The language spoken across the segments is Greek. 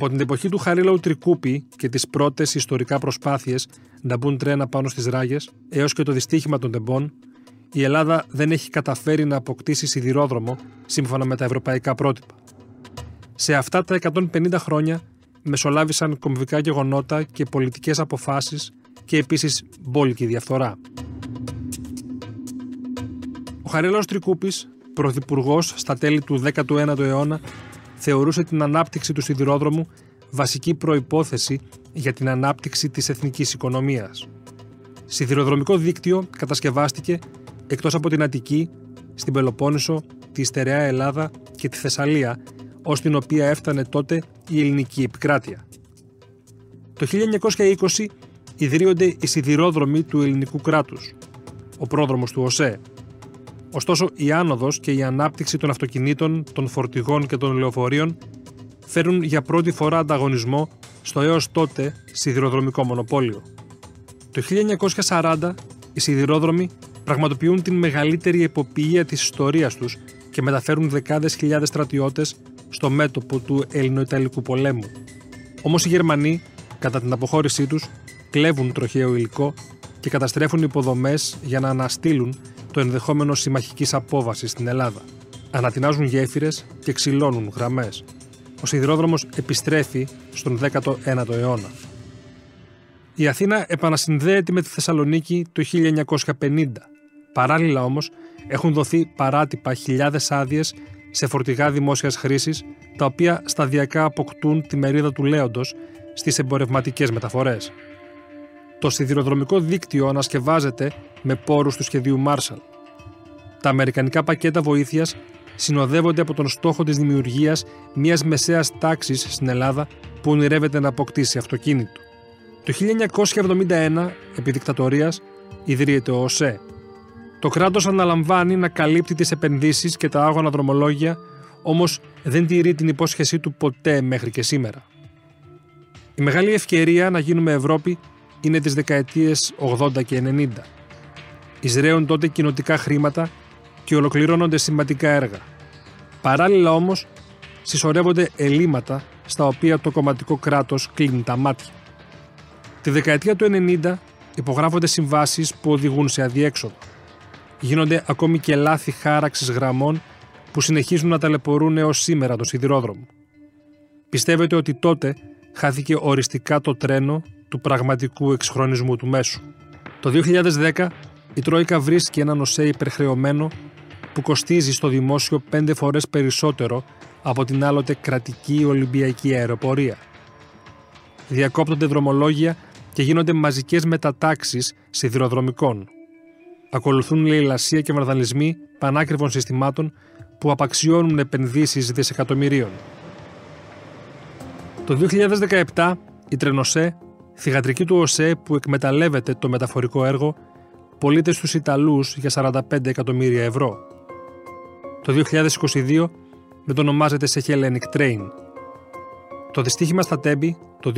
Από την εποχή του Χαρίλαου Τρικούπη και τις πρώτες ιστορικά προσπάθειες να μπουν τρένα πάνω στις ράγες, έως και το δυστύχημα των τεμπών, η Ελλάδα δεν έχει καταφέρει να αποκτήσει σιδηρόδρομο σύμφωνα με τα ευρωπαϊκά πρότυπα. Σε αυτά τα 150 χρόνια μεσολάβησαν κομβικά γεγονότα και πολιτικές αποφάσεις και επίσης μπόλικη διαφθορά. Ο Χαρίλαος Τρικούπης, πρωθυπουργός στα τέλη του 19ου αιώνα, θεωρούσε την ανάπτυξη του σιδηρόδρομου βασική προϋπόθεση για την ανάπτυξη της εθνικής οικονομίας. Σιδηροδρομικό δίκτυο κατασκευάστηκε εκτός από την Αττική, στην Πελοπόννησο, τη Στερεά Ελλάδα και τη Θεσσαλία, ως την οποία έφτανε τότε η ελληνική επικράτεια. Το 1920 ιδρύονται οι σιδηρόδρομοι του ελληνικού κράτους, ο πρόδρομος του ΟΣΕ. Ωστόσο, η άνοδος και η ανάπτυξη των αυτοκινήτων, των φορτηγών και των λεωφορείων φέρουν για πρώτη φορά ανταγωνισμό στο έως τότε σιδηροδρομικό μονοπόλιο. Το 1940 οι σιδηρόδρομοι πραγματοποιούν την μεγαλύτερη εποπτεία της ιστορίας τους και μεταφέρουν δεκάδες χιλιάδες στρατιώτες στο μέτωπο του Ελληνοϊταλικού πολέμου. Όμως οι Γερμανοί, κατά την αποχώρησή τους, κλέβουν τροχαίο υλικό και καταστρέφουν υποδομές για να αναστείλουν το ενδεχόμενο συμμαχικής απόβασης στην Ελλάδα. Ανατινάζουν γέφυρες και ξυλώνουν γραμμές. Ο σιδηρόδρομος επιστρέφει στον 19ο αιώνα. Η Αθήνα επανασυνδέεται με τη Θεσσαλονίκη το 1950. Παράλληλα όμως έχουν δοθεί παράτυπα χιλιάδες άδειες σε φορτηγά δημόσιας χρήσης, τα οποία σταδιακά αποκτούν τη μερίδα του λέοντος στις εμπορευματικές μεταφορές. Το σιδηροδρομικό δίκτυο ανασκευάζεται με πόρους του σχεδίου Marshall. Τα αμερικανικά πακέτα βοήθειας συνοδεύονται από τον στόχο της δημιουργίας μιας μεσαίας τάξης στην Ελλάδα που ονειρεύεται να αποκτήσει αυτοκίνητο. Το 1971, επί δικτατορίας, ιδρύεται ο ΟΣΕ. Το κράτος αναλαμβάνει να καλύπτει τις επενδύσεις και τα άγωνα δρομολόγια, όμως δεν τηρεί την υπόσχεσή του ποτέ μέχρι και σήμερα. Η μεγάλη ευκαιρία να γίνουμε Ευρώπη είναι τις δεκαετίες 80 και 90. Εισραίουν τότε κοινοτικά χρήματα και ολοκληρώνονται σημαντικά έργα. Παράλληλα όμως, συσσωρεύονται ελλείμματα στα οποία το κομματικό κράτος κλείνει τα μάτια. Τη δεκαετία του 90 υπογράφονται συμβάσεις που οδηγούν σε αδιέξοδο. Γίνονται ακόμη και λάθη χάραξης γραμμών που συνεχίζουν να ταλαιπωρούν έως σήμερα το σιδηρόδρομο. Πιστεύετε ότι τότε χάθηκε οριστικά το τρένο του πραγματικού εξχρονισμού του μέσου. Το 2010 η Τρόικα βρίσκει έναν οσέ υπερχρεωμένο που κοστίζει στο δημόσιο πέντε φορές περισσότερο από την άλλοτε κρατική Ολυμπιακή αεροπορία. Διακόπτονται δρομολόγια και γίνονται μαζικές μετατάξεις σιδηροδρομικών. Ακολουθούν λαιλασία και βαρδαλισμοί πανάκριβων συστημάτων που απαξιώνουν επενδύσεις δισεκατομμυρίων. Το 2017 η Τρενοσέ θηγατρική του ΟΣΕ που εκμεταλλεύεται το μεταφορικό έργο πωλείται στους Ιταλούς για 45 εκατομμύρια ευρώ. Το 2022 μετονομάζεται σε Hellenic Train. Το δυστύχημα στα Τέμπη το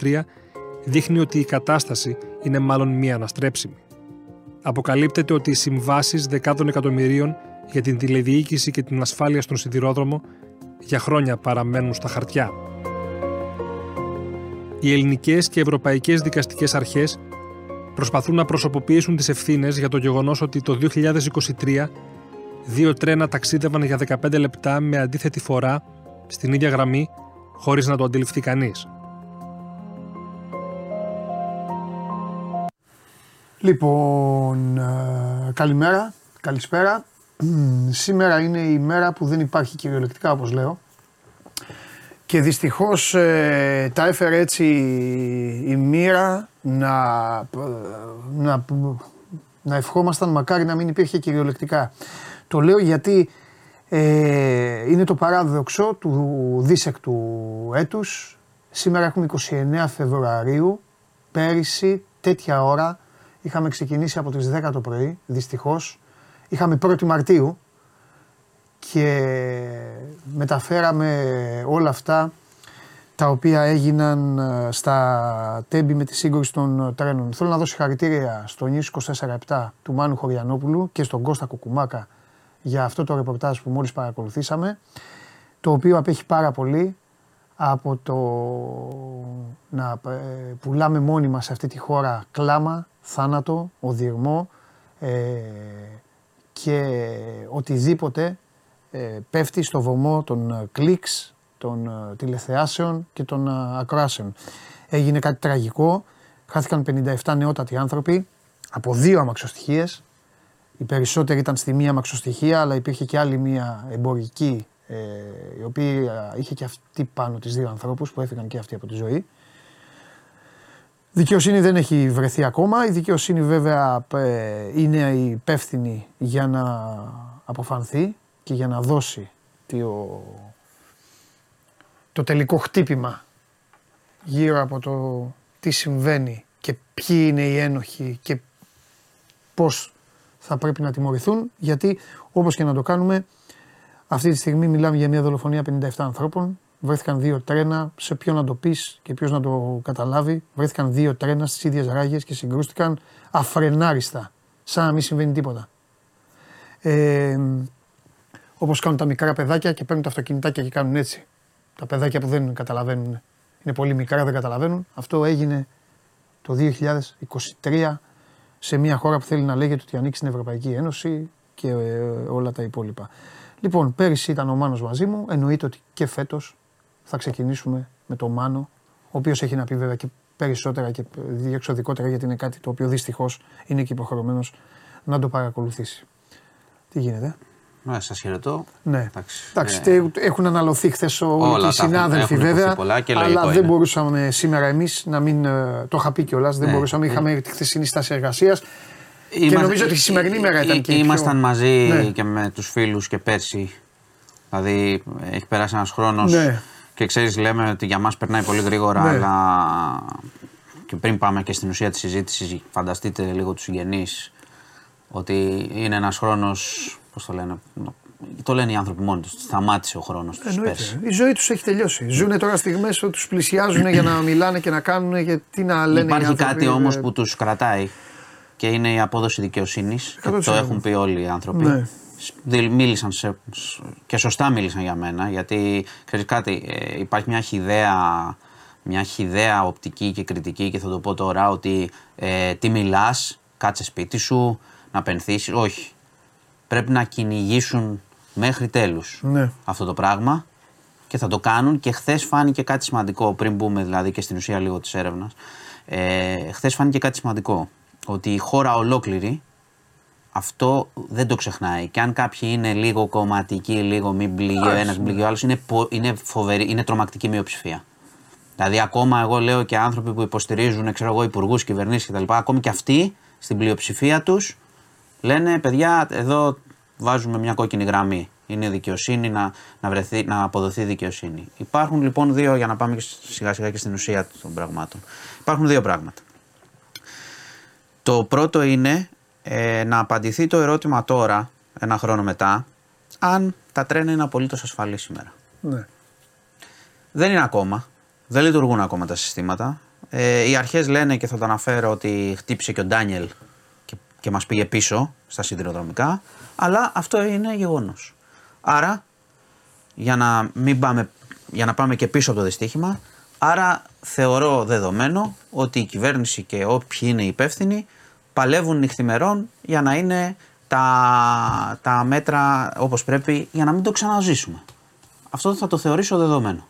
2023 δείχνει ότι η κατάσταση είναι μάλλον μία αναστρέψιμη. Αποκαλύπτεται ότι οι συμβάσεις δεκάδων εκατομμυρίων για την τηλεδιοίκηση και την ασφάλεια στον σιδηρόδρομο για χρόνια παραμένουν στα χαρτιά οι ελληνικές και ευρωπαϊκές δικαστικές αρχές προσπαθούν να προσωποποιήσουν τις ευθύνες για το γεγονός ότι το 2023 δύο τρένα ταξίδευαν για 15 λεπτά με αντίθετη φορά στην ίδια γραμμή χωρίς να το αντιληφθεί κανείς. Λοιπόν, ε, καλημέρα, καλησπέρα. Σήμερα είναι η μέρα που δεν υπάρχει κυριολεκτικά όπως λέω και δυστυχώς ε, τα έφερε έτσι η μοίρα να, να, να ευχόμασταν μακάρι να μην υπήρχε κυριολεκτικά. Το λέω γιατί ε, είναι το παράδοξο του δίσεκτου έτους. Σήμερα έχουμε 29 Φεβρουαρίου, πέρυσι τέτοια ώρα είχαμε ξεκινήσει από τις 10 το πρωί, δυστυχώς. Είχαμε 1η Μαρτίου, και μεταφέραμε όλα αυτά τα οποία έγιναν ε, στα τέμπη με τη σύγκρουση των τρένων. Θέλω να δώσω συγχαρητήρια στο News 24-7 του Μάνου Χωριανόπουλου και στον Κώστα Κουκουμάκα για αυτό το ρεπορτάζ που μόλις παρακολουθήσαμε, το οποίο απέχει πάρα πολύ από το να ε, πουλάμε μόνοι μας σε αυτή τη χώρα κλάμα, θάνατο, οδυρμό ε, και οτιδήποτε ε, πέφτει στο βωμό των κλικς, των τηλεθεάσεων και των ακροάσεων. Έγινε κάτι τραγικό, χάθηκαν 57 νεότατοι άνθρωποι από δύο αμαξοστοιχίες. Οι περισσότεροι ήταν στη μία αμαξοστοιχεία, αλλά υπήρχε και άλλη μία εμπορική ε, η οποία είχε και αυτή πάνω τις δύο ανθρώπους που έφυγαν και αυτοί από τη ζωή. Δικαιοσύνη δεν έχει βρεθεί ακόμα. Η δικαιοσύνη βέβαια ε, είναι υπεύθυνη για να αποφανθεί και για να δώσει το, το τελικό χτύπημα γύρω από το τι συμβαίνει και ποιοι είναι οι ένοχοι και πώς θα πρέπει να τιμωρηθούν γιατί όπως και να το κάνουμε αυτή τη στιγμή μιλάμε για μια δολοφονία 57 ανθρώπων. Βρέθηκαν δύο τρένα. Σε ποιον να το πεις και ποιος να το καταλάβει. Βρέθηκαν δύο τρένα στις ίδιες ράγες και συγκρούστηκαν αφρενάριστα. Σαν να μην συμβαίνει τίποτα. Ε, Όπως κάνουν τα μικρά παιδάκια και παίρνουν τα αυτοκινητάκια και κάνουν έτσι. Τα παιδάκια που δεν καταλαβαίνουν. Είναι πολύ μικρά, δεν καταλαβαίνουν. Αυτό έγινε το 2023 σε μια χώρα που θέλει να λέγεται ότι ανήκει στην Ευρωπαϊκή Ένωση και ε, όλα τα υπόλοιπα. Λοιπόν, πέρυσι ήταν ο Μάνος μαζί μου. Εννοείται ότι και φέτος θα ξεκινήσουμε με τον Μάνο, ο οποίος έχει να πει βέβαια και περισσότερα και διεξοδικότερα γιατί είναι κάτι το οποίο δυστυχώς είναι και υποχρεωμένος να το παρακολουθήσει. Τι γίνεται; Ναι, σας χαιρετώ. Ναι. Εντάξει, ε... έχουν αναλωθεί χθες όλοι οι συνάδελφοι βέβαια. Πολλά και αλλά είναι. δεν μπορούσαμε σήμερα εμείς να μην. Ε, το είχα πει κιόλας. Δεν ναι, μπορούσαμε. Είχαμε τη χθεσινή στάση εργασίας. Και νομίζω ότι η σημερινή μέρα ήταν και Ήμασταν πιο... μαζί ναι. και με τους φίλους και πέρσι. Δηλαδή έχει περάσει ένας χρόνος. Ναι. Και ξέρεις, λέμε ότι για μας περνάει πολύ γρήγορα, ναι. αλλά. Και πριν πάμε και στην ουσία της συζήτησης, φανταστείτε λίγο τους συγγενείς ότι είναι ένας χρόνος. Πώς το λένε, το λένε οι άνθρωποι μόνοι τους. Σταμάτησε ο χρόνος τους πέρσι. Η ζωή τους έχει τελειώσει. Ζουν τώρα στιγμές που τους πλησιάζουν για να μιλάνε και να κάνουν. Γιατί να λένε Υπάρχει κάτι όμως που τους κρατάει και είναι η απόδοση δικαιοσύνης. Το έχουν πει όλοι οι άνθρωποι. Ναι. Μίλησαν σε, και σωστά μίλησαν για μένα, γιατί ξέρεις κάτι, ε, υπάρχει μια χιδέα, μια χιδέα οπτική και κριτική και θα το πω τώρα ότι ε, τι μιλάς, κάτσε σπίτι σου, να πενθήσεις, όχι. Πρέπει να κυνηγήσουν μέχρι τέλους ναι. αυτό το πράγμα και θα το κάνουν και χθες φάνηκε κάτι σημαντικό πριν μπούμε δηλαδή και στην ουσία λίγο της έρευνας. Ε, χθες φάνηκε κάτι σημαντικό ότι η χώρα ολόκληρη αυτό δεν το ξεχνάει. Και αν κάποιοι είναι λίγο κομματικοί, λίγο μην πληγεί ο ένας, μην πληγεί ο άλλος, είναι, είναι, φοβερή, είναι τρομακτική μειοψηφία. Δηλαδή, ακόμα εγώ λέω και άνθρωποι που υποστηρίζουν, ξέρω εγώ, υπουργούς, κυβερνήσεις κτλ. Ακόμη και αυτοί στην πλειοψηφία τους λένε, παιδιά, εδώ βάζουμε μια κόκκινη γραμμή. Είναι δικαιοσύνη να, να, βρεθεί, να αποδοθεί δικαιοσύνη. Υπάρχουν λοιπόν δύο, για να πάμε σιγά σιγά και στην ουσία των πραγμάτων. Υπάρχουν δύο πράγματα. Το πρώτο είναι ε, να απαντηθεί το ερώτημα τώρα, ένα χρόνο μετά, αν τα τρένα είναι απολύτως ασφαλή σήμερα. Ναι. Δεν είναι ακόμα. Δεν λειτουργούν ακόμα τα συστήματα. Ε, οι αρχές λένε και θα το αναφέρω ότι χτύπησε και ο Ντάνιελ και, και μας πήγε πίσω στα σιδηροδρομικά. Αλλά αυτό είναι γεγονός. Άρα, για να, μην πάμε, για να πάμε και πίσω από το δυστύχημα, άρα θεωρώ δεδομένο ότι η κυβέρνηση και όποιοι είναι υπεύθυνοι παλεύουν νυχθημερών για να είναι τα, τα μέτρα όπως πρέπει για να μην το ξαναζήσουμε. Αυτό θα το θεωρήσω δεδομένο.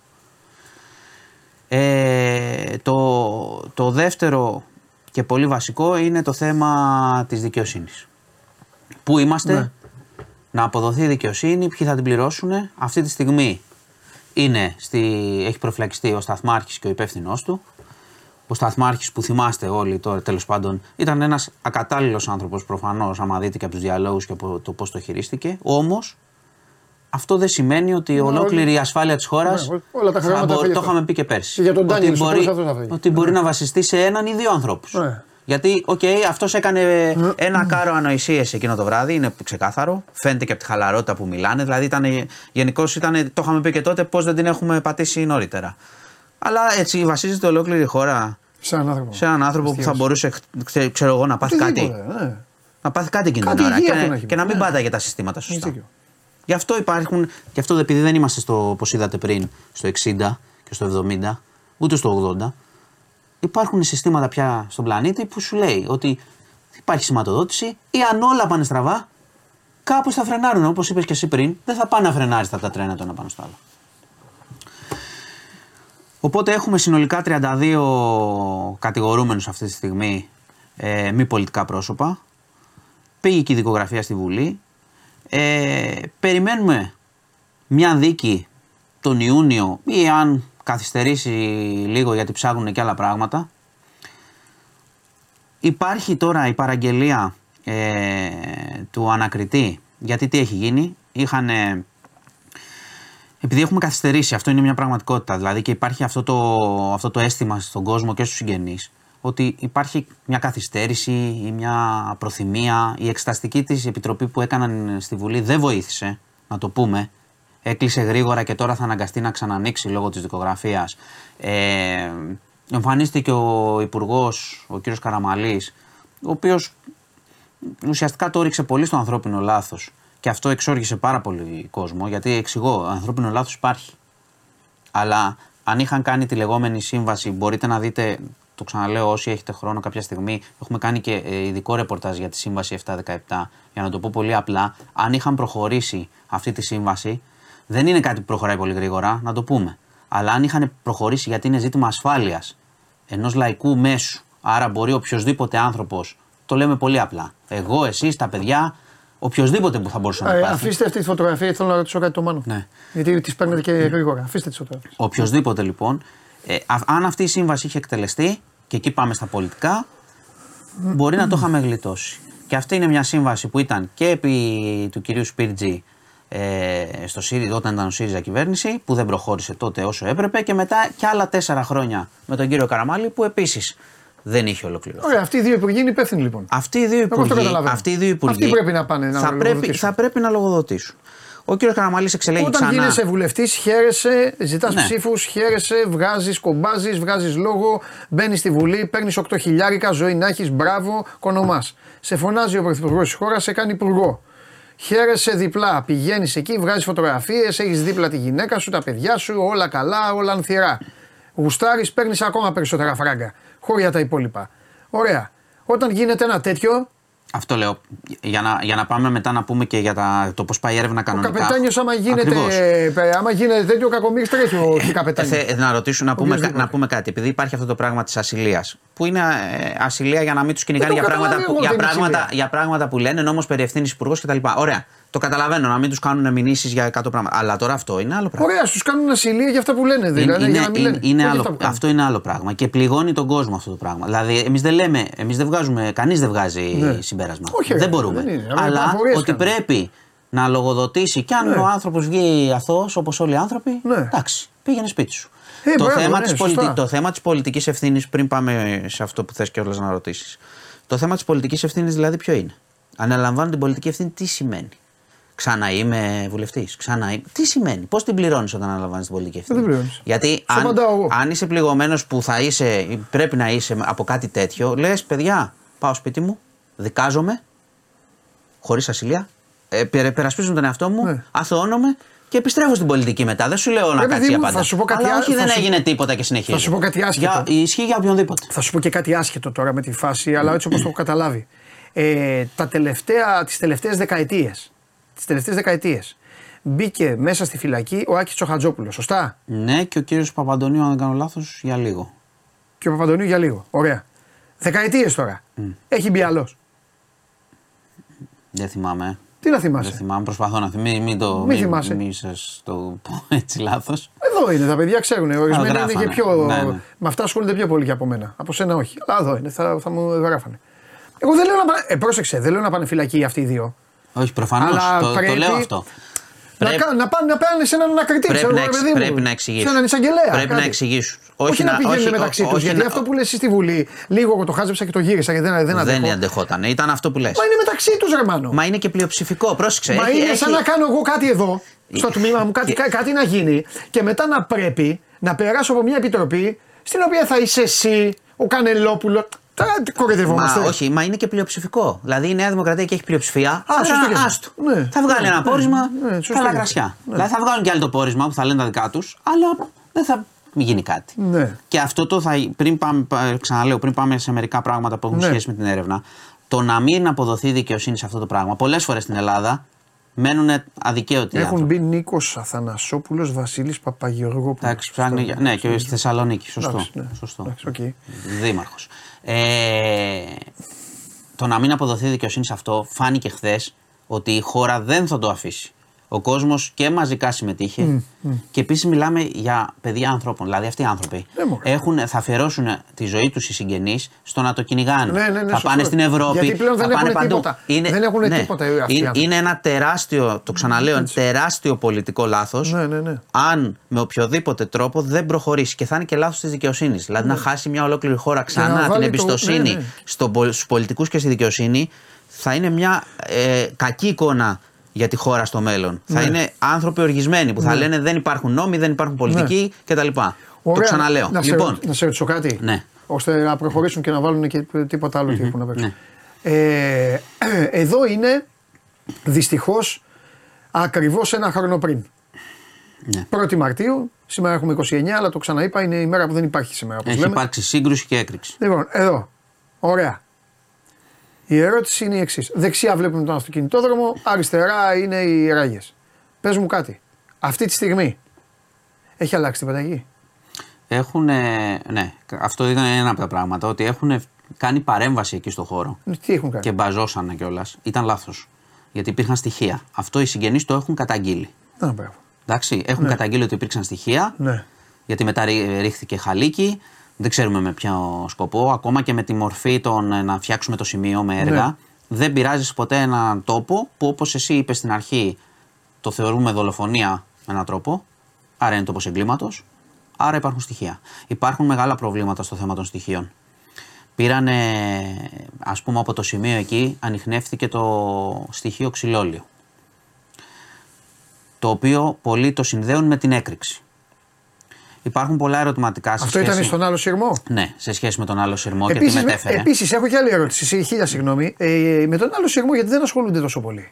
Ε, το, το δεύτερο και πολύ βασικό είναι το θέμα της δικαιοσύνης. Πού είμαστε, ναι. να αποδοθεί η δικαιοσύνη, ποιοι θα την πληρώσουν. Αυτή τη στιγμή είναι στη, έχει προφυλακιστεί ο Σταθμάρχης και ο υπεύθυνός του ο Σταθμάρχης που θυμάστε όλοι τώρα τέλος πάντων ήταν ένας ακατάλληλος άνθρωπος προφανώς, άμα δείτε και από τους διαλόγους και από το πώς το χειρίστηκε. Όμως αυτό δεν σημαίνει ότι η ολόκληρη η ασφάλεια της χώρας. Ναι, το είχαμε πει και πέρσι. για τον ότι μπορεί, ότι μπορεί να βασιστεί σε έναν ή δύο ανθρώπους. Ναι. Γιατί, OK, okay, αυτός έκανε ναι. ένα κάρο ανοησίες εκείνο το βράδυ, είναι ξεκάθαρο. Φαίνεται και από τη χαλαρότητα που μιλάνε. Δηλαδή, ήταν, γενικώς ήταν, το είχαμε πει και τότε, πώς δεν την έχουμε πατήσει νωρίτερα. Αλλά έτσι βασίζεται ολόκληρη η χώρα σε έναν άνθρωπο, σε έναν άνθρωπο που θα μπορούσε ξέρω εγώ, να πάθει κάτι. Ναι. Να πάθει κάτι εκείνη την ώρα και, και, να μην ναι. πάταγε τα συστήματα σωστά. Γι' αυτό υπάρχουν, και αυτό επειδή δεν είμαστε στο, όπως είδατε πριν, στο 60 και στο 70, ούτε στο 80. Υπάρχουν συστήματα πια στον πλανήτη που σου λέει ότι υπάρχει σηματοδότηση ή αν όλα πάνε στραβά, κάπου θα φρενάρουν. Όπως είπες και εσύ πριν, δεν θα πάνε να φρενάρει τα τρένα το ένα πάνω στο άλλο. Οπότε έχουμε συνολικά 32 κατηγορούμενους αυτή τη στιγμή ε, μη πολιτικά πρόσωπα. Πήγε και η δικογραφία στη Βουλή. Ε, περιμένουμε μια δίκη τον Ιούνιο ή αν καθυστερήσει λίγο γιατί ψάχνουν και άλλα πράγματα. Υπάρχει τώρα η παραγγελία ε, του ανακριτή γιατί τι έχει γίνει; Είχαν επειδή έχουμε καθυστερήσει, αυτό είναι μια πραγματικότητα. Δηλαδή και υπάρχει αυτό το, αυτό το αίσθημα στον κόσμο και στους συγγενείς ότι υπάρχει μια καθυστέρηση ή μια προθυμία. Η εξεταστική της επιτροπή που έκαναν στη Βουλή δεν βοήθησε, να το πούμε. Έκλεισε γρήγορα και τώρα θα αναγκαστεί να ξανανοίξει λόγω της δικογραφίας. Ε, εμφανίστηκε ο Υπουργός, ο κ. Καραμαλής, ο οποίος ουσιαστικά το έριξε πολύ στο ανθρώπινο λάθος και αυτό εξόργησε πάρα πολύ κόσμο, γιατί εξηγώ, ανθρώπινο λάθος υπάρχει. Αλλά αν είχαν κάνει τη λεγόμενη σύμβαση, μπορείτε να δείτε, το ξαναλέω όσοι έχετε χρόνο κάποια στιγμή, έχουμε κάνει και ε, ειδικό ρεπορτάζ για τη σύμβαση 717, για να το πω πολύ απλά, αν είχαν προχωρήσει αυτή τη σύμβαση, δεν είναι κάτι που προχωράει πολύ γρήγορα, να το πούμε. Αλλά αν είχαν προχωρήσει γιατί είναι ζήτημα ασφάλειας ενός λαϊκού μέσου, άρα μπορεί οποιοδήποτε άνθρωπος, το λέμε πολύ απλά. Εγώ, εσείς, τα παιδιά, Οποιοδήποτε που θα μπορούσε να ε, πάθει. Αφήστε αυτή τη φωτογραφία, θέλω να ρωτήσω κάτι το μάνο. Ναι. Γιατί τι παίρνετε και γρήγορα. Αφήστε τη φωτογραφία. Οποιοδήποτε λοιπόν, ε, αν αυτή η σύμβαση είχε εκτελεστεί, και εκεί πάμε στα πολιτικά, μπορεί να το είχαμε γλιτώσει. Και αυτή είναι μια σύμβαση που ήταν και επί του κυρίου Σπίρτζη ε, στο ΣΥΡΙΖΑ, όταν ήταν ο ΣΥΡΙΖΑ κυβέρνηση, που δεν προχώρησε τότε όσο έπρεπε, και μετά και άλλα τέσσερα χρόνια με τον κύριο Καραμάλη, που επίσης δεν είχε ολοκληρωθεί. Ωραία, αυτοί οι δύο υπουργοί είναι υπεύθυνοι λοιπόν. Αυτοί οι δύο υπουργοί, αυτοί οι δύο υπουργοί αυτοί πρέπει να πάνε να θα πρέπει, θα πρέπει να λογοδοτήσουν. Ο κ. Καραμαλής εξελέγει Όταν ξανά. Όταν γίνεσαι βουλευτής, χαίρεσαι, ζητάς ναι. ψήφους, χαίρεσαι, βγάζεις, κομπάζει, βγάζεις λόγο, μπαίνεις στη Βουλή, παίρνεις 8 χιλιάρικα, ζωή να έχεις, μπράβο, κονομάς. Σε φωνάζει ο πρωθυπουργός της χώρας, σε κάνει υπουργό. Χαίρεσαι διπλά. Πηγαίνεις εκεί, βγάζεις φωτογραφίες, έχεις δίπλα τη γυναίκα σου, τα παιδιά σου, όλα καλά, όλα ανθυρά. Γουστάρεις, παίρνεις ακόμα περισσότερα φράγκα. Χωριά τα υπόλοιπα. Ωραία. Όταν γίνεται ένα τέτοιο. Αυτό λέω. Για να, για να πάμε μετά να πούμε και για τα, το πώς πάει η έρευνα κανονικά. Ο καπετάνιος, άμα γίνεται, ε, άμα γίνεται τέτοιο, κακομίρι τρέχει ο ε, καπετάνιος. Ε, να ρωτήσω, να πούμε, να πούμε κάτι. Επειδή υπάρχει αυτό το πράγμα της ασυλίας. Που είναι ε, ασυλία για να μην τους κυνηγάνε για, πράγματα, που, για, πράγματα, για πράγματα που λένε, νόμος περί ευθύνης υπουργός κτλ. Ωραία. Το καταλαβαίνω να μην τους κάνουν μηνύσεις για 100 πράγματα. Αλλά τώρα αυτό είναι άλλο πράγμα. Ωραία, του κάνουν ασυλία για αυτά που λένε. Δηλαδή, είναι, για να μην είναι, είναι άλλο, αυτό είναι άλλο πράγμα. Και πληγώνει τον κόσμο αυτό το πράγμα. Δηλαδή, εμείς δεν λέμε, εμείς δεν βγάζουμε, κανείς δεν βγάζει ναι. συμπέρασμα. Όχι, δεν μπορούμε. Δεν είναι, αλλά ότι πρέπει να λογοδοτήσει κι αν ναι. ο άνθρωπος βγει αθώος όπως όλοι οι άνθρωποι. Ναι. Εντάξει, πήγαινε σπίτι σου. Ε, το, μπράβο, θέμα ναι, της πολιτι... το θέμα της πολιτικής ευθύνης, πριν πάμε σε αυτό που θες και όλα να ρωτήσεις. Το θέμα της πολιτικής ευθύνης δηλαδή ποιο είναι; Αναλαμβάνω την πολιτική ευθύνη τι σημαίνει; Ξανά είμαι βουλευτής. Ξανά είμαι. Τι σημαίνει, πώς την πληρώνεις όταν αναλαμβάνεις την πολιτική ευθύνη; Δεν πληρώνεις. Γιατί αν, αν είσαι πληγωμένος που θα είσαι, πρέπει να είσαι από κάτι τέτοιο, λες παιδιά, πάω σπίτι μου, δικάζομαι, χωρίς ασυλία, ε, περασπίζουν τον εαυτό μου, ναι. αθωώνομαι και επιστρέφω στην πολιτική μετά. Δεν σου λέω να κάτσει απαντά. Αλλά όχι, δεν έγινε τίποτα και συνεχίζει. Θα σου πω κάτι άσχετο. Για, ισχύει για οποιονδήποτε. Θα σου πω και κάτι άσχετο τώρα με τη φάση, αλλά έτσι όπως το έχω καταλάβει. Ε, τα τελευταία, τις τελευταίες δεκαετίες τις τελευταίες δεκαετίες. Μπήκε μέσα στη φυλακή ο Άκης Τσοχατζόπουλος, σωστά; Ναι, και ο κύριος Παπαντονίου, αν δεν κάνω λάθος, για λίγο. Και ο Παπαντονίου για λίγο. Ωραία. Δεκαετίες τώρα. Mm. Έχει μπει άλλος. Δεν θυμάμαι. Τι να θυμάσαι; Δεν θυμάμαι, προσπαθώ να θυμάμαι. Μην το μην θυμάσαι. Μην σας το πω έτσι λάθος. Εδώ είναι, τα παιδιά ξέρουν. Ορισμένοι είναι και πιο. Ναι, ναι. Με αυτά ασχολούνται πιο πολύ και από μένα. Από σένα όχι. Αλλά εδώ είναι, θα, θα μου γράφανε. Εγώ δεν λέω να πάνε. Ε, πρόσεξε, δεν λέω να πάνε φυλακή αυτοί οι δύο. Όχι, προφανώς. Το, το λέω αυτό. Να, πρέπει, να, πάνε, να πάνε σε έναν ανακριτή, πρέπει, να, εξ, πρέπει να εξηγήσουν. Σε έναν εισαγγελέα. Πρέπει κάτι. να εξηγήσουν. Όχι, όχι να πηγαίνουν μεταξύ τους. Γιατί αυτό που λες στη Βουλή, λίγο εγώ το χάζεψα και το γύρισα γιατί δεν, δεν Δεν αντεχόταν. Ήταν αυτό που λες. Μα είναι μεταξύ τους, Ρεμάνο. Μα είναι και πλειοψηφικό. Πρόσεξε. Μα είναι σαν να κάνω εγώ κάτι εδώ, στο τμήμα μου, κάτι, κάτι να γίνει και μετά να πρέπει να περάσω από μια επιτροπή στην οποία θα είσαι εσύ, ο Κανελόπουλος. Τώρα κοροϊδευόμαστε. Μα, όχι, μα είναι και πλειοψηφικό. Δηλαδή η Νέα Δημοκρατία και έχει πλειοψηφία. Α, άστο. Ναι. Θα βγάλει ναι, ένα ναι, πόρισμα. Ναι, ναι καλά κρασιά. Δηλαδή θα βγάλουν και άλλο το πόρισμα που θα λένε τα δικά τους, αλλά δεν θα μην γίνει κάτι. Ναι. Και αυτό το θα. Πριν πάμε, ξαναλέω, πριν πάμε σε μερικά πράγματα που έχουν Ναι. σχέση με την έρευνα, το να μην αποδοθεί δικαιοσύνη σε αυτό το πράγμα. Πολλές φορές στην Ελλάδα μένουν αδικαίωτοι Έχουν άνθρωποι. μπει Νίκος Αθανασόπουλος, Βασίλης Παπαγεωργόπουλος. Εντάξει, ψάχνει για- ναι, και στη Θεσσαλονίκης. Σωστό. Εντάξει, ναι. Σωστό. Εντάξει, οκ. Δήμαρχος. Ε, το να μην αποδοθεί δικαιοσύνη σε αυτό φάνηκε χθες ότι η χώρα δεν θα το αφήσει. Ο κόσμος και μαζικά συμμετείχε. Και επίσης μιλάμε για παιδιά ανθρώπων. Δηλαδή αυτοί οι άνθρωποι Ναι, μωρέ. έχουν, θα αφιερώσουν τη ζωή τους οι συγγενείς στο να το κυνηγάνε. Ναι, ναι, ναι, θα σωστό. πάνε στην Ευρώπη. Γιατί πλέον δεν θα πάνε έχουν παντού. τίποτα. Δεν έχουν τίποτα αυτοί οι είναι, άνθρωποι. είναι ένα τεράστιο, το ξαναλέω, ένα τεράστιο πολιτικό λάθος. Ναι, ναι, ναι. Αν με οποιοδήποτε τρόπο δεν προχωρήσει και θα είναι και λάθος της δικαιοσύνης. Δηλαδή να χάσει μια ολόκληρη χώρα ξανά Ναι. να την βάλει το- εμπιστοσύνη ναι, ναι. στον πολ- στους πολιτικούς και στη δικαιοσύνη θα είναι μια ε, κακή εικόνα για τη χώρα στο μέλλον. Θα Ναι. είναι άνθρωποι οργισμένοι που θα λένε δεν υπάρχουν νόμοι, δεν υπάρχουν πολιτικοί κτλ. Το Ωραία. ξαναλέω. Να σε, λοιπόν, να σε ρωτήσω κάτι. Ναι. Ώστε να προχωρήσουν και να βάλουν και τίποτα άλλο τι έχουν να παίξουν. ναι. Ε, εδώ είναι δυστυχώς ακριβώς ένα χρόνο πριν. Ναι. 1η Μαρτίου, σήμερα έχουμε 29, αλλά το ξαναείπα, είναι η μέρα που δεν υπάρχει σήμερα. Όπως έχει λέμε. υπάρξει σύγκρουση και έκρηξη. Λοιπόν, εδώ. Ωραία. Η ερώτηση είναι η εξής. Δεξιά βλέπουμε τον αυτοκινητόδρομο, αριστερά είναι οι ράγε. Πες μου κάτι. Αυτή τη στιγμή έχει αλλάξει την πεταγή. Έχουν, ναι, αυτό ήταν ένα από τα πράγματα, ότι έχουν κάνει παρέμβαση εκεί στο χώρο Τι έχουν κάνει; και μπαζώσανε κιόλας. Ήταν λάθος. Γιατί υπήρχαν στοιχεία. Αυτό οι συγγενείς το έχουν καταγγείλει. Να, μπράβο. Εντάξει, έχουν καταγγείλει ότι υπήρξαν στοιχεία. Ναι. Γιατί μετά ρί- ρίχθηκε χαλίκι. Δεν ξέρουμε με ποιο σκοπό. Ακόμα και με τη μορφή των ε, να φτιάξουμε το σημείο με έργα. Ναι. Δεν πειράζεις ποτέ έναν τόπο που όπως εσύ είπες στην αρχή, το θεωρούμε δολοφονία με έναν τρόπο. Άρα είναι τόπος εγκλήματος. Άρα υπάρχουν στοιχεία. Υπάρχουν μεγάλα προβλήματα στο θέμα των στοιχείων. Πήρανε, ας πούμε από το σημείο εκεί, ανοιχνεύτηκε το στοιχείο ξυλόλιο. Το οποίο πολλοί το συνδέουν με την έκρηξη. Υπάρχουν πολλά ερωτηματικά σε Αυτό σχέση... ήταν στον άλλο σειρμό; Ναι, σε σχέση με τον άλλο σειρμό και τι Επίσης, μετέφερε. επίσης, έχω και άλλη ερώτηση. Σε χίλια συγγνώμη. Ε, με τον άλλο σειρμό γιατί δεν ασχολούνται τόσο πολύ.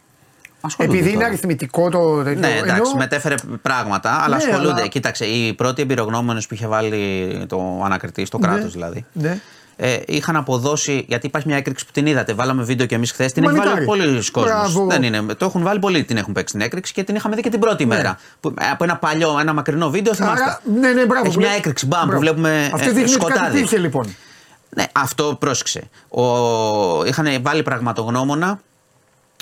Ασχολούνται Επειδή είναι τώρα. αριθμητικό το τέτοιο. Ναι, εντάξει, ενώ- μετέφερε πράγματα, αλλά Ναι, ασχολούνται. αλλά- Κοίταξε, οι πρώτοι εμπειρογνώμονες που είχε βάλει το ανακριτή, στο κράτος δηλαδή, Ναι. Ε, είχαν αποδώσει. Γιατί υπάρχει μια έκρηξη που την είδατε. Βάλαμε βίντεο και εμείς χθες. Την έχει Μανιτάρι. βάλει πολλοί κόσμος. Μπράβο. Δεν είναι. Το έχουν βάλει πολλοί την έχουν παίξει την έκρηξη και την είχαμε δει και την πρώτη μέρα. Που, ε, από ένα παλιό, ένα μακρινό βίντεο θυμάστε. Άρα, ναι, ναι, μπράβο. Έχει μια Βλέ- έκρηξη, μπαμ, που Μπράβο. βλέπουμε Αυτό ε, δείχνει ότι κάτι σκοτάδι. υπήρχε λοιπόν. Ναι, αυτό πρόσεξε. Ο, είχαν βάλει πραγματογνώμονα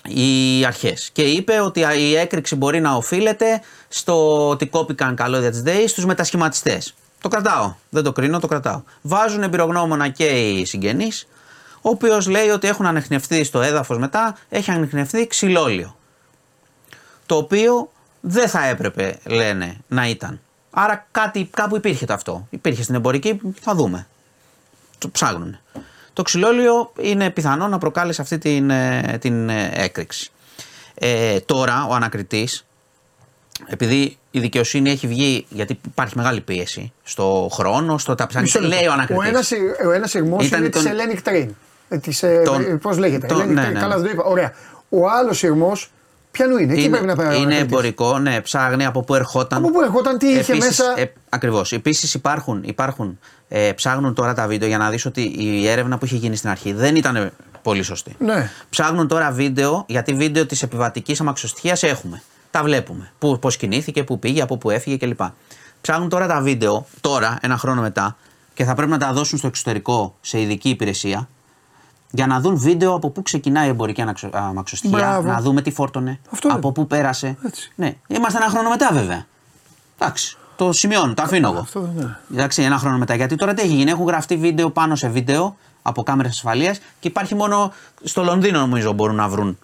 οι αρχές. Και είπε ότι η έκρηξη μπορεί να οφείλεται στο ότι κόπηκαν καλώδια τη ΔΕΗ στους μετασχηματιστές. Το κρατάω. Δεν το κρίνω, το κρατάω. Βάζουν εμπειρογνώμονα και οι συγγενείς, ο οποίος λέει ότι έχουν ανεχνευτεί στο έδαφος μετά, έχει ανεχνευτεί ξυλόλιο. Το οποίο δεν θα έπρεπε, λένε, να ήταν. Άρα κάτι, κάπου υπήρχε το αυτό. Υπήρχε στην εμπορική, θα δούμε το ψάχνουν. Το ξυλόλιο είναι πιθανό να προκάλεσε αυτή την, ε, την ε, έκρηξη. Ε, τώρα ο ανακριτής, επειδή η δικαιοσύνη έχει βγει, γιατί υπάρχει μεγάλη πίεση στο χρόνο, στο τα ψάχνει, Μισό λεπτό. λέει ο Ο ανακριτής. ένας, ο ένας σειρμός Ήταν είναι τον- της Hellenic Train. Ε, της, ε, Τον- ε, πώς λέγεται, τον- Hellenic ναι, Train. ναι. Καλά δεν το είπα. Ωραία. Ο άλλος σειρμός, ποιανού είναι, εκεί πρέπει να πάει ο είναι ανακριτής. εμπορικό, ναι, ψάχνει από πού ερχόταν. Από πού ερχόταν, τι είχε μέσα. Ε, Ακριβώς. Επίσης υπάρχουν, υπάρχουν ε, ψάχνουν τώρα τα βίντεο για να δεις ότι η έρευνα που είχε γίνει στην αρχή δεν ήταν πολύ σωστή. Ναι. Ψάχνουν τώρα βίντεο, γιατί βίντεο της επιβατικής αμαξοστοιχία έχουμε. Τα βλέπουμε. Πώς κινήθηκε, πού πήγε, από πού έφυγε κλπ. Ψάχνουν τώρα τα βίντεο, τώρα, ένα χρόνο μετά, και θα πρέπει να τα δώσουν στο εξωτερικό σε ειδική υπηρεσία, για να δουν βίντεο από πού ξεκινάει η εμπορική αναξο- αμαξοστοιχεία, Μπράβο. να δούμε τι φόρτωνε, Αυτό από είναι. πού πέρασε. Έτσι. Ναι, είμαστε ένα χρόνο μετά βέβαια. Εντάξει, το σημειώνω, το αφήνω εγώ. Αυτό δεν είναι. Εντάξει, ένα χρόνο μετά. Γιατί τώρα τι έχει γίνει, έχουν γραφτεί βίντεο πάνω σε βίντεο από κάμερες ασφαλείας και υπάρχει μόνο στο Λονδίνο νομίζω μπορούν να βρουν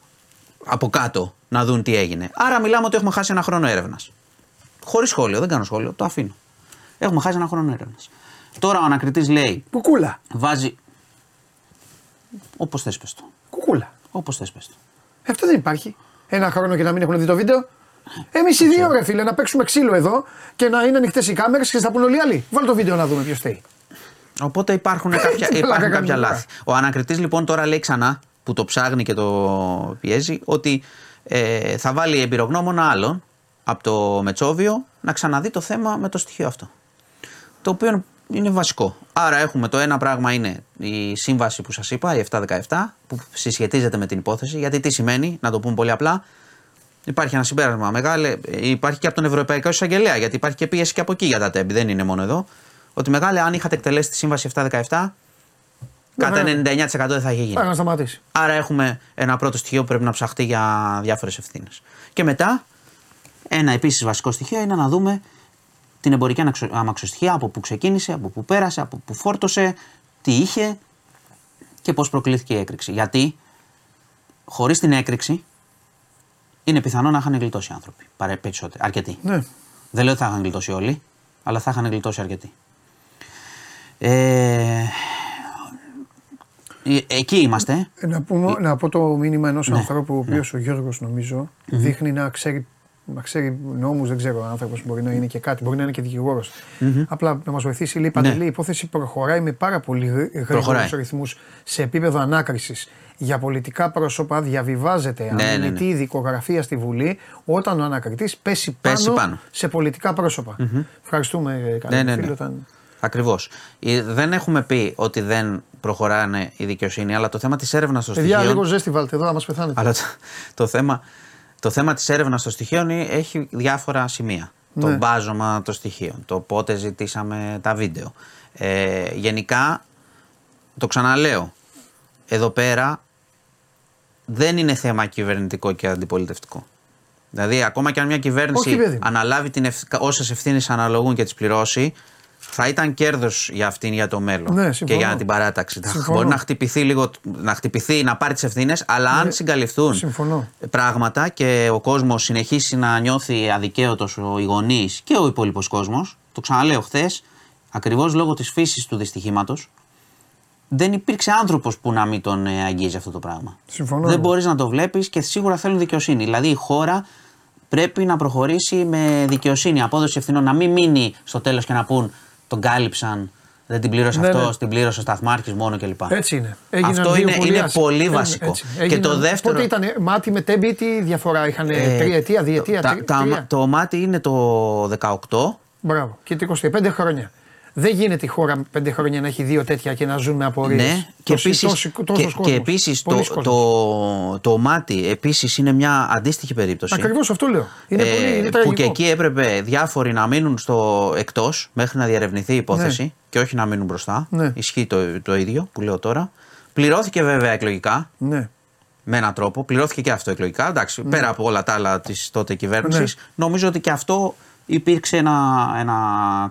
από κάτω να δουν τι έγινε. Άρα μιλάμε ότι έχουμε χάσει ένα χρόνο έρευνας. Χωρίς σχόλιο, δεν κάνω σχόλιο, το αφήνω. Έχουμε χάσει ένα χρόνο έρευνας. Τώρα ο ανακριτής λέει, Κουκούλα. βάζει. Όπως θες πες το. Κουκούλα. Όπως θες πες το. Ε, Αυτό δεν υπάρχει. Ένα χρόνο και να μην έχουν δει το βίντεο. Εμείς οι δύο, ρε φίλε, να παίξουμε ξύλο εδώ και να είναι ανοιχτές οι κάμερες και θα πούνε όλοι οι άλλοι. Βάλει το βίντεο να δούμε ποιος φταίει. Οπότε υπάρχουν κάποια, Τι πλάκα υπάρχουν κάνουμε κάποια τώρα. λάθη. Ο ανακριτής λοιπόν τώρα λέει ξανά, που το ψάχνει και το πιέζει, ότι ε, θα βάλει εμπειρογνώμονα άλλον από το Μετσόβιο να ξαναδεί το θέμα με το στοιχείο αυτό. Το οποίο είναι βασικό. Άρα έχουμε το ένα πράγμα είναι η σύμβαση που σας είπα, η 717, που συσχετίζεται με την υπόθεση. Γιατί τι σημαίνει, να το πούμε πολύ απλά, Υπάρχει ένα συμπέρασμα μεγάλο, υπάρχει και από τον Ευρωπαϊκό Εισαγγελέα, γιατί υπάρχει και πίεση και από εκεί για τα τέμπη, δεν είναι μόνο εδώ. Ότι μεγάλη, αν είχατε εκτελέσει τη σύμβαση 717, κατά 99% δεν θα είχε γίνει. να σταματήσει. Άρα έχουμε ένα πρώτο στοιχείο που πρέπει να ψαχτεί για διάφορες ευθύνες. Και μετά, ένα επίσης βασικό στοιχείο είναι να δούμε την εμπορική αμαξοστοιχεία, από πού ξεκίνησε, από πού πέρασε, από πού φόρτωσε, τι είχε και πώς προκλήθηκε η έκρηξη. Γιατί χωρίς την έκρηξη είναι πιθανό να είχαν γλιτώσει οι άνθρωποι. Παρέ, περισσότεροι. Αρκετοί. Ναι. Δεν λέω ότι θα είχαν γλιτώσει όλοι, αλλά θα είχαν γλιτώσει αρκετοί. Ε, ε εκεί είμαστε. Ε, να, πούμε, να πω το μήνυμα ενός ναι. ανθρώπου, ο οποίος ναι. ο Γιώργος νομίζω mm-hmm. δείχνει να ξέρει, να ξέρει νόμους, δεν ξέρω αν άνθρωπος μπορεί να είναι και κάτι, μπορεί να είναι και δικηγόρος. Mm-hmm. Απλά να μας βοηθήσει. Λέει, ναι. η υπόθεση προχωράει με πάρα πολύ γρήγορους ρυθμούς σε επίπεδο ανάκρισης για πολιτικά πρόσωπα διαβιβάζεται ναι, αμιλητή ναι, ναι. δικογραφία στη Βουλή όταν ο ανακριτής πέσει, πέσει πάνω, σε πολιτικά πρόσωπα. Mm-hmm. Ευχαριστούμε, καλή ναι, ναι, ναι. Όταν... Ακριβώς. Δεν έχουμε πει ότι δεν προχωράνε η δικαιοσύνη, αλλά το θέμα της έρευνας των στοιχείων. Παιδιά, λίγο ζέστη βάλτε εδώ, να μας πεθάνετε. Αλλά το, το θέμα, το θέμα της έρευνας των στοιχείων έχει διάφορα σημεία. Το ναι. μπάζωμα των στοιχείων, το πότε ζητήσαμε τα βίντεο. Ε, γενικά, το ξαναλέω, εδώ πέρα δεν είναι θέμα κυβερνητικό και αντιπολιτευτικό. Δηλαδή, ακόμα και αν μια κυβέρνηση αναλάβει όσες ευθύνες αναλογούν και τις πληρώσει, θα ήταν κέρδος για αυτήν για το μέλλον ναι, και για την παράταξη. Μπορεί να χτυπηθεί λίγο, να χτυπηθεί, να πάρει τις ευθύνες, αλλά αν ναι, συγκαλυφθούν συμφωνώ. πράγματα και ο κόσμος συνεχίσει να νιώθει αδικαίωτος, οι γονεί και ο υπόλοιπος κόσμος, το ξαναλέω χθες, ακριβώς λόγω της φύσης του δυστυχήματος, δεν υπήρξε άνθρωπος που να μην τον ε, αγγίζει αυτό το πράγμα. Συμφωνώ. Δεν μπορείς να το βλέπεις και σίγουρα θέλουν δικαιοσύνη. Δηλαδή η χώρα πρέπει να προχωρήσει με δικαιοσύνη, απόδοση ευθυνών, να μην μείνει στο τέλος και να πούν τον κάλυψαν, δεν την πλήρωσε ναι, αυτός, ναι. την πλήρωσε ο Σταθμάρχης μόνο κλπ. Έτσι είναι. Έγιναν αυτό είναι, πολύ, είναι πολύ βασικό. Και το δεύτερο. Πότε ήταν μάτι με τέμπι, τι διαφορά είχαν, ε, τριετία, διετία, τα, τα, Το μάτι είναι το 18. Μπράβο. Και το 25 χρόνια. Δεν γίνεται η χώρα πέντε χρόνια να έχει δύο τέτοια και να ζουν με απορίε. Ναι, και επίση και, επίσης το, το, το, μάτι επίσης είναι μια αντίστοιχη περίπτωση. Ακριβώς αυτό λέω. Είναι ε, πολύ, είναι που και εκεί έπρεπε διάφοροι να μείνουν στο εκτός μέχρι να διαρευνηθεί η υπόθεση ναι. και όχι να μείνουν μπροστά. Ναι. Ισχύει το, το ίδιο που λέω τώρα. Πληρώθηκε βέβαια εκλογικά. Ναι. Με έναν τρόπο. Πληρώθηκε και αυτό εκλογικά. Εντάξει, ναι. πέρα από όλα τα άλλα της τότε κυβέρνησης, ναι. νομίζω ότι και αυτό υπήρξε ένα, ένα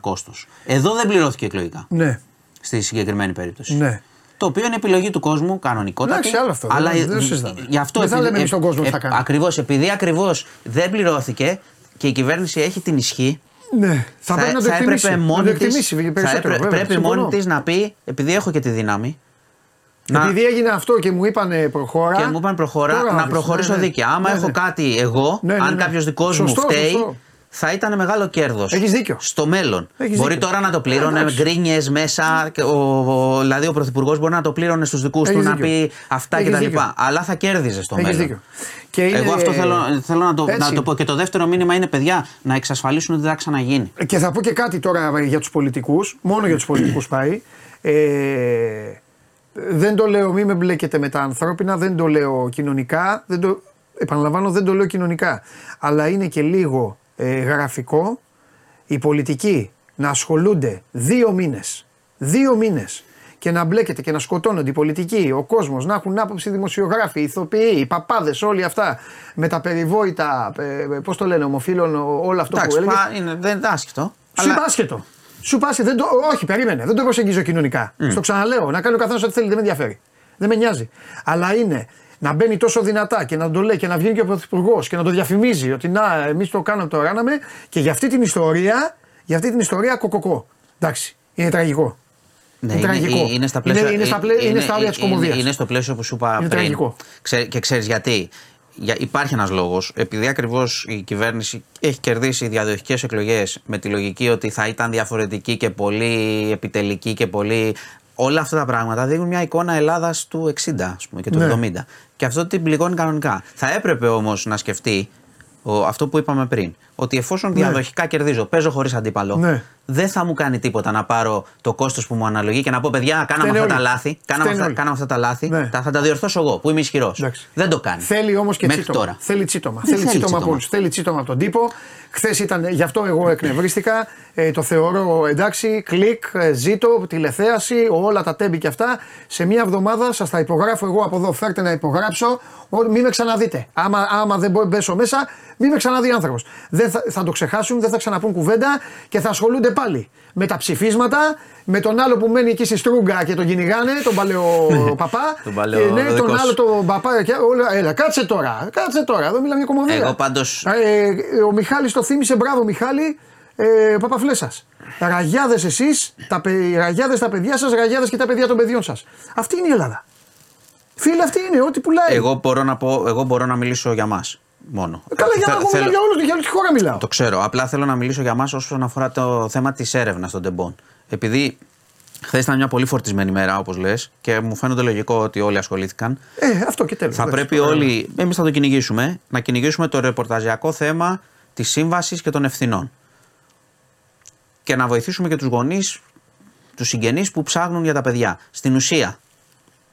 κόστος. Εδώ δεν πληρώθηκε εκλογικά. Ναι. Στη συγκεκριμένη περίπτωση. Ναι. Το οποίο είναι επιλογή του κόσμου κανονικότατα. Εντάξει, άλλο αυτό. Αλλά δεν, δεν συζητάμε. Γι' αυτό δεν θα λέμε στον κόσμο τι θα κάνει. Ακριβώς, επειδή ακριβώς δεν πληρώθηκε και η κυβέρνηση έχει την ισχύ. Ναι, θα, θα, πρέπει να το έπρεπε μόνη της, θα πρέπει μόνη της να πει, επειδή έχω και τη δύναμη, να... Επειδή έγινε αυτό και μου είπαν προχώρα. Και μου είπαν προχώρα, να προχωρήσω ναι, ναι. δίκαια. Άμα ναι, έχω ναι. κάτι εγώ, ναι, αν κάποιος δικός μου φταίει, θα ήταν μεγάλο κέρδος. Έχεις δίκιο. Στο μέλλον. Έχεις μπορεί δίκιο. τώρα να το πλήρωνε με γκρίνιες μέσα. Ο, ο, δηλαδή ο Πρωθυπουργός μπορεί να το πλήρωνε στους δικούς του να πει αυτά κτλ. Αλλά θα κέρδιζε στο Έχεις μέλλον. Δίκιο. Και είναι... Εγώ αυτό θέλω, θέλω να, το, να το πω. Και το δεύτερο μήνυμα είναι παιδιά να εξασφαλίσουν ότι δεν θα ξαναγίνει. Και θα πω και κάτι τώρα για τους πολιτικούς. Μόνο για τους πολιτικούς πάει. Ε, δεν το λέω, μη με μπλέκετε με τα ανθρώπινα, δεν το λέω κοινωνικά. Δεν το, επαναλαμβάνω, δεν το λέω κοινωνικά. Αλλά είναι και λίγο ε, γραφικό οι πολιτικοί να ασχολούνται δύο μήνες. Δύο μήνες και να μπλέκεται και να σκοτώνονται οι πολιτικοί, ο κόσμος, να έχουν άποψη δημοσιογράφοι, ηθοποιοί, οι παπάδες, όλοι αυτά με τα περιβόητα, ε, ε πώς το λένε, ομοφύλων, όλο αυτό Εντάξει, που έλεγε. Είναι, δεν είναι άσχετο. Σου αλλά... άσχετο. Σου πάσει, δεν το, όχι, περίμενε, δεν το προσεγγίζω κοινωνικά. Mm. Στο ξαναλέω, να κάνει ο καθένας ό,τι θέλει, δεν με ενδιαφέρει. Δεν με νοιάζει. Αλλά είναι να μπαίνει τόσο δυνατά και να το λέει και να βγαίνει και ο Πρωθυπουργός και να το διαφημίζει ότι να, εμείς το κάναμε, το ράναμε και για αυτή την ιστορία, για αυτή την ιστορία κοκοκό. Εντάξει, είναι τραγικό. Ναι, είναι, τραγικό. Είναι στα πλαίσια, είναι, είναι στα, πλαίσια, είναι, είναι στα όρια της κομμωδίας. Είναι, στο πλαίσιο που σου είπα είναι πριν. Τραγικό. και ξέρεις γιατί. Για, υπάρχει ένας λόγος. Επειδή ακριβώς η κυβέρνηση έχει κερδίσει διαδοχικές εκλογές με τη λογική ότι θα ήταν διαφορετική και πολύ επιτελική και πολύ όλα αυτά τα πράγματα δίνουν μια εικόνα Ελλάδας του 60 ας πούμε, και του ναι. 70. Και αυτό την πληγώνει κανονικά. Θα έπρεπε όμως να σκεφτεί ο, αυτό που είπαμε πριν. ότι εφόσον διαδοχικά κερδίζω, παίζω χωρίς αντίπαλο, Ναι. δεν θα μου κάνει τίποτα να πάρω το κόστος που μου αναλογεί και να πω: Παιδιά, κάναμε Φταίνε αυτά τα όλοι. λάθη. Κάναμε Φταίνε αυτά, όλοι. κάναμε αυτά τα λάθη. Ναι. Τα, θα τα διορθώσω εγώ που είμαι ισχυρός. Εντάξει. Δεν το κάνει. Θέλει όμως και Μέχρι τσίτομα. τώρα. Θέλει τσίτομα. Δεν θέλει θέλει τσίτομα από τσίτομα. όλους. Θέλει τσίτομα από τον τύπο. Χθες ήταν, γι' αυτό εγώ εκνευρίστηκα. Ε, το θεωρώ εντάξει. Κλικ, ε, ζήτω, τηλεθέαση, όλα τα τέμπη και αυτά. Σε μία εβδομάδα σας τα υπογράφω εγώ από εδώ. Φέρτε να υπογράψω. Ό, μην με ξαναδείτε. Άμα, άμα δεν μπορώ μπέσω μέσα, μην με ξαναδεί άνθρωπος. Δεν θα, θα το ξεχάσουν, δεν θα ξαναπούν κουβέντα και θα ασχολούνται πάλι με τα ψηφίσματα, με τον άλλο που μένει εκεί στη Στρούγκα και τον κυνηγάνε, τον παλαιό παπά. Τον παλαιό Και ναι, τον δικός άλλο σου. τον παπά. Και όλα, έλα, κάτσε τώρα, κάτσε τώρα, εδώ μιλάμε για κομμωδία. Εγώ πάντως- Ε, ο Μιχάλης το θύμισε, μπράβο Μιχάλη, ε, Παπαφλέσας. Ραγιάδες εσείς, τα, παι- ραγιάδες τα παιδιά σας, ραγιάδες και τα παιδιά των παιδιών σας. Αυτή είναι η Ελλάδα. Φίλε, αυτή είναι, ό,τι πουλάει. Εγώ μπορώ να, πω, εγώ μπορώ να μιλήσω για μας μόνο. Ε, Καλά, για να Θε- εγώ μιλάω για όλους, για όλη τη χώρα μιλάω. Το ξέρω. Απλά θέλω να μιλήσω για μας όσον αφορά το θέμα της έρευνας των τεμπών. Επειδή χθες ήταν μια πολύ φορτισμένη μέρα, όπως λες, και μου φαίνεται λογικό ότι όλοι ασχολήθηκαν. Ε, αυτό και τέλος. Θα εντάξει, πρέπει το όλοι, εμείς θα το κυνηγήσουμε, να κυνηγήσουμε το ρεπορταζιακό θέμα της σύμβασης και των ευθυνών. Και να βοηθήσουμε και τους γονείς, τους συγγενείς που ψάχνουν για τα παιδιά. Στην ουσία,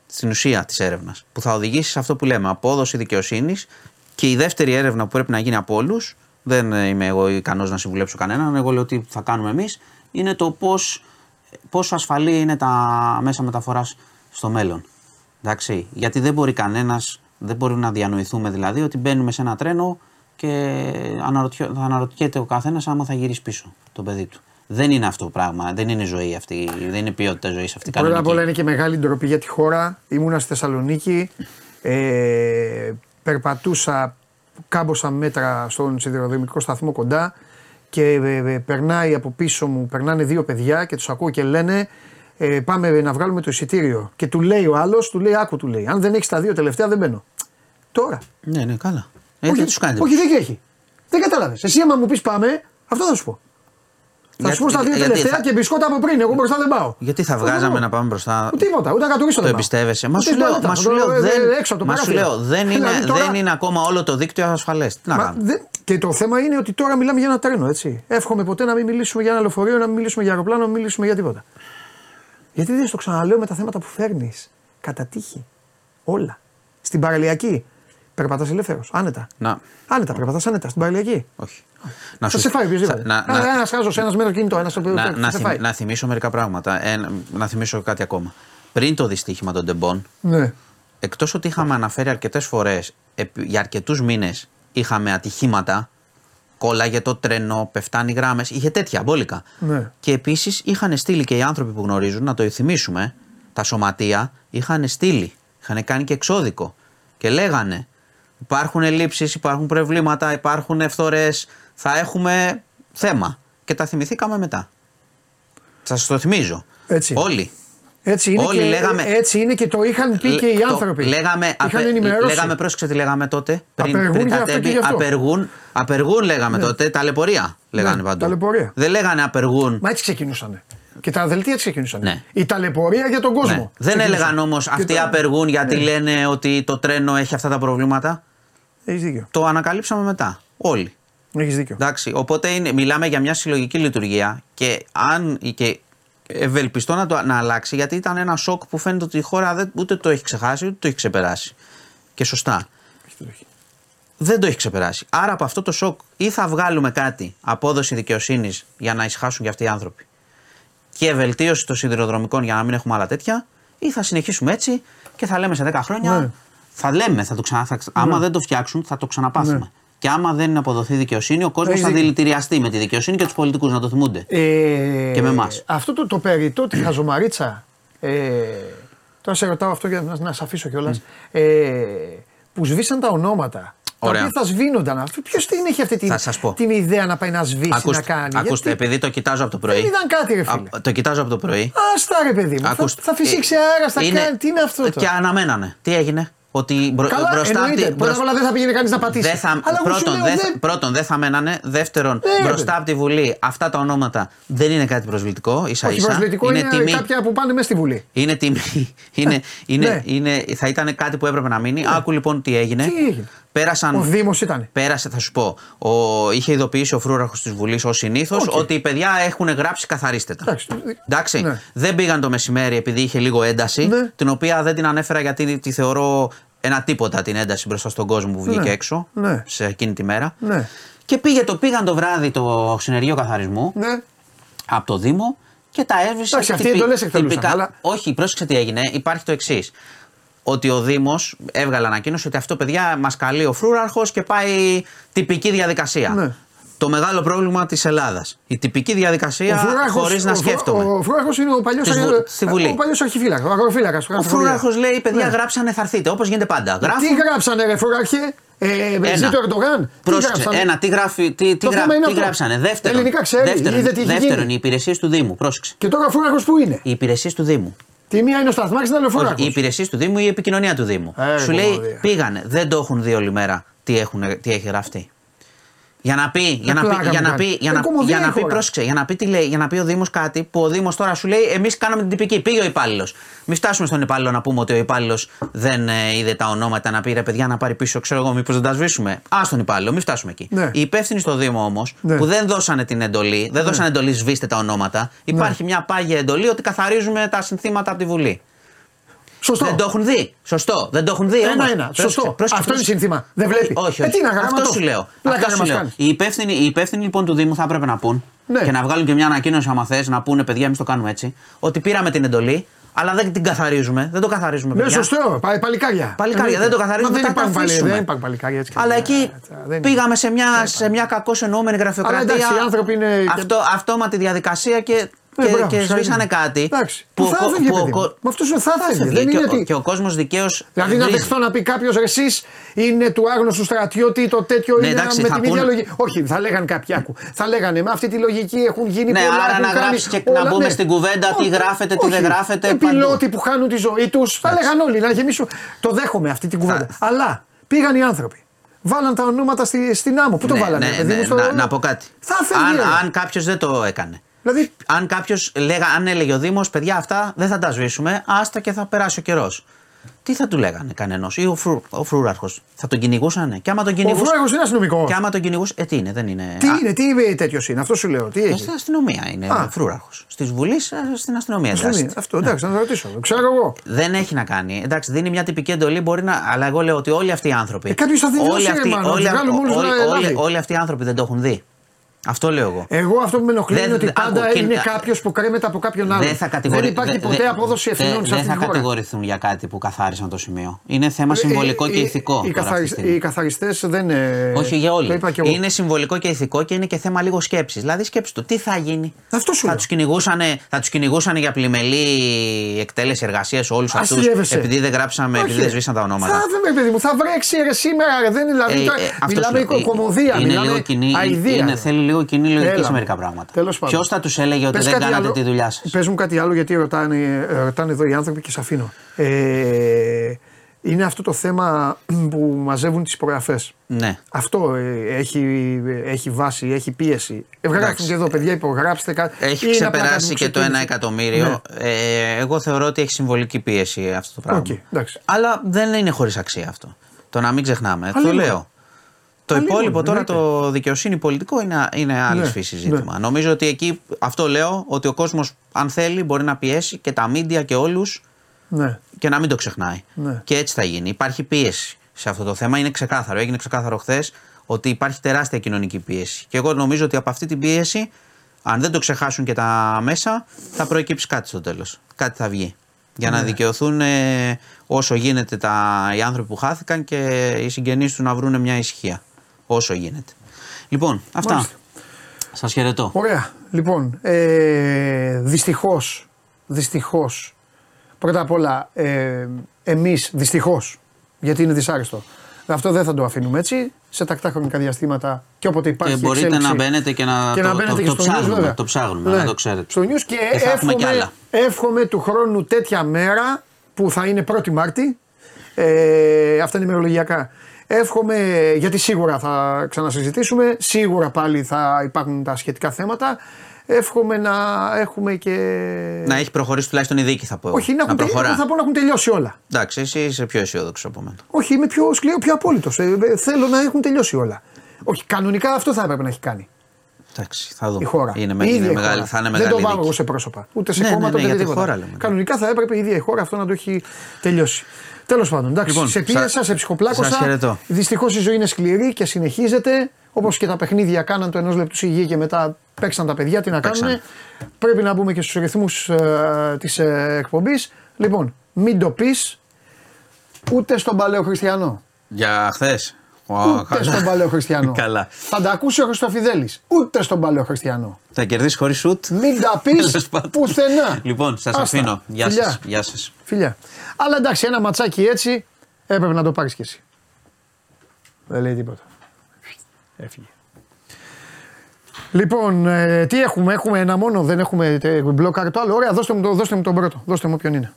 στην ουσία της έρευνας, που θα οδηγήσει σε αυτό που λέμε απόδοση δικαιοσύνης και η δεύτερη έρευνα που πρέπει να γίνει από όλους, δεν είμαι εγώ ικανός να συμβουλέψω κανέναν, εγώ λέω τι θα κάνουμε εμείς, είναι το πώς, πόσο ασφαλή είναι τα μέσα μεταφοράς στο μέλλον. Εντάξει, γιατί δεν μπορεί κανένας, δεν μπορεί να διανοηθούμε δηλαδή ότι μπαίνουμε σε ένα τρένο και αναρωτιό, θα αναρωτιέται ο καθένας άμα θα γυρίσει πίσω το παιδί του. Δεν είναι αυτό το πράγμα, δεν είναι ζωή αυτή, δεν είναι ποιότητα ζωής αυτή. Πρώτα απ' κανονική. όλα είναι και μεγάλη ντροπή για τη χώρα. Ήμουνα στη Θεσσαλονίκη. Ε, περπατούσα κάμποσα μέτρα στον σιδηροδρομικό σταθμό κοντά και ε, ε, περνάει από πίσω μου, περνάνε δύο παιδιά και τους ακούω και λένε ε, πάμε να βγάλουμε το εισιτήριο. Και του λέει ο άλλος, του λέει άκου του λέει, αν δεν έχεις τα δύο τελευταία δεν μπαίνω. Τώρα. Ναι, ναι, καλά. Ε, δεν τους κάνει. όχι, δεν έχει. Δεν κατάλαβες. Εσύ άμα μου πεις πάμε, αυτό θα σου πω. Θα Γιατί- σου πω στα δύο γιατί τελευταία θα- και μπισκότα από πριν. Εγώ μπροστά δεν πάω. Γιατί θα Αυτό βγάζαμε δεν να πάω. πάμε μπροστά; Τίποτα, ούτε κατουρίσω Το δεν πάω. εμπιστεύεσαι. Μα Ούτε σου λέω, τουαλέτα, μα θα σου το- λέω, ε, δεν, ε, έξω από το μα σου παράθυρο. λέω, δεν, είναι, Δηλαδή τώρα- δεν είναι ακόμα όλο το δίκτυο ασφαλές. Τι να Μα κάνουμε; δεν- και το θέμα είναι ότι τώρα μιλάμε για ένα τρένο, έτσι. Εύχομαι ποτέ να μην μιλήσουμε για ένα λεωφορείο, να μην μιλήσουμε για αεροπλάνο, να μην μιλήσουμε για τίποτα. Γιατί δεν στο ξαναλέω με τα θέματα που φέρνεις. Κατά τύχη. Όλα. Στην παραλιακή. Περπατάς ελεύθερος. Άνετα. Να, Άνετα, περπατάς άνετα στην παραλιακή. όχι. Να Θα σε φάει οποιοδήποτε. να- να- Ένας χάζος, ένας με το κινητό, ένας στο οποίο να, θα να, σε θυμ- φάει. να θυμίσω μερικά πράγματα. Ε, να- να θυμίσω κάτι ακόμα. Πριν το δυστύχημα των τεμπών, Ναι. εκτός ότι είχαμε αναφέρει αρκετές φορές για αρκετούς μήνες είχαμε ατυχήματα, κόλλαγε το τρένο, πεφτάνει γράμμες, είχε τέτοια μπόλικα. Ναι. Και επίσης είχαν στείλει και οι άνθρωποι που γνωρίζουν, να το θυμίσουμε, τα σωματεία είχαν στείλει, είχαν κάνει και εξώδικο και λέγανε υπάρχουν ελλείψεις, υπάρχουν προβλήματα, υπάρχουν ευθορές, θα έχουμε θέμα. Και τα θυμηθήκαμε μετά. Σας το θυμίζω. Έτσι. Όλοι. Έτσι είναι, Όλοι και, λέγαμε- έτσι είναι και το είχαν πει και οι Το- άνθρωποι. Λέγαμε, Είχαν απε- ενημερώσει. λέγαμε πρόσεξε τι λέγαμε τότε. Πριν, Απεργούν πριν για τα αυτό και τέμπη, γι' αυτό. απεργούν, απεργούν λέγαμε τότε, ταλαιπωρία λέγανε Ναι, παντού. ταλαιπωρία. Δεν λέγανε απεργούν. Μα έτσι ξεκινούσαν. Και τα δελτία έτσι ξεκινούσαν. Ναι. Η ταλαιπωρία για τον κόσμο. Ναι. Δεν ξεκινούσαν. έλεγαν όμως Και αυτοί τώρα- απεργούν γιατί Ναι. λένε ότι το τρένο έχει αυτά τα προβλήματα. Έχεις δίκιο. Το ανακαλύψαμε μετά. Όλοι. Έχεις δίκιο. Εντάξει, οπότε είναι, μιλάμε για μια συλλογική λειτουργία και αν και ευελπιστώ να, το, να αλλάξει γιατί ήταν ένα σοκ που φαίνεται ότι η χώρα δεν, ούτε το έχει ξεχάσει ούτε το έχει ξεπεράσει. Και σωστά. Δεν το έχει ξεπεράσει. Άρα από αυτό το σοκ ή θα βγάλουμε κάτι, απόδοση δικαιοσύνης για να ησυχάσουν και αυτοί οι άνθρωποι και βελτίωση των σιδηροδρομικών για να μην έχουμε άλλα τέτοια, ή θα συνεχίσουμε έτσι και θα λέμε σε 10 χρόνια. Ναι. Θα λέμε, θα το ξανα, θα, άμα δεν το φτιάξουν, θα το ξαναπάθουμε. Ναι. Και άμα δεν αποδοθεί δικαιοσύνη, ο κόσμος Έχεις θα δίκιο. δηλητηριαστεί με τη δικαιοσύνη και τους πολιτικούς να το θυμούνται. Ε, Και με εμάς. Αυτό το, το περιττό, τη χαζομαρίτσα. Ε, τώρα σε ρωτάω αυτό για να, να σε αφήσω κιόλας. Ε, που σβήσαν τα ονόματα. Ωραία. Τα οποία θα σβήνονταν. Ποιος την έχει αυτή την, Θα σας πω. την ιδέα να πάει να σβήσει, Ακούστε, να κάνει. ακούστε Γιατί- επειδή το κοιτάζω από το πρωί. Δεν ήταν κάτι, ρε φίλε. Α, το κοιτάζω από το πρωί. Άστα ρε παιδί μου. Θα, Ακούστε, θα φυσήξει ε, αέρα, θα είναι- κάνει. Τι είναι αυτό Και τώρα. αναμένανε. Τι έγινε; Ότι μπρο, Καλά, μπροστά από εννοείται. τη- Πρώτα απ' όλα δεν θα πήγαινε κανείς να πατήσει. Δεν θα, Αλλά εγώ σου πρώτον, λέω, δεν, δεν- πρώτον, δεν θα μένανε. Δεύτερον, Ναι, μπροστά ρε. από τη Βουλή αυτά τα ονόματα δεν είναι κάτι προσβλητικό. ίσα Όχι ίσα. προσβλητικό είναι, τιμή, κάποια που πάνε μέσα στη Βουλή. είναι τιμή. είναι, είναι, Ναι. είναι, θα ήταν κάτι που έπρεπε να μείνει. Άκου λοιπόν τι έγινε. Τι έγινε; Πέρασαν, Ο Δήμος ήταν. Πέρασε, θα σου πω. Ο, είχε ειδοποιήσει ο φρούραρχος της Βουλής ως συνήθως Οκ. ότι οι παιδιά έχουν γράψει καθαρίστε τα. Εντάξει. Εντάξει. Ναι. Δεν πήγαν το μεσημέρι επειδή είχε λίγο ένταση, Ναι. την οποία δεν την ανέφερα γιατί τη θεωρώ ένα τίποτα την ένταση μπροστά στον κόσμο που βγήκε Ναι. έξω Ναι. σε εκείνη τη μέρα. Ναι. Και πήγε το, πήγαν το βράδυ το συνεργείο καθαρισμού Ναι. από το Δήμο και τα έβρισε. Εντάξει, αυτοί εντολές εκτελούσαν, αλλά- Όχι, πρόσεξε τι έγινε. Υπάρχει το εξής. Ότι ο Δήμος έβγαλε ανακοίνωση ότι αυτό παιδιά μας καλεί ο φρούραρχος και πάει τυπική διαδικασία. Ναι. Το μεγάλο πρόβλημα της Ελλάδας. Η τυπική διαδικασία χωρίς να ο Φρου- σκέφτομαι. Ο Φρούραρχος είναι ο παλιός Της Βου- στη Βουλή. Ο παλιός αρχιφύλακας, ο αγροφύλακας. Ο φρούραρχος λέει: Παιδιά, Ναι. γράψανε, θα έρθετε. Όπως γίνεται πάντα. Τι Γράφουν. γράψανε, ρε Φρούραρχε, ε, Μπενζίτο Ερντογάν. Τι Πρόσεξε, γράψανε; ένα, τι, γράφει, τι, τι, Το γρα- θέμα είναι τι αυτό. γράψανε; Δεύτερον, Ελληνικά ξέρει, δεύτερον, είδε τι έχει δεύτερον γίνει. οι υπηρεσίες του Δήμου. Πρόσεξε. Και τώρα ο Φρούραρχος που είναι; Οι υπηρεσίες του Δήμου. Τη μία είναι ο Σταθμάκης, την άλλη ο Όχι, Φρούραρχο. οι υπηρεσίες του Δήμου ή η επικοινωνία του Δήμου. Ε, Σου λέει κομμωδία. πήγανε, δεν το έχουν δει όλη μέρα τι, έχουν, τι έχει γραφτεί. Για να πει, για να πει, πλάκα για μου να κάνει. πει, για Ε, να, κομμωδία για να η πει, χώρα. πρόσεξε, για να πει, τι λέει, για να πει ο Δήμος κάτι που ο Δήμος τώρα σου λέει: Εμείς κάναμε την τυπική. Πήγε ο υπάλληλος. Μην φτάσουμε στον υπάλληλο να πούμε ότι ο υπάλληλος δεν ε, είδε τα ονόματα να πει ρε παιδιά να πάρει πίσω, ξέρω εγώ, μήπως δεν τα σβήσουμε. Α τον υπάλληλο, μην φτάσουμε εκεί. Ναι. Οι υπεύθυνοι στο Δήμο όμως Ναι. που δεν δώσανε την εντολή, δεν δώσανε εντολή σβήστε τα ονόματα, υπάρχει μια πάγια εντολή ότι καθαρίζουμε τα συνθήματα από τη Βουλή. Σωστό. Δεν το έχουν δει. Σωστό. Δεν το έχουν δει. Ένα-ένα. όμως. Σωστό. Πρόσεξε, Αυτό είναι πρόσεξε. σύνθημα. Δεν βλέπει. Όχι, Ε, όχι. τι να κάνω, Αυτό το. σου λέω. Πλάκα Αυτό να σου μας λέω. κάνεις; Οι υπεύθυνοι, οι υπεύθυνοι λοιπόν του Δήμου θα έπρεπε να πούν Ναι. και να βγάλουν και μια ανακοίνωση, άμα θες, να πούνε παιδιά, εμείς το κάνουμε έτσι. Ότι πήραμε την εντολή, αλλά δεν την καθαρίζουμε. Δεν το καθαρίζουμε. Ναι, παιδιά. σωστό. Πα- Παλικάρια. Παλικάρια, Εννοείται. δεν το καθαρίζουμε, Μα θα δεν τα υπάρχουν, παλι- αφήσουμε. δεν υπάρχουν παλικάρια έτσι. κι Αλλά αλλιώς. εκεί Ε, δεν είναι. πήγαμε σε μια, σε μια κακώ εννοούμενη γραφειοκρατία. Αλλά εντάξει, οι άνθρωποι είναι- Αυτό, αυτόματη διαδικασία και, Ναι, και, μπράβο, και συγχαρητήρια. σβήσανε κάτι. Εντάξει. που Που θα ο- έφευγε, που ο παιδί μου. κο- Με αυτούς θα έφευγε. έφευγε. Δεν Και είναι ο- ότι- Και ο κόσμος δικαίως. Δηλαδή να δεχθώ να πει κάποιος εσείς είναι του άγνωστου στρατιώτη, το τέτοιο Ναι, είναι εντάξει, με θα την ίδια πούν- λογική. Όχι, θα λέγανε κάποιοι άκου. Θα λέγανε με αυτή τη λογική έχουν γίνει Ναι, πολλά. άρα έχουν να κάνει γράψεις και όλα, να μπούμε ναι. στην κουβέντα τι Όχι, γράφετε, τι όχι. δεν γράφετε, Ε, παντού. Πιλότοι που χάνουν τη ζωή τους. Θα λέγανε όλοι να γεμίσουν. Το δέχομαι αυτή την κουβέντα. Αλλά πήγαν οι άνθρωποι. Βάλαν τα ονόματα στη, στην άμμο. Πού το Ναι, βάλανε, ναι, παιδί ναι, μου, στο- να, να πω κάτι. Θα φεύγει. αν, ρε. αν κάποιος δεν το έκανε. Δηλαδή, Αν κάποιος αν έλεγε ο Δήμος, παιδιά, αυτά δεν θα τα σβήσουμε, άστα και θα περάσει ο καιρός. Τι θα του λέγανε κανένας, ή ο, φρου, ο φρούραρχο. Θα τον κυνηγούσανε; Και άμα τον ο κυνηγούσαν. Φράγος είναι αστυνομικό. Και άμα τον κυνηγούσε. Ε, τι είναι, δεν είναι. Τι Α, είναι, τι τέτοιος είναι, αυτό σου λέω. Τι ε, έχει; Στην αστυνομία είναι Α. φρούραρχο. Στη Βουλής, ε, στην αστυνομία. Αστυνομία. εργάζεται. Αυτό, εντάξει, να το ρωτήσω. Ξέρω εγώ. Δεν έχει να κάνει. Εντάξει, δίνει μια τυπική εντολή, μπορεί να. Αλλά εγώ λέω ότι όλοι αυτοί οι άνθρωποι. Ε, κάποιος θα δει όλοι, δώσει, αυτοί, ρε, μάλλον, όλοι, βγάλουμε όλους όλοι, να όλοι, λάβει. όλοι αυτοί οι άνθρωποι δεν το έχουν δει. Αυτό λέω εγώ. Εγώ αυτό που με ενοχλεί Δεν- είναι ότι δεν- πάντα άκου, είναι κοίτα, κάποιος που κρέμεται από κάποιον άλλον. Δεν θα κατηγορη... Δεν υπάρχει δε- ποτέ δε- απόδοση δε- ευθυνών σε Δεν αυτή θα τη χώρα. κατηγορηθούν για κάτι που καθάρισαν το σημείο. Είναι θέμα Ε, συμβολικό ε, και ε, ηθικό. Οι, τώρα αυτή τη καθαρισ- στιγμή. οι καθαριστές δεν. ε, Όχι για Το όλοι. είπα και εγώ. Είναι συμβολικό και ηθικό και είναι και θέμα λίγο σκέψης. Δηλαδή, σκέψη του, τι θα γίνει; Αυτό σου θα λέω. τους κυνηγούσανε, θα τους κυνηγούσανε για πλημελή εκτέλεση εργασίας όλους αυτούς. Αστείευεσαι. Επειδή δεν γράψαμε, Όχι, επειδή δεν ρε. σβήσαν τα ονόματα. Θα, δεν, παιδί μου, θα βρέξει ρε, σήμερα. Ρε, δεν, είναι, δηλαδή, Ε, τώρα ε, αυτό μιλάμε σου λέω. κομμωδία. Είναι μιλάμε λίγο κοινή, αηδία, είναι, ρε. θέλει λίγο κοινή λογική Έλα, σε μερικά πράγματα. τέλος πάντων. Ποιος θα τους έλεγε ότι Πες δεν κάτι κάνατε άλλο. τη δουλειά σας; Πες μου κάτι άλλο γιατί ρωτάνε, ε, ρωτάνε εδώ οι άνθρωποι και σε αφήνω. Ε, είναι αυτό το θέμα που μαζεύουν τις υπογραφές. Ναι. Αυτό ε, έχει, έχει βάση, έχει πίεση. Γράφουν Εντάξει. και εδώ, παιδιά, υπογράψτε κάτι. Έχει Είναι απλά ξεπεράσει κάτι και που το ένα ξεκίνησε. εκατομμύριο. Ε, εγώ θεωρώ ότι έχει συμβολική πίεση αυτό το πράγμα. Οκ, εντάξει. Αλλά δεν είναι χωρίς αξία αυτό. Το να μην ξεχνάμε. Το Αλλήμον. λέω. Το Αλλήμον, υπόλοιπο τώρα, εννοείται. το δικαιοσύνη πολιτικό είναι, είναι άλλη Ναι, φύση ζήτημα. Νομίζω ότι εκεί αυτό λέω ότι ο κόσμος, αν θέλει, μπορεί να πιέσει και τα μίντια και όλους Ναι. και να μην το ξεχνάει. Ναι. Και έτσι θα γίνει. Υπάρχει πίεση σε αυτό το θέμα. Είναι ξεκάθαρο. Έγινε ξεκάθαρο χθες ότι υπάρχει τεράστια κοινωνική πίεση. Και εγώ νομίζω ότι από αυτή την πίεση, αν δεν το ξεχάσουν και τα μέσα, θα προκύψει κάτι στο τέλος. Κάτι θα βγει. Για Ναι. να δικαιωθούν ε, όσο γίνεται τα, οι άνθρωποι που χάθηκαν και οι συγγενείς του να βρουν μια ησυχία. Όσο γίνεται. Λοιπόν, αυτά. Μάλιστα. Σας χαιρετώ. Ωραία. Λοιπόν, ε, δυστυχώς, δυστυχώς, πρώτα απ' όλα, ε, εμείς δυστυχώς, γιατί είναι δυσάρεστο, αυτό δεν θα το αφήνουμε έτσι, σε τακτά χρονικά διαστήματα και όποτε υπάρχει Και μπορείτε εξέλιξη, να μπαίνετε και να και το, να μπαίνετε το, και το στο news, ψάχνουμε. βέβαια. Το ψάχνουμε, Ναι. να το ξέρετε. Στο news και, Και θα έχουμε εύχομαι, κι άλλα. εύχομαι του χρόνου τέτοια μέρα που θα είναι 1η Μάρτη, ε, αυτά είναι ημερολογιακά. Εύχομαι, γιατί σίγουρα θα ξανασυζητήσουμε, σίγουρα πάλι θα υπάρχουν τα σχετικά θέματα. Εύχομαι να έχουμε και. Να έχει προχωρήσει τουλάχιστον η δίκη, θα πω. Όχι, να, έχουν, προχωρά. θα πω να έχουν τελειώσει όλα. Εντάξει, εσύ είσαι πιο αισιόδοξος από μένα. Όχι, είμαι πιο σκληρό, πιο απόλυτος. Ε, ε, θέλω να έχουν τελειώσει όλα. Όχι, κανονικά αυτό θα έπρεπε να έχει κάνει. Εντάξει, θα δούμε. Η χώρα. Είναι, η είναι μεγάλη, θα είναι μεγάλη Δεν το πάω εγώ σε πρόσωπα. Ούτε σε ναι, κόμματα ναι, ναι, ούτε τίποτα. Κανονικά θα έπρεπε η ίδια η χώρα αυτό να το έχει τελειώσει. Τέλος πάντων, εντάξει, λοιπόν, σε πίεσα, σε ψυχοπλάκωσα. Δυστυχώς η ζωή είναι σκληρή και συνεχίζεται. Όπως και τα παιχνίδια κάναν το ενός λεπτού υγεία και μετά παίξαν τα παιδιά. Τι να κάνουν. Πρέπει να μπούμε και στους ρυθμούς ε, της ε, εκπομπής. Λοιπόν, μην το πεις ούτε στον παλαιό Χριστιανό. Για χθες. Ούτε στον παλαιό Χριστιανό. Καλά. Θα τα ακούσει ο Χριστοφιδέλης. Ούτε στον παλαιό Χριστιανό. Θα κερδίσεις χωρίς σουτ. Μην τα πεις πουθενά. Λοιπόν, σας αφήνω. Γεια σας. Γεια σας. Φιλιά. Αλλά εντάξει, ένα ματσάκι έτσι έπρεπε να το πάρεις κι εσύ. Δεν λέει τίποτα. Έφυγε. Λοιπόν, ε, τι έχουμε, έχουμε ένα μόνο, δεν έχουμε ε, μπλοκάρει το άλλο. Ωραία, δώστε μου, το, δώστε μου τον πρώτο. Δώστε μου ποιον είναι.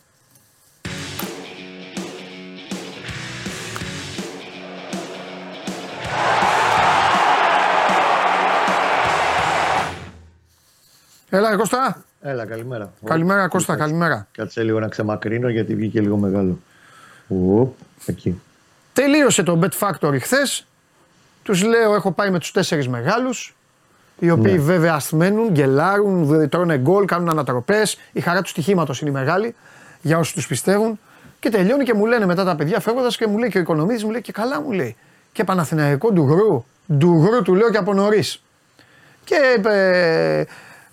Έλα, Κώστα. Έλα, καλημέρα. Καλημέρα, Κώστα, καλημέρα. Κάτσε λίγο να ξεμακρύνω γιατί βγήκε λίγο μεγάλο. Ου, εκεί. Τελείωσε το Bet Factory χθες. Τους λέω: Έχω πάει με τους τέσσερις μεγάλους. Οι οποίοι ναι. βέβαια ασθμένουν, γκελάρουν, τρώνε γκολ, κάνουν ανατροπές. Η χαρά του στοιχήματος είναι μεγάλη για όσους τους πιστεύουν. Και τελειώνει και μου λένε μετά τα παιδιά φεύγοντας και μου λέει και ο οικονομίδη μου λέει και καλά μου λέει. Και Παναθηναϊκό ντουγρού. Ντουγρού του λέω και από νωρίς. Και ε,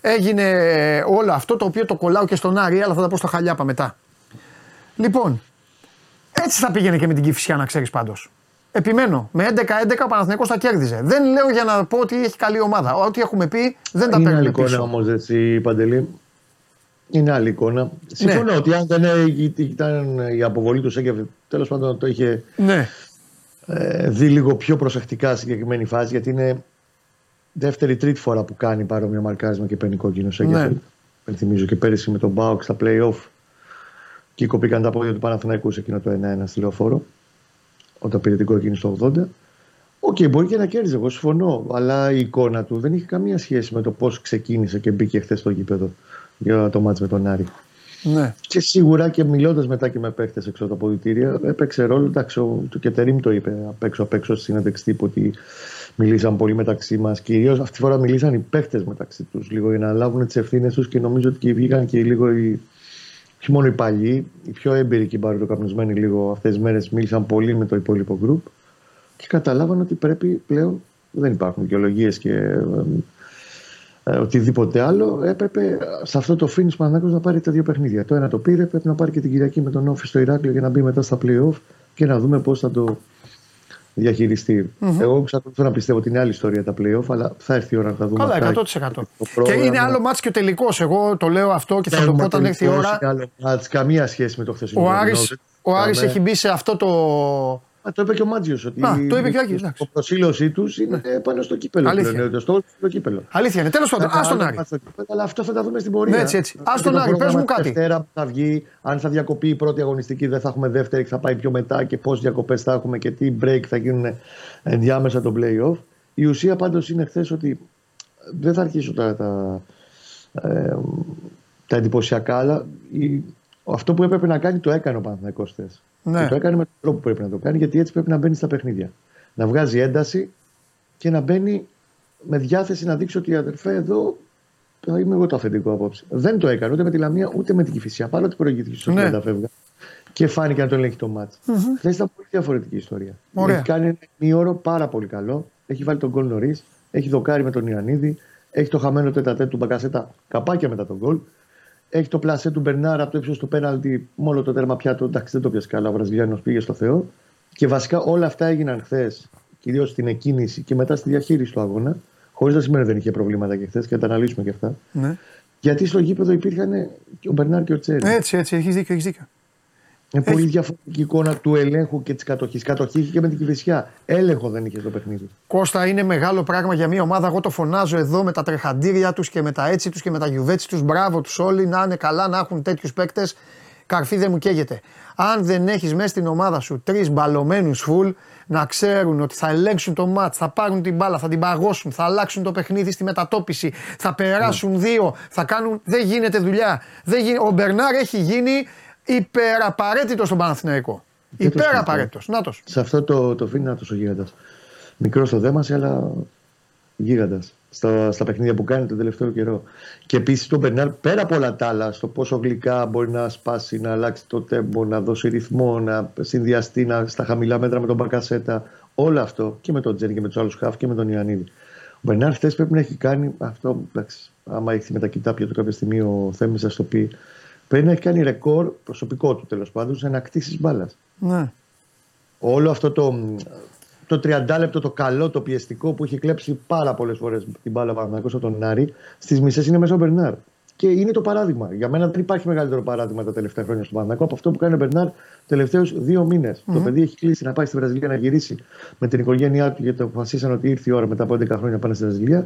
έγινε όλο αυτό το οποίο το κολλάω και στον Άρη, αλλά θα τα πω στο Χαλιάπα μετά. Λοιπόν, έτσι θα πήγαινε και με την Κυφσιά να ξέρεις πάντως. Επιμένω. Με 11-11 ο Παναθηναϊκός θα κέρδιζε. Δεν λέω για να πω ότι έχει καλή ομάδα. Ό,τι έχουμε πει δεν τα παίρνουμε πίσω. Είναι άλλη εικόνα όμως έτσι, Παντελή. Είναι άλλη εικόνα. Συμφωνώ ναι. ότι αν δεν ήταν η αποβολή του Σέγκεφ, τέλος πάντων το είχε ναι. ε, δει λίγο πιο προσεκτικά συγκεκριμένη φάση, γιατί είναι δεύτερη-τρίτη φορά που κάνει παρόμοιο μαρκάρισμα και παίρνει κόκκινο Σένκεφελντ. Ναι. θυμίζω και πέρυσι με τον ΠΑΟΚ στα playoff. Και κοπήκαν τα πόδια του Παναθηναϊκού σε εκείνο το 1-1 στη Λεωφόρο όταν πήρε την κόκκινη στο 80. OK, okay, μπορεί και να κέρδιζε, εγώ συμφωνώ. Αλλά η εικόνα του δεν είχε καμία σχέση με το πώς ξεκίνησε και μπήκε χθες στο γήπεδο για το ματς με τον Άρη. Ναι. Και σίγουρα και μιλώντας μετά και με παίχτες έξω από τα ποδητήρια, έπαιξε ρόλο. Εντάξει, ο, το Κετερήμ το είπε απ' έξω απ' έξω στη συνέντευξη τύπου ότι μιλήσαν πολύ μεταξύ μας. Κυρίως αυτή τη φορά μιλήσαν οι παίχτε μεταξύ τους λίγο για να λάβουν τις ευθύνες τους και νομίζω ότι βγήκαν και λίγο οι, όχι μόνο οι παλιοί, οι πιο έμπειροι και οι παροτοκαπνισμένοι λίγο αυτές τις μέρες μίλησαν πολύ με το υπόλοιπο γκρουπ και καταλάβαν ότι πρέπει πλέον, δεν υπάρχουν δικαιολογίες και ε, ε, οτιδήποτε άλλο, έπρεπε σε αυτό το finish Παναγιώτο να πάρει τα δύο παιχνίδια. Το ένα το πήρε, πρέπει να πάρει και την Κυριακή με τον Όφη στο Ηράκλειο για να μπει μετά στα playoff και να δούμε πώς θα το διαχειριστεί. Mm-hmm. Εγώ εξακολουθώ να πιστεύω ότι είναι άλλη ιστορία τα playoff, αλλά θα έρθει η ώρα να τα δούμε. Καλά, 100%. Και είναι άλλο μάτς και ο τελικός. Εγώ το λέω αυτό και θα το πω όταν έρθει η ώρα. Άλλο μάτς, καμία σχέση με το χθεσινό. Ο Άρης, ο Άρης έχει μπει σε αυτό το Α, το είπε και ο Μάτζιος. Ότι το είπε και ο Άκης. Η προσήλωσή τους είναι ναι. πάνω στο κύπελο. Αλήθεια. Το στο κύπελο. Αλήθεια είναι. Τέλος πάντων, ας τον Άρη. Αλλά αυτό θα τα δούμε στην πορεία. Ναι, έτσι, έτσι. Α τον Άρη, πες μου κάτι. Δευτέρα θα βγει, αν θα διακοπεί η πρώτη αγωνιστική, δεν θα έχουμε δεύτερη, θα πάει πιο μετά και πόσε διακοπές θα έχουμε και τι break θα γίνουν ενδιάμεσα το playoff. Η ουσία πάντως είναι χθες ότι δεν θα αρχίσω τα, τα, ε, τα εντυπωσιακά, αλλά η, αυτό που έπρεπε να κάνει το έκανε ο Παναθηναϊκός χθες. Ναι. Και το έκανε με τον τρόπο που πρέπει να το κάνει, γιατί έτσι πρέπει να μπαίνει στα παιχνίδια. Να βγάζει ένταση και να μπαίνει με διάθεση να δείξει ότι αδερφέ εδώ είμαι εγώ το αφεντικό απόψε. Δεν το έκανε ούτε με τη Λαμία ούτε με την Κυφυσιά. Παρότι προηγήθηκε στο ναι. φεύγα και φάνηκε να το ελέγχει το μάτσο. Mm-hmm. Χθε ήταν πολύ διαφορετική ιστορία. Ωραία. Έχει κάνει ένα ημίωρο πάρα πολύ καλό. Έχει βάλει τον γκολ νωρίς. Έχει δοκάρει με τον Ιωαννίδη. Έχει το χαμένο τετατέ του Μπακασέτα καπάκια μετά τον γκολ. Έχει το πλασέ του Μπερνάρα από το ύψος του πέναλτι, μόνο το τέρμα πιάτο. Εντάξει, δεν το πιάσει καλά. Ο Βραζιλιάνος πήγε στο Θεό. Και βασικά όλα αυτά έγιναν χθες, κυρίω στην εκκίνηση και μετά στη διαχείριση του αγώνα. Χωρίς να σημαίνει δεν είχε προβλήματα και χθες και θα τα αναλύσουμε και αυτά. Ναι. Γιατί στο γήπεδο υπήρχαν και ο Μπερνάρ και ο Τσέρι. Έτσι, έτσι, έχεις δίκιο. Έχεις δίκιο. Είναι Έχει. πολύ διαφορετική εικόνα του ελέγχου και της κατοχής. Κατοχή είχε και με την κυβισιά. Έλεγχο δεν είχε στο παιχνίδι. Κώστα είναι μεγάλο πράγμα για μια ομάδα. Εγώ το φωνάζω εδώ με τα τρεχαντήρια τους και με τα έτσι τους και με τα γιουβέτσι τους. Μπράβο τους όλοι να είναι καλά, να έχουν τέτοιους παίκτες. καρφί δεν μου καίγεται. Αν δεν έχεις μέσα στην ομάδα σου τρεις μπαλωμένους φουλ, να ξέρουν ότι θα ελέγξουν το μάτς, θα πάρουν την μπάλα, θα την παγώσουν, θα αλλάξουν το παιχνίδι στη μετατόπιση, θα περάσουν ναι. δύο, θα κάνουν. Δεν γίνεται δουλειά. Δεν γι... Ο Μπερνάρ έχει γίνει υπεραπαραίτητος στον Παναθηναϊκό. Υπεραπαραίτητος. Νάτο. Σε αυτό το, το να ο γίγαντας. Μικρός στο δέμας, αλλά γίγαντας στα, στα παιχνίδια που κάνει τον τελευταίο καιρό. Και επίσης τον Μπερνάρ πέρα από όλα τα άλλα, στο πόσο γλυκά μπορεί να σπάσει, να αλλάξει το τέμπο, να δώσει ρυθμό, να συνδυαστεί να, στα χαμηλά μέτρα με τον Μπακασέτα. Όλο αυτό και με τον Τζένι και με τους άλλους Χαφ και με τον Ιωαννίδη. Ο Μπερνάρ χθες πρέπει να έχει κάνει αυτό. Εντάξει, άμα έχει με τα κοιτάπια του κάποια στιγμή ο Θέμης, θα το πει. Πρέπει να έχει κάνει ρεκόρ προσωπικό του τέλος πάντων σε ανακτήσεις μπάλας. Ναι. Όλο αυτό το, το 30 λεπτό το καλό, το πιεστικό που έχει κλέψει πάρα πολλές φορές την μπάλα Παναγιώ από τον Άρη, στις μισές είναι μέσα ο Μπερνάρ. Και είναι το παράδειγμα. Για μένα δεν υπάρχει μεγαλύτερο παράδειγμα τα τελευταία χρόνια στον Παναγιώ από αυτό που κάνει ο Μπερνάρ τελευταίους δύο μήνες. Mm-hmm. Το παιδί έχει κλείσει να πάει στη Βραζιλία να γυρίσει με την οικογένειά του γιατί αποφασίσαν ότι ήρθε η ώρα μετά από 11 χρόνια να πάνε στη Βραζιλία.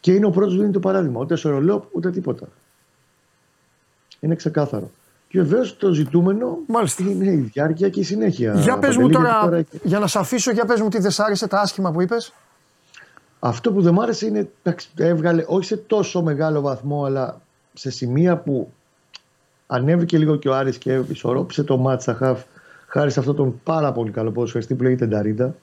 Και είναι ο πρώτος που δίνει το παράδειγμα. Ούτε σε ρολό ούτε τίποτα. Είναι ξεκάθαρο. Και βεβαίως το ζητούμενο Μάλιστα. είναι η διάρκεια και η συνέχεια. Για πες μου τώρα, για να σε αφήσω, για πες μου τι δεν σ' άρεσε τα άσχημα που είπες. Αυτό που δεν μ' άρεσε είναι έβγαλε όχι σε τόσο μεγάλο βαθμό, αλλά σε σημεία που ανέβηκε λίγο και ο Άρης και ισορρόπησε το μάτσα χαφ χάρη σε αυτόν τον πάρα πολύ καλό ποδοσφαιριστή που λέγεται Νταρίντα.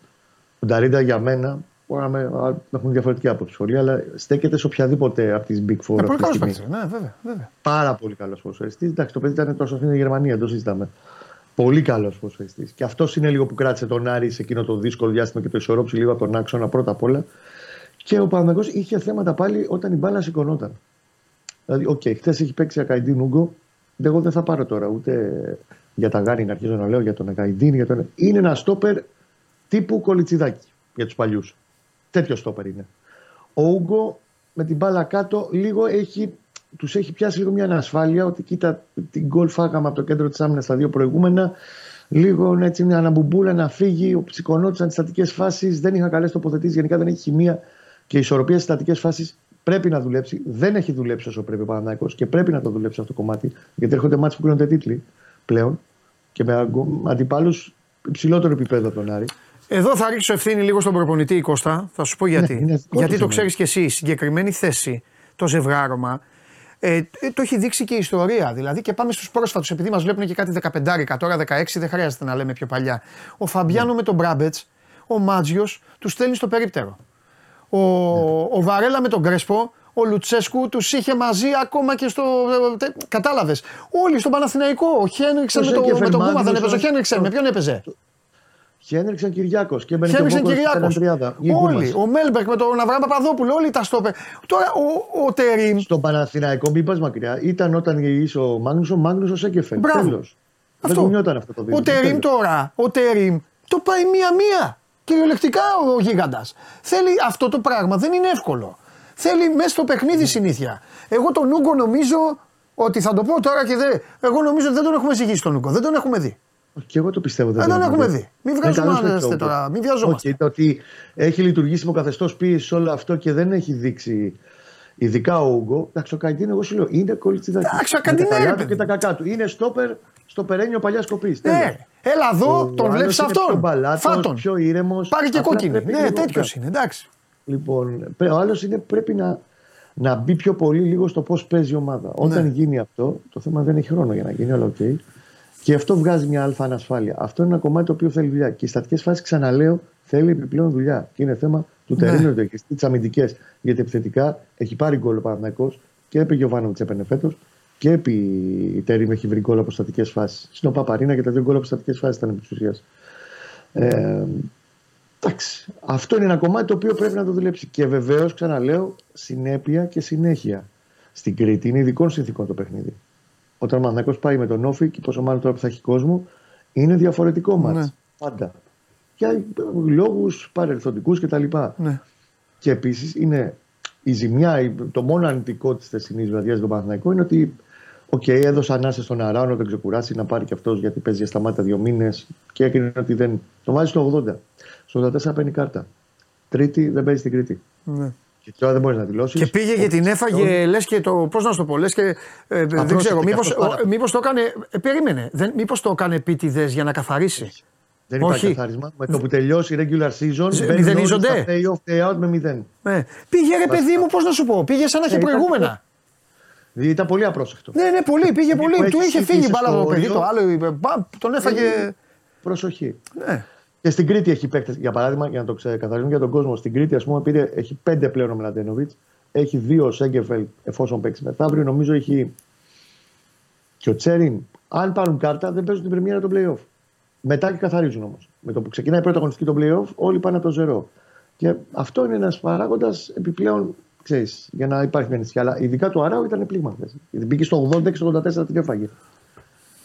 Ο Νταρίντα για μένα Μπορεί να έχουν διαφορετική άποψη σχολεία, αλλά στέκεται σε οποιαδήποτε από τις Big Four. Ε, πολύ καλό παίκτη. Ναι, βέβαια, βέβαια. Πάρα πολύ καλός ποδοσφαιριστής. Εντάξει, το παιδί ήταν τόσο στην Γερμανία, το συζητάμε. Πολύ καλός ποδοσφαιριστής. Και αυτός είναι λίγο που κράτησε τον Άρη σε εκείνο το δύσκολο διάστημα και το ισορρόψει λίγο από τον άξονα πρώτα απ' όλα. Και ο Παναγό είχε θέματα πάλι όταν η μπάλα σηκωνόταν. Δηλαδή, οκ, okay, χθες έχει παίξει Ακαϊντίν Ούγκο. Εγώ δεν θα πάρω τώρα ούτε για τα γάρι να αρχίζω να λέω για τον Ακαϊντίν. Για τον... Είναι ένα στόπερ τύπου κολιτσιδάκι για τους παλιούς. Τέτοιο στόπερ είναι. Ο Ούγκο με την μπάλα κάτω λίγο έχει, τους έχει πιάσει λίγο μια ανασφάλεια ότι κοίτα την γκολ φάγαμε από το κέντρο της άμυνας στα δύο προηγούμενα λίγο έτσι μια αναμπουμπούλα να φύγει, ο ψυχονότη αντιστατικές φάσεις, δεν είχα καλές τοποθετήσεις. Γενικά δεν έχει χημεία και ισορροπία στις στατικέ φάσεις. Πρέπει να δουλέψει. Δεν έχει δουλέψει όσο πρέπει ο Παναναναϊκό και πρέπει να το δουλέψει αυτό το κομμάτι. Γιατί έρχονται μάτια που κλείνονται τίτλοι πλέον και με αντιπάλους υψηλότερο επίπεδο από τον Άρη. Εδώ θα ρίξω ευθύνη λίγο στον προπονητή Κώστα. Θα σου πω γιατί. Ναι, γιατί το ξέρεις κι εσύ. Συγκεκριμένη θέση, το ζευγάρωμα, ε, ε, το έχει δείξει και η ιστορία. Δηλαδή και πάμε στους πρόσφατους, επειδή μας βλέπουν και κάτι 15, τώρα 16, δεν χρειάζεται να λέμε πιο παλιά. Ο Φαμπιάνο ναι. με τον Μπράμπετς, ο Μάτζιος, τους στέλνει στο περίπτερο. Ο, ναι. ο Βαρέλα με τον Κρέσπο, ο Λουτσέσκου τους είχε μαζί ακόμα και στο. Ε, Κατάλαβες. Όλοι στον Παναθηναϊκό. Ο Χένριξεν με, το, με τον Κούμα δεν έπαιζε. Ο Χένριξεν με ποιον έπαιζε; Χένριξαν Κυριάκος και Χένριξαν Κυριάκος. Όλοι. Ο Μέλμπερκ με τον Αβραάμ Παπαδόπουλο, όλοι τα στόπερ. Τώρα ο, ο Τερήμ. Στον Παναθηναϊκό, μην πας μακριά, ήταν όταν γυρίσει ο Μάγνουσο, ο Μάγνουσο Σέκεφελ. Τέλος. Αυτό. Δεν αυτό το Ο Τερήμ τώρα, ο Τερήμ το πάει μία-μία. Κυριολεκτικά ο γίγαντας. Θέλει αυτό το πράγμα, δεν είναι εύκολο. Θέλει μέσα στο παιχνίδι συνήθεια. Εγώ τον Ούγκο νομίζω ότι θα το πω τώρα και δεν. Εγώ νομίζω ότι δεν τον έχουμε ζυγίσει τον Ούγκο. Δεν τον έχουμε δει. Και εγώ το πιστεύω. Δεν, δεν έχουμε δει. Μην βγάζουμε τώρα. Μην βιαζόμαστε. Okay, το ότι έχει λειτουργήσει με καθεστώς πίεση όλο αυτό και δεν έχει δείξει. Ειδικά ο Ούγκο. Εντάξει, ο Καντίν, εγώ σου λέω, είναι κολλητσιδάκι. Εντάξει, ο Καντίν είναι. Και τα κακά του. Είναι στόπερ στόπερ είναι παλιάς κοπής. Ναι. Έλα εδώ, τον βλέπεις αυτόν. Φάτον. Πιο ήρεμος. Πάρει και κόκκινη. Ναι, τέτοιος είναι. Εντάξει. Λοιπόν, ο άλλος πρέπει να, να μπει πιο πολύ λίγο στο πώς παίζει η ομάδα. Ναι. Όταν γίνει αυτό, το θέμα δεν έχει χρόνο για να γίνει, αλλά OK. Okay. Και αυτό βγάζει μια άλφα ανασφάλεια. Αυτό είναι ένα κομμάτι το οποίο θέλει δουλειά. Και οι στατικές φάσεις, ξαναλέω, θέλει επιπλέον δουλειά. Και είναι θέμα του ναι. Τερίμ, που έχει τις αμυντικές. Γιατί επιθετικά έχει πάρει γκολ ο Παναθηναϊκός και επί Γιωβάνο έπαιρνε φέτος και επί η Τερίμ έχει βρει γκολ από στατικές φάσεις. Στην Παπαρίνα και τα δύο γκολ από στατικές φάσεις ήταν επί της ουσίας. Ε, εντάξει. Αυτό είναι ένα κομμάτι το οποίο πρέπει να το δουλέψει. Και βεβαίως, ξαναλέω, συνέπεια και συνέχεια. Στην Κρήτη είναι ειδικών συνθήκων το παιχνίδι. Όταν ο Μανακός πάει με τον Όφη και πόσο μάλλον τώρα που θα έχει κόσμο, είναι διαφορετικό μάτς. Ναι. Πάντα. Για λόγους παρελθοντικούς κτλ. Ναι. Και επίσης είναι η ζημιά, το μόνο αρνητικό της χθεσινής βραδιάς του Παναθηναϊκού είναι ότι OK, okay, έδωσε ανάσα στον Αράο να τον ξεκουράσει, να πάρει και αυτός γιατί παίζει για σταμάτα δύο μήνες και έκρινε ότι δεν. Το βάζει στο 80. Στο 84 παίρνει κάρτα. Τρίτη δεν παίζει στην Κρήτη. Ναι. Και τώρα δεν μπορείς να δηλώσεις. Και πήγε και την έφαγε, λες και το. Πώς να σου το πω, λες και. Ε, δεν ξέρω, μήπως το έκανε. Ε, περίμενε. Μήπως το έκανε επίτηδες για να καθαρίσει; Δεν υπάρχει Όχι. καθάρισμα. Με το που τελειώσει η regular season, μηδενίζονται. Play off, με μηδέν. Ναι. Πήγε ρε παιδί μου, πώς να σου πω, πήγε σαν να έχει προηγούμενα. Ήταν πολύ απρόσεκτο. Ναι, ναι, πολύ, πήγε πολύ. Του είχε φύγει μπάλα το παιδί, το άλλο τον έφαγε. Προσοχή. Ναι. Και στην Κρήτη έχει παίκτες, για παράδειγμα, για να το ξεκαθαρίσουμε για τον κόσμο. Στην Κρήτη, ας πούμε, πήρε, έχει πέντε πλέον ο Μλαντένοβιτς. Έχει δύο ο Σέγκεφελ εφόσον παίξει μεθαύριο. Νομίζω έχει και ο Τσέριν. Αν πάρουν κάρτα, δεν παίζουν την πρεμιέρα των playoff. Μετά και καθαρίζουν όμως. Με το που ξεκινάει η πρώτη αγωνιστική των playoff, όλοι πάνε από το ζερό. Και αυτό είναι ένας παράγοντας επιπλέον, ξέρεις, για να υπάρχει μια ανησυχία. Αλλά ειδικά το Αράου ήταν πλήγμα χθες. Γιατί μπήκε στο 80 και στο 84 την έφαγε.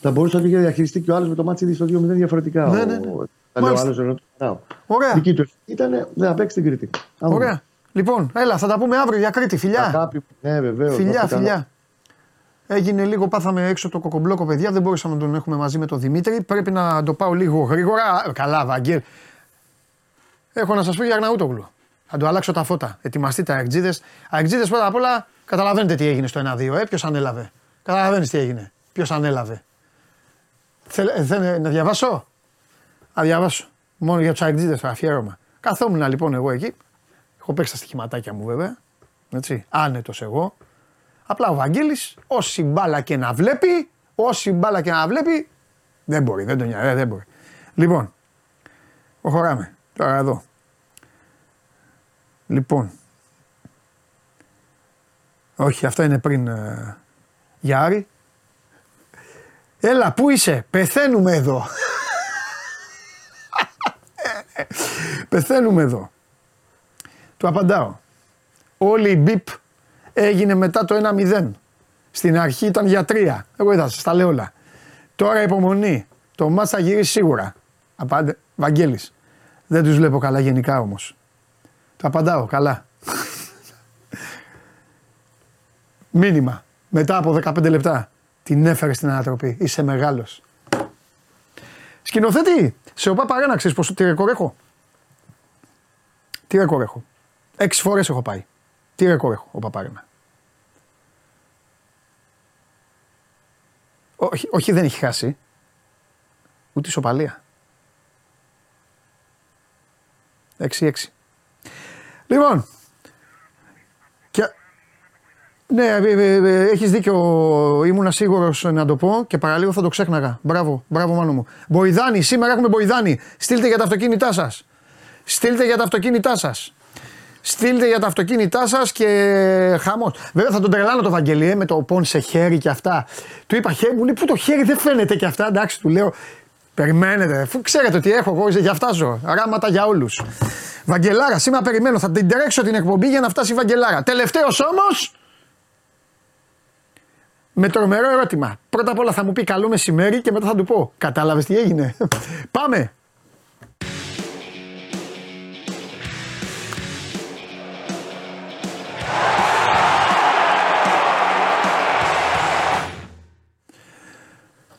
Θα μπορούσε να διαχειριστεί και ο άλλος με το ματς στο 2-0 διαφορετικά. Ναι, ναι, ναι. Ο, ο άλλος Ωραία. Δική του ήταν να παίξει την Κρήτη. Ωραία. Λοιπόν, έλα, θα τα πούμε αύριο για Κρήτη. Φιλιά. Αγάπη, ναι, βεβαίως. Φιλιά, φιλιά. Έγινε λίγο, πάθαμε έξω το κοκομπλόκο, παιδιά. Δεν μπορούσαμε να τον έχουμε μαζί με τον Δημήτρη. Πρέπει να το πάω λίγο γρήγορα. Καλά, Βαγγέλ. Έχω να σας πω για Αρναούτογλου. Θα το αλλάξω τα φώτα. Ετοιμαστείτε αεκτζίδε. Αεκτζίδε πρώτα απ' όλα καταλαβαίνετε τι έγινε στο 1-2. Ε, ποιος ανέλαβε. Καταλαβαίνεις τι έγινε. Ποιος ανέλαβε. Θέλ, ε, να διαβάσω; Να διαβάσω. Μόνο για τους αεκτζίδε το αφιέρωμα. Καθόμουν λοιπόν εγώ εκεί. Έχω παίξει τα στοιχηματάκια μου βέβαια. Έτσι. Άνετος εγώ. Απλά ο Βαγγέλης, όση μπάλα και να βλέπει, όση μπάλα και να βλέπει, δεν μπορεί, δεν τον νοιάζει, δεν μπορεί. Λοιπόν, προχωράμε. Τώρα εδώ. Λοιπόν. Όχι, αυτό είναι πριν ε, Γιάρη. Έλα, πού είσαι, πεθαίνουμε εδώ. πεθαίνουμε εδώ. Του απαντάω. Όλοι οι μπιπ έγινε μετά το 1-0. Στην αρχή ήταν για 3. Εγώ είδα, σας τα λέω όλα. Τώρα υπομονή. Το μάτς θα γυρίσει σίγουρα. Απάντε, Βαγγέλης. Δεν τους βλέπω καλά γενικά όμως. Το απαντάω καλά. Μήνυμα. Μετά από 15 λεπτά. Την έφερε στην ανατροπή. Είσαι μεγάλος. Σκηνοθέτη, σε οπά παρένα ξέρεις πόσο τι ρεκόρ έχω; Τι ρεκόρ έχω; Έξι φορές έχω πάει. Τι ρεκόρ έχω ο Παπάρεμα. Όχι, όχι δεν έχει χάσει. Ούτε ισοπαλία. 6-6. Λοιπόν. Και... Ναι, ε, ε, ε, έχεις δίκιο. Ήμουνα σίγουρος να το πω και παραλίγο θα το ξέχναγα. Μπράβο, μπράβο μάνο μου. Μποϊδάνη, σήμερα έχουμε Μποϊδάνη. Στείλτε για τα αυτοκίνητά σας. Στείλτε για τα αυτοκίνητά σας. Στείλτε για τα αυτοκίνητά σας και χαμός. Βέβαια θα τον τρελάνω το Βαγγελιέ με το πόν σε χέρι και αυτά. Του είπα χέρι, μου λέει που το χέρι δεν φαίνεται και αυτά. Εντάξει, του λέω. Περιμένετε, αφού ξέρετε ότι έχω εγώ, για αυτά ζω. Ράματα για όλους. Βαγγελάρα, σήμερα περιμένω. Θα την τρέξω την εκπομπή για να φτάσει η Βαγγελάρα. Τελευταίος όμως. Με τρομερό ερώτημα. Πρώτα απ' όλα θα μου πει καλό μεσημέρι και μετά θα του πω. Κατάλαβες τι έγινε. Πάμε.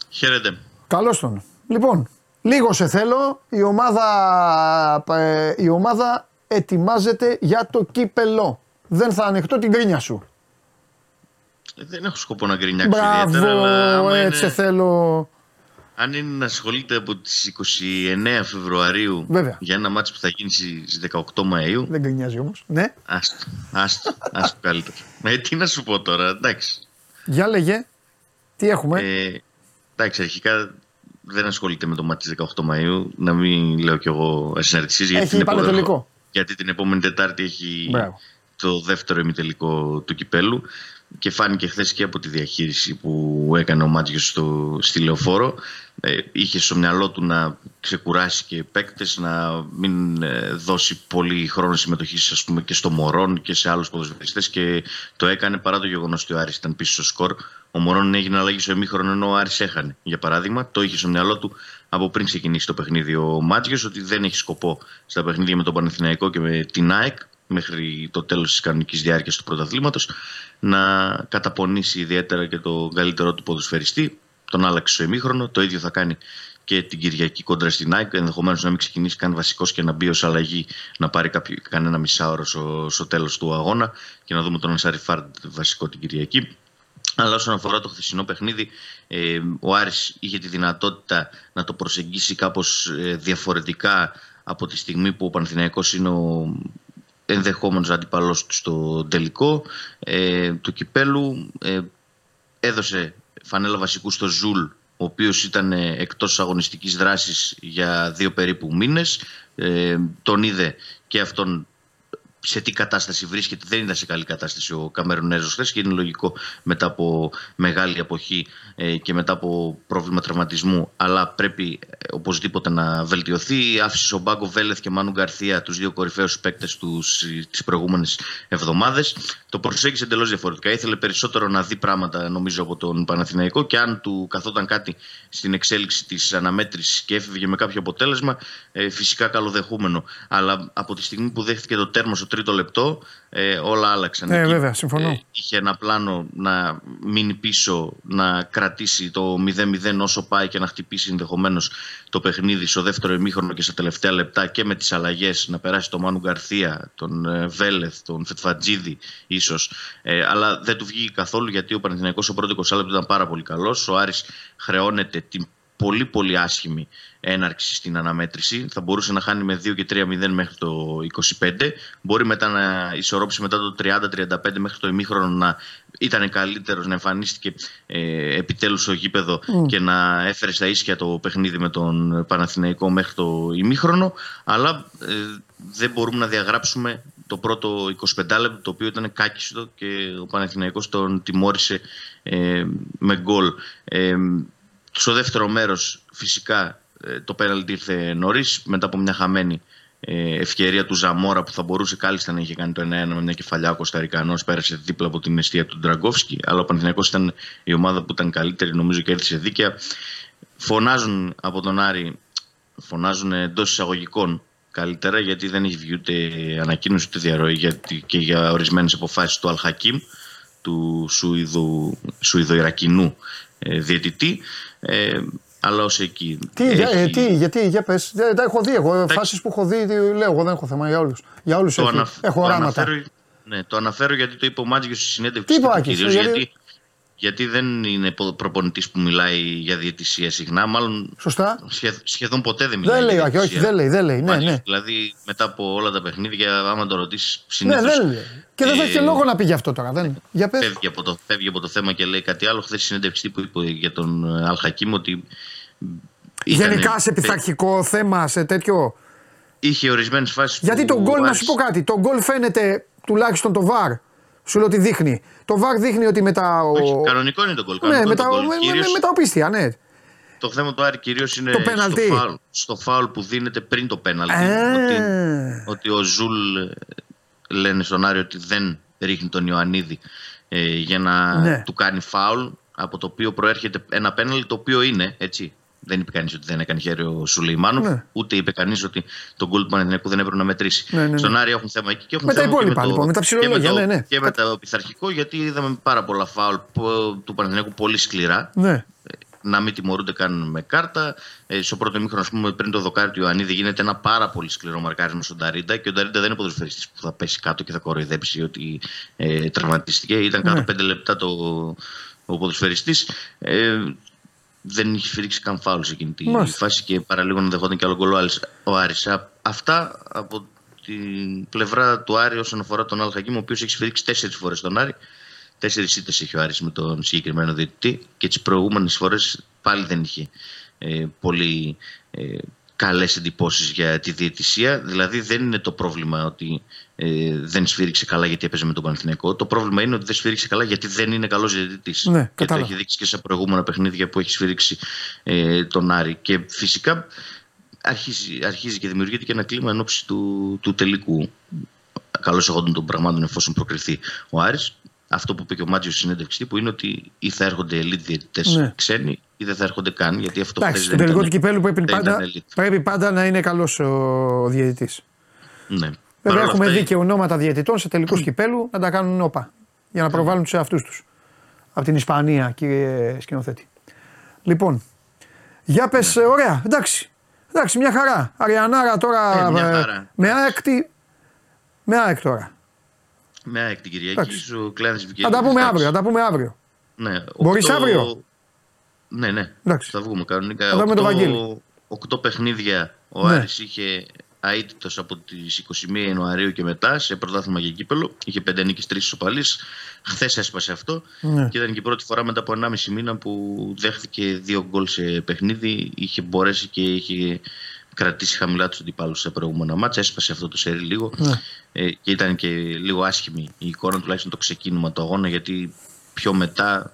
Χαίρετε. Καλώς τον. Λοιπόν, λίγο σε θέλω. Η ομάδα, ε, η ομάδα ετοιμάζεται για το κύπελο. Δεν θα ανεχτώ την κρίνια σου. Ε, δεν έχω σκοπό να γκρινιάξω Μπράβο, ιδιαίτερα, έτσι είναι... θέλω. Αν είναι να ασχολείται από τις 29 Φεβρουαρίου Βέβαια. για ένα μάτσο που θα γίνει στις 18 Μαΐου. Δεν γκρινιάζει όμως. Ναι. Άστο, άστο, άστο καλύτερα. Ε, τι να σου πω τώρα, εντάξει. Για λέγε, τι έχουμε; Ε, Εντάξει, αρχικά δεν ασχολείται με το μάτι τη 18 Μαου. Να μην λέω κι εγώ συναρτησίε. Έχει πανετολικό. Γιατί την επόμενη Τετάρτη έχει το δεύτερο ημιτελικό του κυπέλου. Και φάνηκε χθες και από τη διαχείριση που έκανε ο Μάτιο στο, στη λεωφόρο. Ε, είχε στο μυαλό του να ξεκουράσει και παίκτες, να μην ε, δώσει πολύ χρόνο συμμετοχής ας πούμε, και στο Μωρόν και σε άλλους ποδοσφαιριστές. Και το έκανε παρά το γεγονός ότι ο Άρης ήταν πίσω στο σκορ. Ο Μωρόν έγινε αλλαγή στο εμίχρονο ενώ ο Άρης έχανε. Για παράδειγμα, το είχε στο μυαλό του από πριν ξεκινήσει το παιχνίδι ο Μάτιο ότι δεν έχει σκοπό στα παιχνίδια με τον Πανεθνιακό και με την ΑΕΚ μέχρι το τέλος της κανονικής διάρκειας του πρωταθλήματος να καταπονήσει ιδιαίτερα και το καλύτερό του ποδοσφαιριστή. Τον άλλαξε στο ημίχρονο, το ίδιο θα κάνει και την Κυριακή κόντρα στην ΑΕΚ. Ενδεχομένως να μην ξεκινήσει καν βασικός και να μπει ως αλλαγή να πάρει κάποιο, κανένα μισάωρο στο, στο τέλος του αγώνα και να δούμε τον Ασάρι Φάρντ βασικό την Κυριακή. Αλλά όσον αφορά το χθεσινό παιχνίδι, ε, ο Άρης είχε τη δυνατότητα να το προσεγγίσει κάπως ε, διαφορετικά από τη στιγμή που ο Παναθηναϊκός είναι ο ενδεχόμενος αντιπαλός του στο τελικό ε, του κυπέλου. Ε, έδωσε φανέλα βασικού στο Ζουλ, ο οποίος ήταν εκτός αγωνιστικής δράσης για δύο περίπου μήνες. τον είδε και αυτόν σε τι κατάσταση βρίσκεται. Δεν ήταν σε καλή κατάσταση ο Καμερουνέζος χθες και είναι λογικό μετά από μεγάλη αποχή ε, και μετά από πρόβλημα τραυματισμού. Αλλά πρέπει ε, οπωσδήποτε να βελτιωθεί. Άφησε στον πάγκο Βέλεθ και Μάνου Γκαρθία τους δύο κορυφαίους παίκτες τις προηγούμενες εβδομάδες. Το προσέγγισε εντελώς διαφορετικά. Ήθελε περισσότερο να δει πράγματα νομίζω από τον Παναθηναϊκό και αν του καθόταν κάτι στην εξέλιξη της αναμέτρησης και έφευγε με κάποιο αποτέλεσμα, ε, φυσικά καλοδεχούμενο. Αλλά από τη στιγμή που δέχτηκε το τέρμα στο τρίτο λεπτό ε, όλα άλλαξαν. Ε, βέβαια, συμφωνώ. Ε, είχε ένα πλάνο να μείνει πίσω, να κρατήσει το 0-0 όσο πάει και να χτυπήσει ενδεχομένως το παιχνίδι στο δεύτερο ημίχρονο και στα τελευταία λεπτά και με τις αλλαγές να περάσει τον Μάνου Γκαρθία, τον ε, Βέλεθ, τον Φετφατζίδη ίσως. Ε, αλλά δεν του βγήκε καθόλου γιατί ο Παναθηναϊκός ο πρώτος 20 λεπτό ήταν πάρα πολύ καλός. Ο Άρης χρεώνεται την πολύ πολύ άσχημη έναρξη στην αναμέτρηση. Θα μπορούσε να χάνει με 2 και 3-0 μέχρι το 25. Μπορεί μετά να ισορρόψει μετά το 30-35 μέχρι το ημίχρονο να ήταν καλύτερος, να εμφανίστηκε ε, επιτέλους στο γήπεδο και να έφερε στα ίσια το παιχνίδι με τον Παναθηναϊκό μέχρι το ημίχρονο. Αλλά ε, δεν μπορούμε να διαγράψουμε το πρώτο 25 λεπτό το οποίο ήταν κάκιστο και ο Παναθηναϊκός τον τιμώρησε ε, με γκολ. Ε, στο δεύτερο μέρος φυσικά ε, το πέναλτι ήρθε νωρίς μετά από μια χαμένη ε, ευκαιρία του Ζαμόρα που θα μπορούσε κάλλιστα να είχε κάνει το 1-1 με μια κεφαλιά ο Κωνσταντινός. Πέρασε δίπλα από την αιστεία του Ντραγκόφσκι. Αλλά ο Παναθηναϊκός ήταν η ομάδα που ήταν καλύτερη, νομίζω και έρθει δίκαια. Φωνάζουν από τον Άρη, φωνάζουν εντός εισαγωγικών καλύτερα γιατί δεν έχει βγει ούτε ανακοίνωση ούτε διαρροή γιατί και για ορισμένες αποφάσεις του Αλχακίμ, του Σουηδο-Ιρακινού ε, διαιτητή. Ε, αλλά ως εκεί. Τι, έχει... τι, γιατί, για πες, δεν τα έχω δει εγώ, φάσεις που έχω δει, λέω εγώ δεν έχω θέμα για όλους. Για όλους έχω, αναφ... έχω οράματα. Αναφέρω, ναι, το αναφέρω γιατί το είπε ο Μάτζικος στη συνέντευξη. Τι κυρίως, γιατί... γιατί... Γιατί δεν είναι προπονητής που μιλάει για διαιτησία συχνά. Μάλλον Σωστά. σχεδόν ποτέ δεν μιλάει. Δεν λέει, όχι, όχι, δεν λέει. Δεν λέει ναι, ναι. Δηλαδή μετά από όλα τα παιχνίδια, άμα το ρωτήσεις συνήθως. Ναι, δεν λέει. Και δεν θα έχει λόγο να πει γι' αυτό τώρα. Δεν. Για πες. Φεύγει, από το, φεύγει από το θέμα και λέει κάτι άλλο. Χθες συνέντευξη που είπε για τον Αλχακίμ ότι Γενικά σε πειθαρχικό θέμα, σε τέτοιο. Είχε ορισμένες φάσεις. Γιατί το γκολ, να σου πω κάτι, το γκολ φαίνεται τουλάχιστον το βαρ. Σου λέω ότι δείχνει. Το VAR δείχνει ότι μετά. Ο... Όχι, κανονικό είναι το γκολ. Ναι, μετά, το με, κυρίως... με, τα οπίσθια, ναι. Το θέμα του Άρη κυρίως είναι το στο, φάουλ, στο φάουλ που δίνεται πριν το πέναλτι. Ότι, ότι ο Ζουλ ε, λένε στον Άρη ότι δεν ρίχνει τον Ιωαννίδη ε, για να ναι. του κάνει φάουλ από το οποίο προέρχεται ένα πέναλτι το οποίο είναι έτσι. Δεν είπε κανείς ότι δεν έκανε χέρι ο Σουλεϊμάνου, ναι. ούτε είπε κανείς ότι το γκολ του Παναθηναϊκού δεν έπρεπε να μετρήσει. Ναι, ναι, ναι. Στον Άρη έχουν θέμα εκεί και έχουν με θέμα τα υπόλοιπα, και με, λοιπόν, με τα ψιλολόγια. Ναι, ναι. Και με το πειθαρχικό, γιατί είδαμε πάρα πολλά φάουλ του Παναθηναϊκού πολύ σκληρά. Ναι. Να μην τιμωρούνται καν με κάρτα. Ε, στο πρώτο μήχρονο, ας πούμε, πριν το δοκάρι του Ιωαννίδη, γίνεται ένα πάρα πολύ σκληρό μαρκάρισμα στον Ταρίντα και ο Ταρίντα δεν είναι ποδοσφαιριστής που θα πέσει κάτω και θα κοροϊδέψει ότι ε, τραυματίστηκε. Ήταν κάτω ναι. πέντε λεπτά το, ο ποδοσφαιριστής ε, δεν είχε σφυρίξει καν φάουλ σε εκείνη τη Μάλιστα. φάση και παραλίγο να δεχόταν και άλλο γκολ ο Άρης. Αυτά από την πλευρά του Άρη όσον αφορά τον Al Hakim, ο οποίος έχει σφυρίξει τέσσερις φορές τον Άρη. Τέσσερις ήττες έχει ο Άρης με τον συγκεκριμένο διαιτητή και τις προηγούμενες φορές πάλι δεν είχε ε, πολύ ε, καλές εντυπώσεις για τη διαιτησία. Δηλαδή δεν είναι το πρόβλημα ότι ε, δεν σφύριξε καλά γιατί έπαιζε με τον Παναθηναϊκό. Το πρόβλημα είναι ότι δεν σφύριξε καλά γιατί δεν είναι καλός διαιτητής. Ναι, και το έχει δείξει και σε προηγούμενα παιχνίδια που έχει σφύριξει ε, τον Άρη. Και φυσικά αρχίζει, αρχίζει και δημιουργείται και ένα κλίμα εν ώψη του, του τελικού. Καλώς εγόντων των πραγμάτων εφόσον προκριθεί ο Άρης αυτό που είπε και ο Μάτζιος στη συνέντευξη που είναι ότι ή θα έρχονται elite διαιτητές ναι. ξένοι ή δεν θα έρχονται καν. Γιατί αυτό Εντάξει, στο τελικό του κυπέλου πρέπει πάντα, πρέπει πάντα να είναι καλός ο διαιτητής. Ναι. Βέβαια έχουμε αυτά... δει και ονόματα διαιτητών σε τελικούς κυπέλου να τα κάνουν όπα για να προβάλλουν τους εαυτούς τους. Από την Ισπανία, κύριε σκηνοθέτη. Λοιπόν, Για πες, ναι. ωραία, εντάξει. Εντάξει, μια χαρά. Αριανάρα τώρα. Ε, μια χαρά. Με άκτη. Με ΑΕΚ τώρα. Με ΑΕΚ την Κυριακή σου κλάδι Θα τα πούμε αύριο. Θα τα πούμε αύριο. Ναι, Μπορείς αύριο; Ναι, ναι. Εντάξει. Θα βγούμε κανονικά. Θα δούμε το Βαγγέλη. Οκτώ παιχνίδια ο ναι. Άρης είχε αίτητος από τις 21 Ιανουαρίου και μετά σε πρωτάθλημα για κύπελο. Είχε πέντε νίκες, τρεις ισοπαλείς. Χθες έσπασε αυτό ναι. και ήταν και η πρώτη φορά μετά από 1,5 μήνα που δέχθηκε δύο γκολ σε παιχνίδι. Είχε μπορέσει και είχε κρατήσει χαμηλά τους αντιπάλους σε προηγούμενα μάτσα. Έσπασε αυτό το σερί λίγο ναι. ε, και ήταν και λίγο άσχημη η εικόνα, τουλάχιστον το ξεκίνημα του αγώνα, γιατί πιο μετά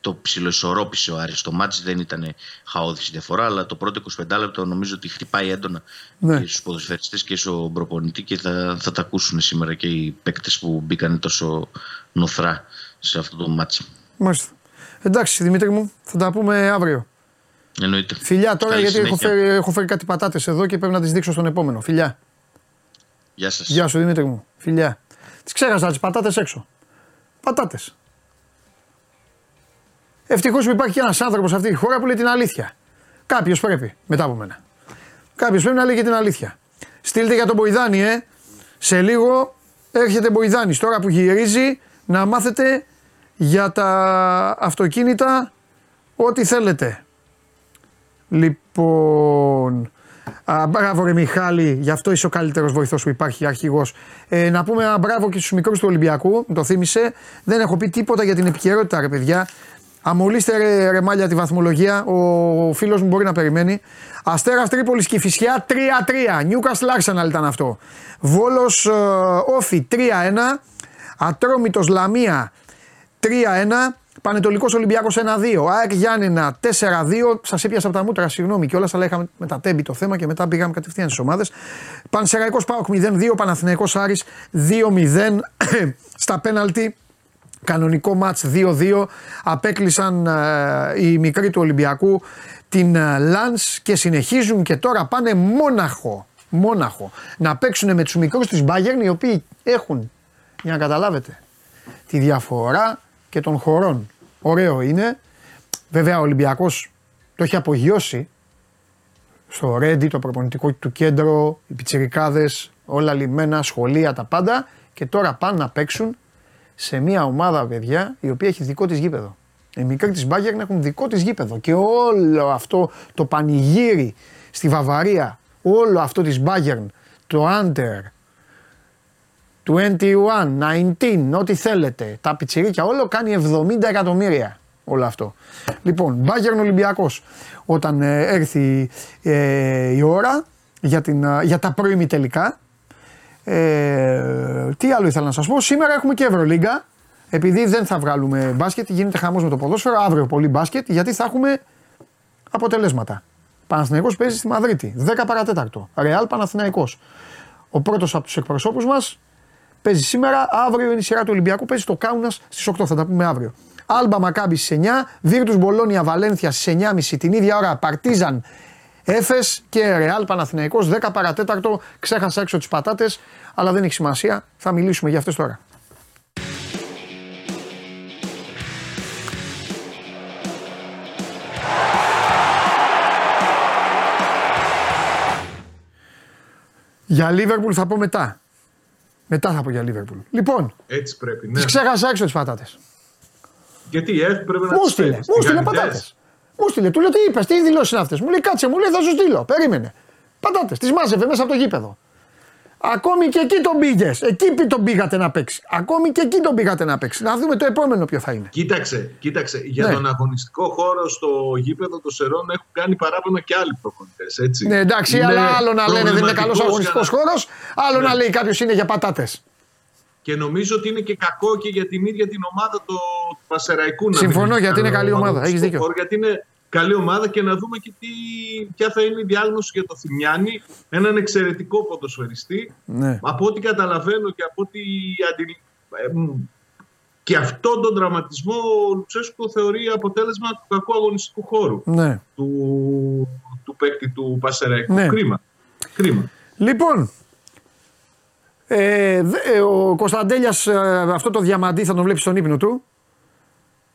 το ψιλοισορρόπησε ο Άρης. Το μάτς δεν ήταν χαόδηση διαφορά, αλλά το πρώτο 25 λεπτό νομίζω ότι χτυπάει έντονα ναι. και στους ποδοσφαιριστές και στον προπονητή και θα, θα τα ακούσουν σήμερα και οι παίκτες που μπήκαν τόσο νοθρά σε αυτό το μάτς. Μάλιστα. Εντάξει Δημήτρη μου, θα τα πούμε αύριο. Εννοείται. Φιλιά τώρα γιατί έχω φέρει, έχω φέρει κάτι πατάτες εδώ και πρέπει να τις δείξω στον επόμενο. Φιλιά. Γεια σας. Γεια σου Δημήτρη μου. Φιλιά. Τις ξέχασα τις πατάτες έξω. Πατάτες. Ευτυχώς που υπάρχει ένας άνθρωπος σε αυτή τη χώρα που λέει την αλήθεια. Κάποιος πρέπει μετά από μένα. Κάποιος πρέπει να λέει και την αλήθεια. Στείλτε για τον Μποϊδάνη, ε. Σε λίγο έρχεται Μποϊδάνης. Τώρα που γυρίζει να μάθετε για τα αυτοκίνητα ό,τι θέλετε. Λοιπόν, Α, μπράβο ρε Μιχάλη, γι' αυτό είσαι ο καλύτερος βοηθός που υπάρχει, αρχηγός. Ε, να πούμε ένα μπράβο και στους μικρούς του Ολυμπιακού, το θύμισε. Δεν έχω πει τίποτα για την επικαιρότητα, ρε παιδιά. Αμολύστε ρε, ρε μάλια τη βαθμολογία. Ο φίλος μου μπορεί να περιμένει. Αστέρας Τρίπολης και Φυσιά 3-3. Νιούκαστ Λάρσαναλ ήταν αυτό. Βόλος ε, Όφι 3-1. Ατρόμητος Λαμία 3-1. Πανετολικός Ολυμπιακός 1-2. ΑΕΚ Γιάννενα 4-2. Σας έπιασα από τα μούτρα, συγγνώμη κιόλας, αλλά είχαμε μετατέμπει το θέμα και μετά πήγαμε κατευθείαν στις ομάδες. Πανσεραϊκός Πάοκ 0-2. Παναθηναϊκός Άρης 2-0. Στα πέναλτι Κανονικό μάτς 2-2 απέκλεισαν ε, οι μικροί του Ολυμπιακού την ε, Λανς και συνεχίζουν και τώρα πάνε μόναχο, μόναχο να παίξουν με τους μικρούς της Bayern οι οποίοι έχουν, για να καταλάβετε, τη διαφορά και των χωρών. Ωραίο είναι. Βέβαια ο Ολυμπιακός το έχει απογειώσει στο Ρέντι, το προπονητικό του κέντρο, οι πιτσιρικάδες, όλα λιμένα, σχολεία, τα πάντα και τώρα πάνε να παίξουν σε μια ομάδα, παιδιά, η οποία έχει δικό της γήπεδο. Οι μικροί της Bayern έχουν δικό της γήπεδο και όλο αυτό το πανηγύρι στη Βαβαρία, όλο αυτό της Bayern, το Under, 21, 19, ό,τι θέλετε, τα πιτσιρίκια, όλο κάνει 70 εκατομμύρια όλο αυτό. Λοιπόν, Bayern Ολυμπιακός, όταν ε, έρθει ε, η ώρα για, την, ε, για τα πρώιμη τελικά, ε, τι άλλο ήθελα να σας πω. Σήμερα έχουμε και Ευρωλίγκα. Επειδή δεν θα βγάλουμε μπάσκετ, γίνεται χαμός με το ποδόσφαιρο. Αύριο πολύ μπάσκετ, γιατί θα έχουμε αποτελέσματα. Παναθηναϊκός παίζει στη Μαδρίτη. 10 παρατέταρτο. Ρεάλ Παναθηναϊκός. Ο πρώτος από τους εκπροσώπους μας παίζει σήμερα. Αύριο είναι η σειρά του Ολυμπιακού. Παίζει στο Κάουνας στις 8. Θα τα πούμε αύριο. Άλμπα Μακάμπης στι 9. Βίρτους Μπολόνια Βαλένθια στι 9.30 την ίδια ώρα. Παρτίζαν Έφες και Ρεάλ Παναθηναϊκός 10 παρατέταρτο. Ξέχασα έξω τις πατάτες, αλλά δεν έχει σημασία. Θα μιλήσουμε για αυτές τώρα. Για Λίβερπουλ θα πω μετά. Μετά θα πω για Λίβερπουλ. Λοιπόν, έτσι πρέπει. Ναι. Τις ξέχασα έξω τις πατάτες. Γιατί η πρέπει να Μου στείλε, μου στείλε πατάτες. Μου στείλε, του λέω τι είπες, τι δηλώσει είναι αυτές. Μου λέει κάτσε, μου λέει θα σου στείλω. Περίμενε. Πατάτες, τις μάζευε μέσα από το γήπεδο. Ακόμη και εκεί τον πήγες. Εκεί τον πήγατε να παίξει. Ακόμη και εκεί τον πήγατε να παίξει. Να δούμε το επόμενο ποιο θα είναι. Κοίταξε, κοίταξε. Για ναι. τον αγωνιστικό χώρο στο γήπεδο των Σερών έχουν κάνει παράπονα και άλλοι προπονητές. Ναι, εντάξει, είναι αλλά άλλο να λένε δεν είναι καλός αγωνιστικός χώρος, άλλο να ναι. λέει κάποιος είναι για πατάτες. Και νομίζω ότι είναι και κακό και για την ίδια την ομάδα του Πασεραϊκού. Συμφωνώ γιατί είναι καλή ομάδα. Έχεις δίκιο. Γιατί είναι καλή ομάδα και να δούμε και τι, ποια θα είναι η διάγνωση για το Θημιάνι. Έναν εξαιρετικό ποδοσφαιριστή. Ναι. Από ό,τι καταλαβαίνω και από ό,τι αντι... και αυτόν τον τραυματισμό ο Λουτσέσκο θεωρεί αποτέλεσμα του κακού αγωνιστικού χώρου ναι. του, του παίκτη του Πασεραϊκού. Ναι. Κρίμα. Κρίμα. Λοιπόν, ε, ε, ο Κωνσταντέλιας ε, αυτό το διαμαντή θα τον βλέπεις στον ύπνο του;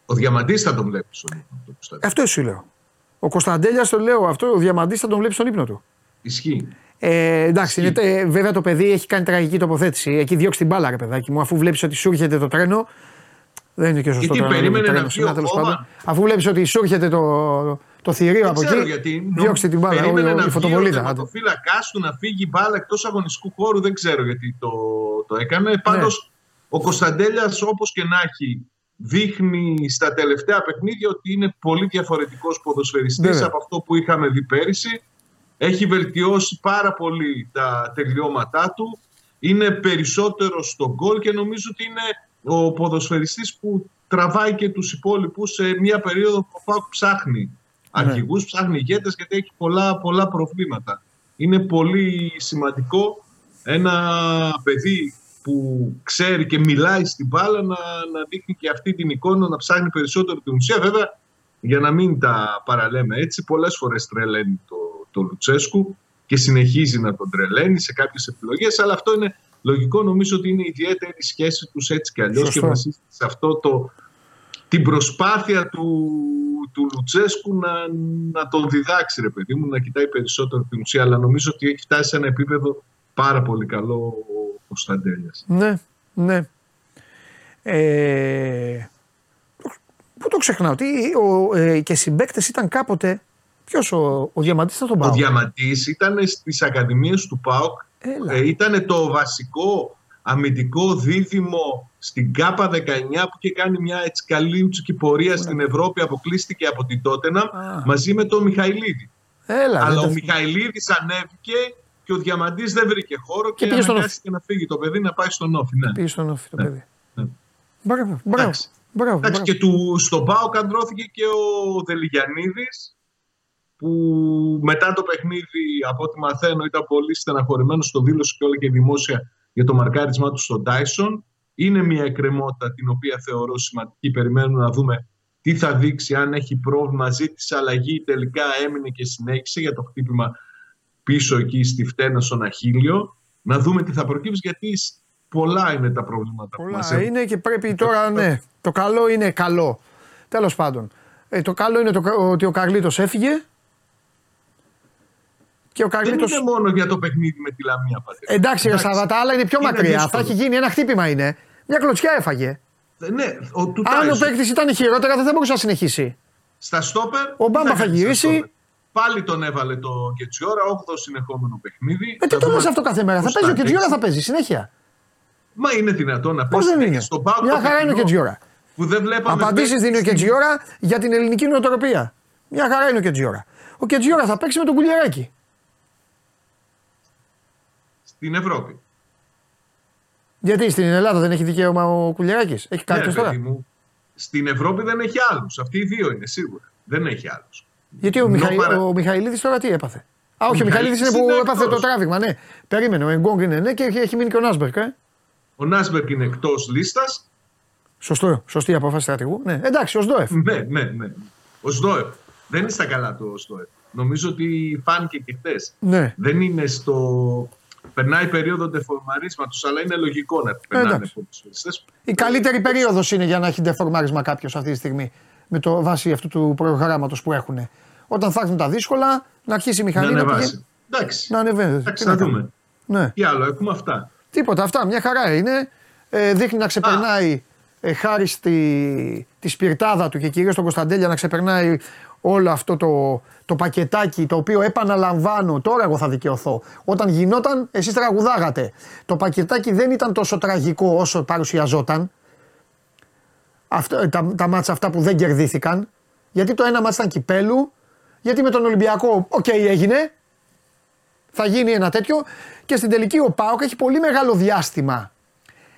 Ο διαμαντής θα τον βλέπεις στον ύπνο του. Αυτό σου λέω. Ο Κωνσταντέλιας το λέω αυτό, ο Διαμαντής θα τον βλέπεις στον ύπνο του. Ισχύει. Ε, εντάξει, είναι, ε, βέβαια το παιδί έχει κάνει τραγική τοποθέτηση. Εκεί διώξει την μπάλα, ρε παιδάκι μου. Αφού βλέπεις ότι σου έρχεται το τρένο. Δεν είναι και σωστό Γιατί τώρα. περίμενε τρένο, να βγει συχνά, ο τέλος Κόμμα. πάντων. Αφού βλέπεις ότι σου έρχεται το, το θηρίο Δεν από ξέρω εκεί, γιατί. διώξτε την μπάλα. Περίμενε ο- να η βγει φωτοβολίδα. Ο άντε. τερματοφύλακά του να φύγει η μπάλα εκτός αγωνιστικού χώρου. Δεν ξέρω γιατί το, το έκανε. Πάντως ο Κωνσταντέλιας, όπως και να έχει, δείχνει στα τελευταία παιχνίδια ότι είναι πολύ διαφορετικός ποδοσφαιριστής Βέβαια. από αυτό που είχαμε δει πέρυσι. Έχει βελτιώσει πάρα πολύ τα τελειώματά του. Είναι περισσότερο στο γκολ και νομίζω ότι είναι ο ποδοσφαιριστής που τραβάει και τους υπόλοιπους σε μια περίοδο που ο ΠΑΟΚ ψάχνει αρχηγούς, ψάχνει ηγέτες γιατί έχει πολλά, πολλά προβλήματα. Είναι πολύ σημαντικό ένα παιδί που ξέρει και μιλάει στην μπάλα να, να δείχνει και αυτή την εικόνα, να ψάχνει περισσότερο την ουσία. Βέβαια, για να μην τα παραλέμε έτσι, πολλές φορές τρελαίνει το, το Λουτσέσκου και συνεχίζει να τον τρελαίνει σε κάποιες επιλογές, αλλά αυτό είναι λογικό. Νομίζω ότι είναι ιδιαίτερη σχέση τους έτσι κι αλλιώς και Σωστό. βασίζεται σε αυτό το, την προσπάθεια του, του Λουτσέσκου να, να τον διδάξει, ρε παιδί μου, να κοιτάει περισσότερο την ουσία. Αλλά νομίζω ότι έχει φτάσει σε ένα επίπεδο πάρα πολύ καλό ο Κωνσταντέλιας. Ναι, ναι. Ε, πού το ξεχνάω, τι, ο, ε, και συμπαίκτες ήταν κάποτε. Ποιος ο, ο Διαμαντής ήταν τον Ο Πάο. Διαμαντής ήταν στις ακαδημίες του ΠΑΟΚ. Έλα. Ε, ήταν το βασικό αμυντικό δίδυμο στην ΚΑΠΑ 19 που είχε κάνει μια έτσι καλή ουτσική πορεία στην Ευρώπη. Αποκλείστηκε από την Τότενα Α. μαζί με τον Μιχαηλίδη. Έλα, Αλλά δεν ο τα- Μιχαηλίδης ανέβηκε και ο Διαμαντής δεν βρήκε χώρο και, πήγε στον αναγκάστηκε να φύγει το παιδί να πάει στον Όφη. Ναι. Πήγε στον όφη το Ναι. παιδί. Ναι. Μπράβο, μπράβο. Εντάξει. μπράβο, Εντάξει, μπράβο. και του, στον ΠΑΟΚ αντρώθηκε και ο Δελιγιαννίδης που μετά το παιχνίδι, από ό,τι μαθαίνω, ήταν πολύ στεναχωρημένος στο δήλωση και όλα και δημόσια για το μαρκάρισμά του στον Τάισον. Είναι μια εκκρεμότητα την οποία θεωρώ σημαντική. Περιμένουμε να δούμε τι θα δείξει, αν έχει πρόβλημα. Ζήτησε αλλαγή, τελικά έμεινε και συνέχισε για το χτύπημα πίσω εκεί στη φτένα στον Αχίλιο. Να δούμε τι θα προκύψει, γιατί πολλά είναι τα προβλήματα που μας Πολλά έχουν. είναι και πρέπει τώρα, ναι. Το καλό είναι καλό. Τέλος πάντων. Ε, το καλό είναι το, ότι ο Καρλίτος έφυγε. Και ο Δεν Καρλίτο. είναι μόνο για το παιχνίδι με τη Λαμία, πατέρα. Εντάξει, ρε Σαββατά, αλλά είναι πιο Είναι μακριά. δύσκολο. Θα έχει γίνει ένα χτύπημα είναι. Μια κλωτσιά έφαγε. Ναι, ο, του Αν ο Τάισον. παίκτης ήταν χειρότερα, δεν θα μπορούσε να συνεχίσει. Στα στόπερ. Ο Μπάμπα τι θα κάνει στα γυρίσει. στόπερ; Πάλι τον έβαλε το Κετσιόρα, 8ο συνεχόμενο παιχνίδι. Ε, τι Θα το δούμε λες αυτό κάθε μέρα; Θα πώς παίζει ο Κετζιόρα, αντέξει. θα παίζει συνέχεια; Μα είναι δυνατόν να Πώς παίζει δεν συνέχεια είναι; στον Πάο. Μια χαρά είναι ο Κετζιόρα. Που δεν βλέπαμε. Απαντήσεις παίκτη δίνει ο στην- Κετζιόρα για την ελληνική νοοτροπία. Μια χαρά είναι ο Κετζιόρα. Ο Κετζιόρα θα παίξει με τον Κουλιαράκη. Στην Ευρώπη. Γιατί στην Ελλάδα δεν έχει δικαίωμα ο Κουλιαράκη. Έχει Ναι, κάποιο παιδί τώρα; μου. Στην Ευρώπη δεν έχει άλλους. Αυτοί οι δύο είναι σίγουρα. Δεν έχει άλλους. Γιατί ο, Μιχαη... παρα- ο Μιχαηλίδης τώρα τι έπαθε; Α, όχι, ο Ο Μιχαηλίδης είναι Μιχαηλίδης που είναι έπαθε το εκτός. τράβηγμα, ναι. Περίμενε, ο Εγκόγκ είναι ναι και έχει, έχει μείνει και ο Νάσμπερκ. Ε. Ο Νάσμπερκ είναι εκτός λίστας. Σωστό, σωστή η απόφαση στρατηγού. Ναι, εντάξει, ο Σντόεφ. Ναι, ναι, ναι. Ο Σδόεφ. Δεν είναι στα καλά του ο Σδόεφ. Νομίζω ότι φάνηκε και χθες. Ναι. Δεν είναι στο. Περνάει περίοδο ντεφορμαρίσματος, αλλά είναι λογικό να περνάνε εντάξει. ποδοσφαιριστές. Η καλύτερη περίοδος είναι για να έχει ντεφορμάρισμα κάποιος αυτή τη στιγμή. Με το βάση αυτού του προγράμματος που έχουν. Όταν θα έρθουν τα δύσκολα, να αρχίσει η Να μηχανή να, πηγαίνει, ανεβάσει. Εντάξει. να ανεβαίνει. Εντάξει, Τι να κάνουμε. δούμε. Ναι. Τι άλλο, έχουμε αυτά. Τίποτα, αυτά μια χαρά είναι. Ε, δείχνει να ξεπερνάει ε, χάρη στη, τη σπιρτάδα του και κυρίως τον Κωνσταντέλια να ξεπερνάει όλο αυτό το, το πακετάκι το οποίο επαναλαμβάνω, τώρα εγώ θα δικαιωθώ. Όταν γινόταν, εσείς τραγουδάγατε. Το πακετάκι δεν ήταν τόσο τραγικό όσο παρουσιαζόταν. Αυτό, τα, τα μάτσα αυτά που δεν κερδίθηκαν. Γιατί το ένα μάτς ήταν κυπέλου, γιατί με τον Ολυμπιακό, οκ έγινε, θα γίνει ένα τέτοιο και στην τελική ο ΠΑΟΚ έχει πολύ μεγάλο διάστημα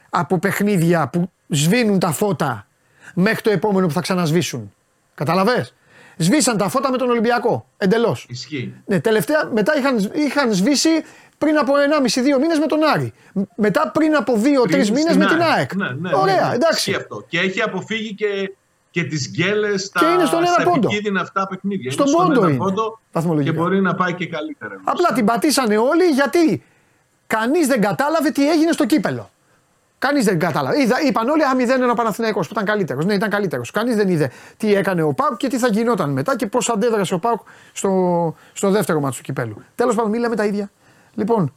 από παιχνίδια που σβήνουν τα φώτα μέχρι το επόμενο που θα ξανασβήσουν. Κατάλαβες; Σβήσαν τα φώτα με τον Ολυμπιακό. Εντελώς. Ισχύει. Ναι, τελευταία μετά είχαν, είχαν σβήσει πριν από 1,5-2 μήνες με τον Άρη. Μ- Μετά πριν από 2-3 Πριν μήνες στην με την ΑΕΚ. Ναι, ναι, Ωραία, ναι, ναι. εντάξει. Ισχύει αυτό. Και έχει αποφύγει και, και τις γκέλες στα, Και είναι στον ένα στα πόντο. επικίνδυνα αυτά παιχνίδια. Στον είναι πόντο ένα είναι. πόντο και Βαθμολογικά. μπορεί να πάει και καλύτερα. Απλά την πατήσανε όλοι γιατί κανείς δεν κατάλαβε τι έγινε στο κύπελο. Κανείς δεν κατάλαβε. Είδα, είπαν όλοι, Α, μηδέν ένα Παναθηναϊκός που ήταν καλύτερος. Ναι, ήταν καλύτερος. Κανείς δεν είδε τι έκανε ο Πάουκ και τι θα γινόταν μετά και πώς αντέδρασε ο Πάουκ στο, στο δεύτερο μάτσο του κυπέλου. Τέλος πάντων, μίλαμε τα ίδια. Λοιπόν,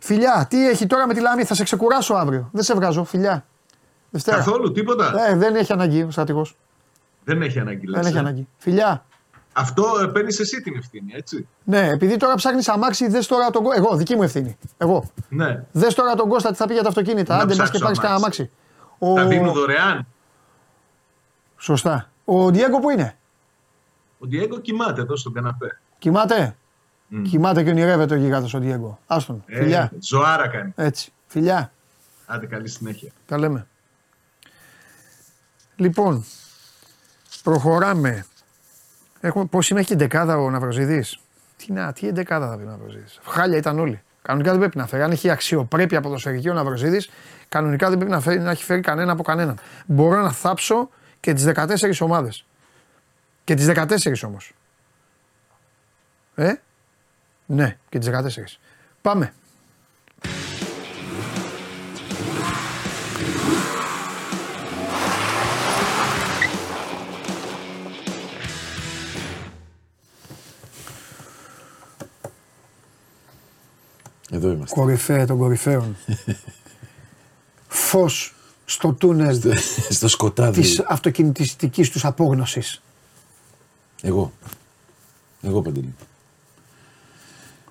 φιλιά, τι έχει τώρα με τη Λάμη, θα σε ξεκουράσω αύριο. Δεν σε βγάζω, φιλιά. Δευτέρα. Καθόλου, τίποτα. Ε, δεν έχει αναγκή ο στρατηγός. Δεν έχει ανάγκη. Δεν έχει ε. ανάγκη. Φιλιά. Αυτό ε, παίρνεις εσύ την ευθύνη, έτσι. Ναι, επειδή τώρα ψάχνεις αμάξι, δες τώρα τον Κώστα. Εγώ, δική μου ευθύνη. Εγώ. Ναι. Δες τώρα τον Κώστα τι θα πει για τα αυτοκίνητα. Άντε, μα και πάρεις κανένα αμάξι. Ο... Τα δίνουν δωρεάν. Σωστά. Ο Ντιέγκο που είναι; Ο Ντιέγκο κοιμάται εδώ στον καναπέ. Κοιμάται; Mm. Κοιμάται και ονειρεύεται ο γιγάντο ο Ντιέγκο. Άστον. Ε, φιλιά. Ζωάρα κάνει. Έτσι. Φιλιά. Άντε, καλή συνέχεια. Τα λέμε. Λοιπόν, προχωράμε. Έχουμε, πώς είναι, έχει δεκάδα ο Ναυροζίδης. Τι να, τι δεκάδα θα πει ο Ναυροζίδης. Χάλια ήταν όλοι. Κανονικά δεν πρέπει να φέρει. Αν έχει αξιοπρέπεια ποδοσφαιρική ο Ναυροζίδης, κανονικά δεν πρέπει να, φέρει, να έχει φέρει κανένα από κανέναν. Μπορώ να θάψω και τις 14 ομάδες. Και τις 14 όμως. Ε, ναι, και τις 14. Πάμε. Εδώ είμαστε. Κορυφαία των κορυφαίων. Φως στο τούνελ. στο σκοτάδι. Της αυτοκινητιστικής τους απόγνωσης. Εγώ. Εγώ παντελή.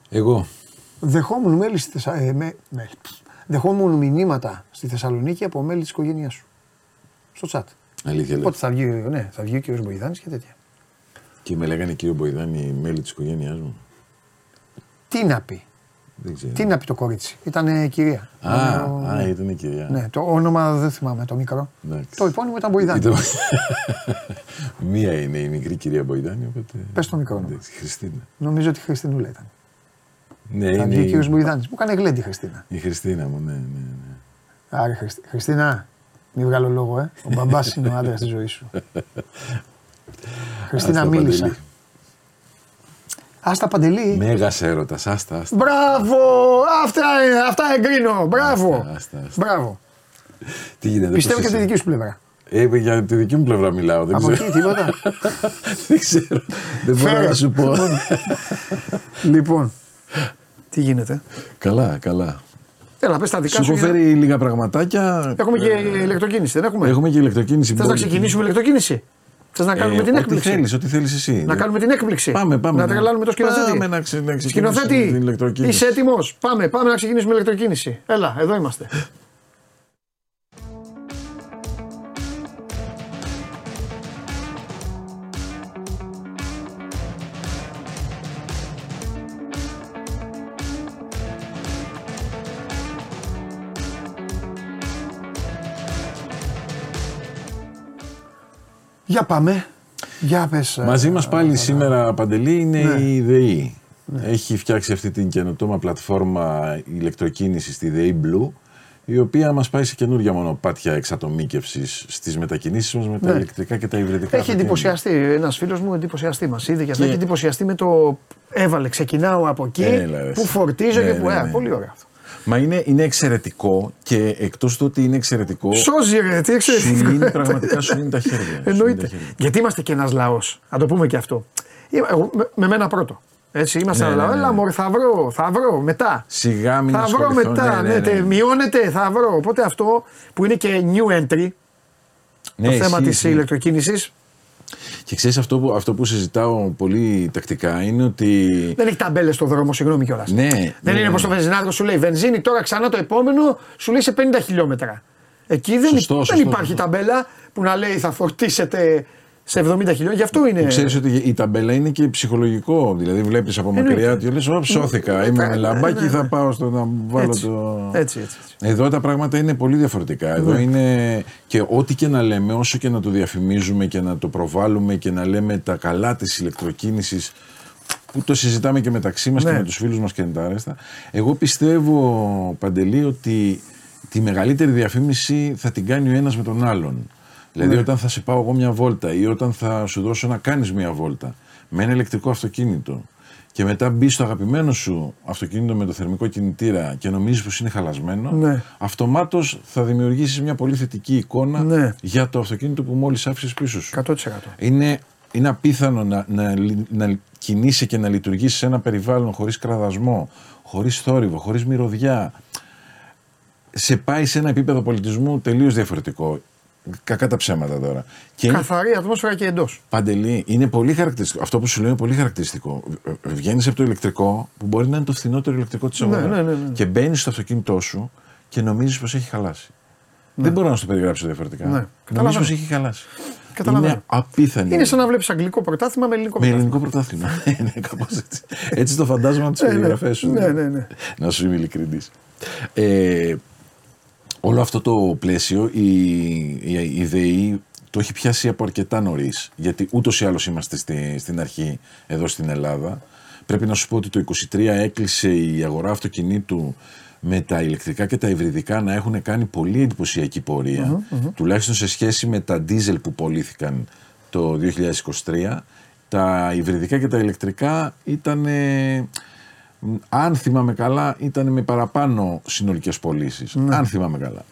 Εγώ. Δεχόμουν μέλη στη Θεσσαλονίκη. Ε, Δεχόμουν μηνύματα στη Θεσσαλονίκη από μέλη της οικογένειάς σου. Στο chat. Αλήθεια Πότε θα βγει, ναι, θα βγει ο κύριος Μποϊδάνης και τέτοια. Και με λέγανε κύριο Μποϊδάνη μέλη της οικογένειάς μου. Τι να πει. Τι να πει το κορίτσι; Ήταν κυρία. Α, α ήταν κυρία. Ναι, το όνομα δεν θυμάμαι, το μικρό. Το υπόνομο ήταν Μποϊδάνη. Μία είναι η μικρή κυρία Μποϊδάνη. Οπότε... Πες το μικρό όνομα. Χριστίνα. Νομίζω ότι η Χριστινούλα ήταν. Ναι, θα είναι. ο κύριο Μποϊδάνης. Μου έκανε γλέντι η Χριστίνα. Η Χριστίνα μου, ναι, ναι. ναι. Άρα, Χριστ... Χριστίνα, μην βγάλω λόγο, ε. Ο μπαμπάς είναι ο άντρας της ζωής σου. Χριστίνα, μίλησα. Άστα παντελή. Μέγα έρωτας, άστα, άστα. Μπράβο! Αυτά, αυτά εγκρίνω. Μπράβο. Άστα, άστα, άστα. Μπράβο. Τι γίνεται, Πιστεύω και τη δική σου πλευρά. Ε, για τη δική μου πλευρά μιλάω. Δεν Από ξέρω. εκεί τίποτα. δεν ξέρω. δεν μπορώ να σου πω. λοιπόν, τι γίνεται; Καλά, καλά. Έλα, πες τα δικά σου. Σου έχω φέρει λίγα πραγματάκια. Έχουμε και ηλεκτροκίνηση, δεν έχουμε; Έχουμε και ηλεκτροκίνηση. Θες να ξεκινήσουμε ηλεκτροκίνηση; Θες να κάνουμε ε, την έκπληξη. Ό,τι θέλεις, ό,τι θέλεις εσύ. Να κάνουμε την έκπληξη. Πάμε, πάμε. Να τρελάνουμε το σκηνοθέτη. Πάμε να, ξε, να Σκηνοθέτη, την ηλεκτροκίνηση. Είσαι έτοιμος. Πάμε, πάμε να ξεκινήσουμε ηλεκτροκίνηση. Έλα, εδώ είμαστε. Για πάμε. Για πες, ε, Μαζί μας πάλι σήμερα, Παντελή, είναι ναι. η ΔΕΗ. Ναι. Έχει φτιάξει αυτή την καινοτόμα πλατφόρμα ηλεκτροκίνησης στη ΔΕΗ Blue, η οποία μας πάει σε καινούργια μονοπάτια εξατομίκευσης στις μετακινήσεις μας με τα ναι. ηλεκτρικά και τα υβριδικά. Έχει εντυπωσιαστεί, ένας φίλος μου εντυπωσιαστεί μας είδε και αυτό, έχει εντυπωσιαστεί με το έβαλε, ξεκινάω από εκεί, που φορτίζω ναι, και που... Ναι, ε, πολύ ωραίο αυτό. Μα είναι, είναι εξαιρετικό και εκτός του ότι είναι εξαιρετικό. Σώζει, ρε, τι εξαιρετικό. Σου λύνει, πραγματικά σου λύνει τα χέρια. Εννοείται. Γιατί είμαστε και ένας λαός. Να το πούμε και αυτό. Εγώ, με, με μένα πρώτο. Έτσι, είμαστε ναι, ένα λαό. Ναι, ναι. Έλα, μωρέ, θα βρω, θα βρω μετά. Σιγά μην Θα βρω μετά. Ναι, ναι, ναι, μειώνεται, θα βρω. Οπότε αυτό που είναι και new entry. το θέμα της ηλεκτροκίνησης και ξέρεις αυτό που, αυτό που συζητάω πολύ τακτικά είναι ότι. Δεν έχει ταμπέλες στο δρόμο, συγγνώμη κιόλας. Ναι, δεν ναι, είναι όπως το βενζινάδικο σου λέει βενζίνη, τώρα ξανά το επόμενο σου λέει σε 50 χιλιόμετρα. Εκεί δεν, σωστό, δεν σωστό, υπάρχει σωστό. ταμπέλα που να λέει θα φορτίσετε σε 70 χιλιόμετρα. Γι' αυτό είναι. Ξέρεις ότι η ταμπέλα είναι και ψυχολογικό. Δηλαδή βλέπεις από μακριά ότι λε: Ω ψώθηκα. Είμαι με λαμπάκι, θα πάω στο να βάλω έτσι, το. Έτσι, έτσι, έτσι. Εδώ τα πράγματα είναι πολύ διαφορετικά. Εδώ είναι. και ό,τι και να λέμε, όσο και να το διαφημίζουμε και να το προβάλλουμε και να λέμε τα καλά της ηλεκτροκίνησης που το συζητάμε και μεταξύ μας ναι. και με τους φίλους μας και εντάρεστα. Εγώ πιστεύω, Παντελή, ότι τη μεγαλύτερη διαφήμιση θα την κάνει ο ένας με τον άλλον. Δηλαδή, ναι. όταν θα σε πάω εγώ μια βόλτα ή όταν θα σου δώσω να κάνεις μια βόλτα με ένα ηλεκτρικό αυτοκίνητο και μετά μπει στο αγαπημένο σου αυτοκίνητο με το θερμικό κινητήρα και νομίζεις πως είναι χαλασμένο, Ναι. αυτομάτως θα δημιουργήσεις μια πολύ θετική εικόνα Ναι. για το αυτοκίνητο που μόλις άφησες πίσω σου. 100%. Είναι, είναι απίθανο να, να, λει- να κινήσει και να λειτουργήσεις σε ένα περιβάλλον χωρίς κραδασμό, χωρίς θόρυβο, χωρίς μυρωδιά. Σε πάει σε ένα επίπεδο πολιτισμού τελείως διαφορετικό. Κακά τα ψέματα τώρα. Και είναι Καθαρή ατμόσφαιρα και εντός. Παντελή, είναι πολύ χαρακτηριστικό. Αυτό που σου λέω είναι πολύ χαρακτηριστικό. Βγαίνεις από το ηλεκτρικό, που μπορεί να είναι το φθηνότερο ηλεκτρικό της αγορά. ναι, ναι, ναι. Και μπαίνεις στο αυτοκίνητό σου και νομίζεις πως έχει χαλάσει. Δεν μπορώ να σου το περιγράψω διαφορετικά. Ναι, Νομίζεις καταλαβαίνω. πως έχει χαλάσει. Καταλαβαίνω. Είναι απίθανη. Είναι σαν να βλέπεις αγγλικό πρωτάθλημα με ελληνικό Με πρωτάθλημα. ελληνικό πρωτάθλημα. ναι, κάπως έτσι. έτσι το φαντάζομαι από τις Ναι, ναι. περιγραφές σου. Ναι, ναι, ναι. Να σου είμαι ειλικρινής. Ε, όλο αυτό το πλαίσιο η, η, η ΔΕΗ το έχει πιάσει από αρκετά νωρίς. Γιατί ούτως ή άλλως είμαστε στη, στην αρχή εδώ στην Ελλάδα. Πρέπει να σου πω ότι το 23 έκλεισε η αγορά αυτοκινήτου με τα ηλεκτρικά και τα υβριδικά να έχουν κάνει πολύ εντυπωσιακή πορεία, τουλάχιστον σε σχέση με τα δίζελ που πωλήθηκαν το 2023. Τα υβριδικά και τα ηλεκτρικά ήταν, αν θυμάμαι καλά, ήταν με παραπάνω συνολικές πωλήσεις. Αν θυμάμαι καλά.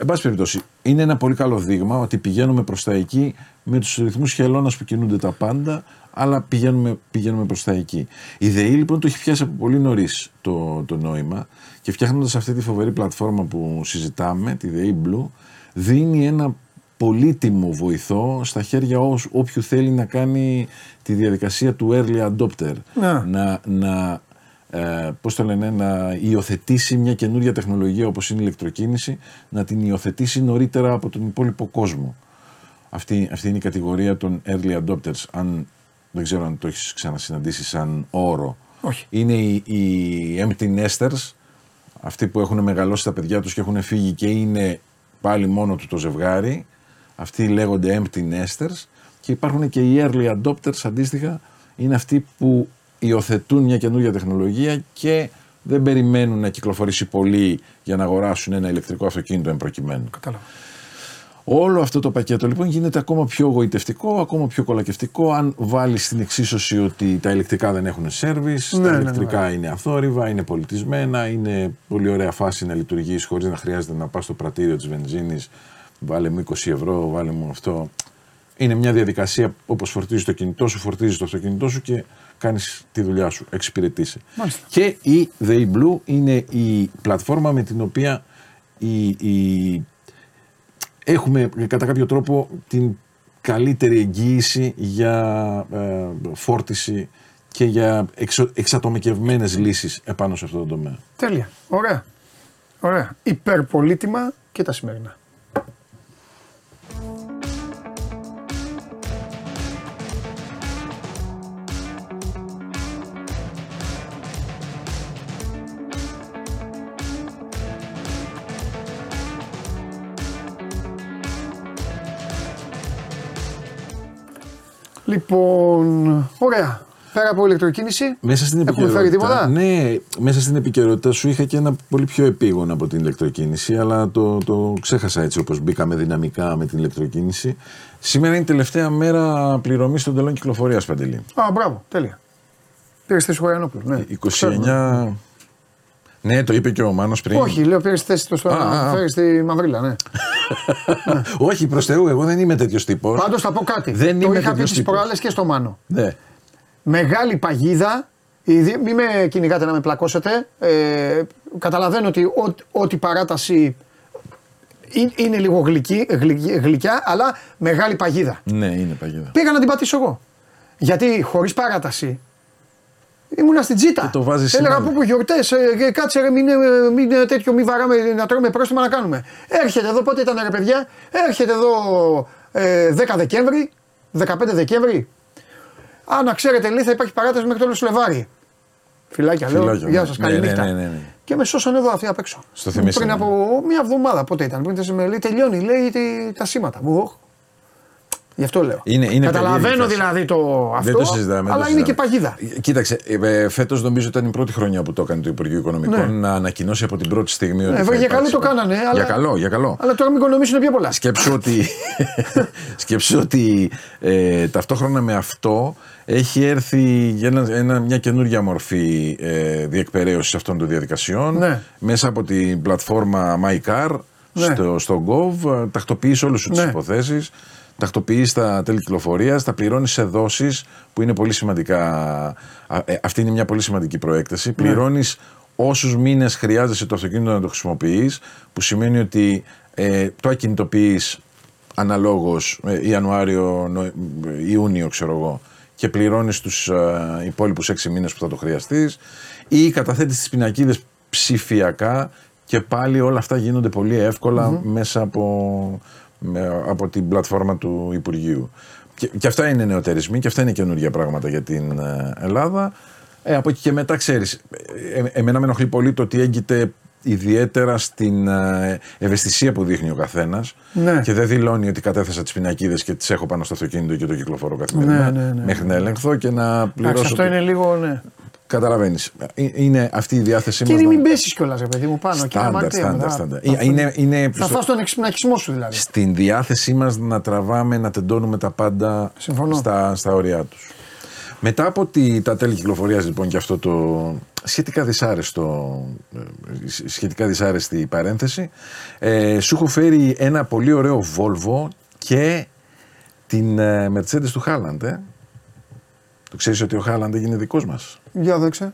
Εν πάση περιπτώσει, είναι ένα πολύ καλό δείγμα ότι πηγαίνουμε προς τα εκεί με τους ρυθμούς χελώνας που κινούνται τα πάντα, αλλά πηγαίνουμε, πηγαίνουμε προς τα εκεί. Η ΔΕΗ λοιπόν το έχει πιάσει από πολύ νωρίς το, το νόημα και φτιάχνοντας αυτή τη φοβερή πλατφόρμα που συζητάμε, τη ΔΕΗ Blue, δίνει ένα πολύτιμο βοηθό στα χέρια ός- όποιου θέλει να κάνει τη διαδικασία του early adopter. Να. Να, να, ε, πώς το λένε, να υιοθετήσει μια καινούργια τεχνολογία όπως είναι η ηλεκτροκίνηση, να την υιοθετήσει νωρίτερα από τον υπόλοιπο κόσμο. Αυτή, αυτή είναι η κατηγορία των early adopters. Αν, δεν ξέρω αν το έχεις ξανασυναντήσει σαν όρο. Όχι. Είναι οι, οι empty nesters, αυτοί που έχουν μεγαλώσει τα παιδιά τους και έχουν φύγει και είναι πάλι μόνο του το ζευγάρι. Αυτοί λέγονται empty nesters. Και υπάρχουν και οι early adopters αντίστοιχα. Είναι αυτοί που υιοθετούν μια καινούργια τεχνολογία και δεν περιμένουν να κυκλοφορήσει πολύ για να αγοράσουν ένα ηλεκτρικό αυτοκίνητο εμπροκειμένου. Κατάλαβα. Όλο αυτό το πακέτο λοιπόν γίνεται ακόμα πιο γοητευτικό, ακόμα πιο κολακευτικό αν βάλεις στην εξίσωση ότι τα ηλεκτρικά δεν έχουν σερβις, Ναι, τα ναι, ηλεκτρικά είναι αθόρυβα, είναι πολιτισμένα, είναι πολύ ωραία φάση να λειτουργείς χωρίς να χρειάζεται να πας στο πρατήριο της βενζίνης, βάλε μου 20 ευρώ, βάλε μου αυτό. Είναι μια διαδικασία όπως φορτίζεις το κινητό σου, φορτίζεις το αυτοκίνητό σου και κάνεις τη δουλειά σου, εξυπηρετήσει. Μάλιστα. Και η The Blue είναι η πλατφόρμα με την οποία η, η έχουμε κατά κάποιο τρόπο την καλύτερη εγγύηση για ε, φόρτιση και για εξο, εξατομικευμένες λύσεις επάνω σε αυτό το τομέα. Τέλεια. Ωραία. Ωραία. Υπερπολίτημα και τα σημερινά. Λοιπόν, ωραία. Πέρα από ηλεκτροκίνηση. Μέσα στην Έχουμε φέρει επικαιρότητα. τίποτα; Ναι, μέσα στην επικαιρότητα σου είχα και ένα πολύ πιο επίγον από την ηλεκτροκίνηση, αλλά το, το ξέχασα έτσι όπως μπήκαμε δυναμικά με την ηλεκτροκίνηση. Σήμερα είναι η τελευταία μέρα πληρωμής των τελών κυκλοφορίας, Παντελή. Α, μπράβο. Τέλεια. Πήρες θέση του Χωριανόπουλου. Ναι. 29. Ναι, το είπε και ο Μάνος πριν. Όχι, λέω πήρε θέση του στο Α, α, α. φέρεις στη Μαυρίλα, ναι. Όχι, προς Θεού, εγώ δεν είμαι τέτοιος τύπος. Πάντως θα πω κάτι. Δεν το είμαι είχα πει τέτοιος τι τύπος. προάλλες και στο Μάνο. Ναι. Μεγάλη παγίδα. Μην με κυνηγάτε να με πλακώσετε. Ε, καταλαβαίνω ότι ό, ό,τι παράταση είναι, είναι λίγο γλυκή, γλυκή- γλυκιά, αλλά μεγάλη παγίδα. Ναι, είναι παγίδα. Πήγα να την πατήσω εγώ. Γιατί χωρίς παράταση ήμουνα στην τζίτα. Και το βάζεις Έλεγα σημάδι. από πού γιορτές, κάτσε ρε, μην, ε, μην ε, τέτοιο, μην βαράμε να τρώμε πρόστιμα να κάνουμε. Έρχεται εδώ, πότε ήταν ρε παιδιά, έρχεται εδώ ε, 10 Δεκέμβρη, 15 Δεκέμβρη. Α, να ξέρετε, λέει θα υπάρχει παράταση μέχρι το Φλεβάρι. Φιλάκια, λέω. Φιλάκια, Γεια ναι. σας, Ναι, καληνύχτα. ναι, ναι, ναι, ναι. Και με σώσαν εδώ αυτοί απ' έξω. Στο θυμήσανε. Πριν από μια εβδομάδα, πότε ήταν. Πριν τέσσερις μέρες, λέει τελειώνει, λέει τι- τα σήματα. Μου, οχ. Γι' αυτό λέω. Είναι, είναι Καταλαβαίνω περίεργη δηλαδή το αυτό. Δεν το συζητάμε. δεν αλλά το είναι και συζητάμε. παγίδα. Κοίταξε, ε, φέτος νομίζω ήταν η πρώτη χρονιά που το έκανε το Υπουργείο Οικονομικών Ναι. να ανακοινώσει από την πρώτη στιγμή ότι. Ναι, θα βέβαια, για καλό υπάρξει- το κάνανε, αλλά- Για καλό, για καλό. Αλλά τώρα μην οικονομήσουν πιο πολλά. Σκέψου ότι, σκέψου ότι ε, ταυτόχρονα με αυτό έχει έρθει για ένα, ένα- μια καινούργια μορφή ε, διεκπαιρέωσης αυτών των διαδικασιών Ναι. μέσα από την πλατφόρμα MyCar Ναι. στο, στο Gov, ε, τακτοποιείς όλες σου τις Ναι. Υποθέσεις, τακτοποιείς τα τέλη κυκλοφορίας, τα πληρώνεις σε δόσεις που είναι πολύ σημαντικά, α, ε, αυτή είναι μια πολύ σημαντική Ναι. προέκταση, πληρώνεις όσους μήνες χρειάζεσαι το αυτοκίνητο να το χρησιμοποιείς, που σημαίνει ότι ε, το ακινητοποιείς αναλόγως ε, Ιανουάριο, Νοε- Ιούνιο ξέρω εγώ και πληρώνεις τους ε, υπόλοιπους έξι μήνες που θα το χρειαστείς ή καταθέτεις τις πινακίδες ψηφιακά και πάλι όλα αυτά γίνονται πολύ εύκολα μέσα από, με- από την πλατφόρμα του Υπουργείου. Και, και αυτά είναι νεοτερισμοί και αυτά είναι καινούργια πράγματα για την ε, Ελλάδα. Ε, από εκεί και μετά ξέρεις, ε, ε, εμένα με ενοχλεί πολύ το ότι έγκυται ιδιαίτερα στην ε, ευαισθησία που δείχνει ο καθένας Ναι. και δεν δηλώνει ότι κατέθεσα τις πινακίδες και τις έχω πάνω στο αυτοκίνητο και το κυκλοφορώ καθημερινά Ναι, ναι, ναι. μέχρι να ελεγχθώ και να πληρώσω. Εντάξει, αυτό το- είναι λίγο. Ναι. Καταλαβαίνεις. Ε, Είναι αυτή η διάθεσή Και μας είναι να- μην πέσει κιόλας, ρε παιδί μου, πάνω και να Στάνταρ, μαρτύρω στάνταρ, μετά. στάνταρ. Θα- Είναι, είναι Θα στο- φας τον εξυπνακισμό σου δηλαδή. στην διάθεσή μας να τραβάμε, να τεντώνουμε τα πάντα Συμφωνώ. στα, στα όρια τους. Μετά από τη, τα τέλη κυκλοφορίας λοιπόν και αυτό το σχετικά δυσάρεστο, ε, σχετικά δυσάρεστη παρένθεση, ε, σου έχω φέρει ένα πολύ ωραίο Volvo και την ε, Mercedes του Χάλαντ. Ε. Το ξέρεις ότι ο Χάλαντ έγινε δικός μας. Για δέξε.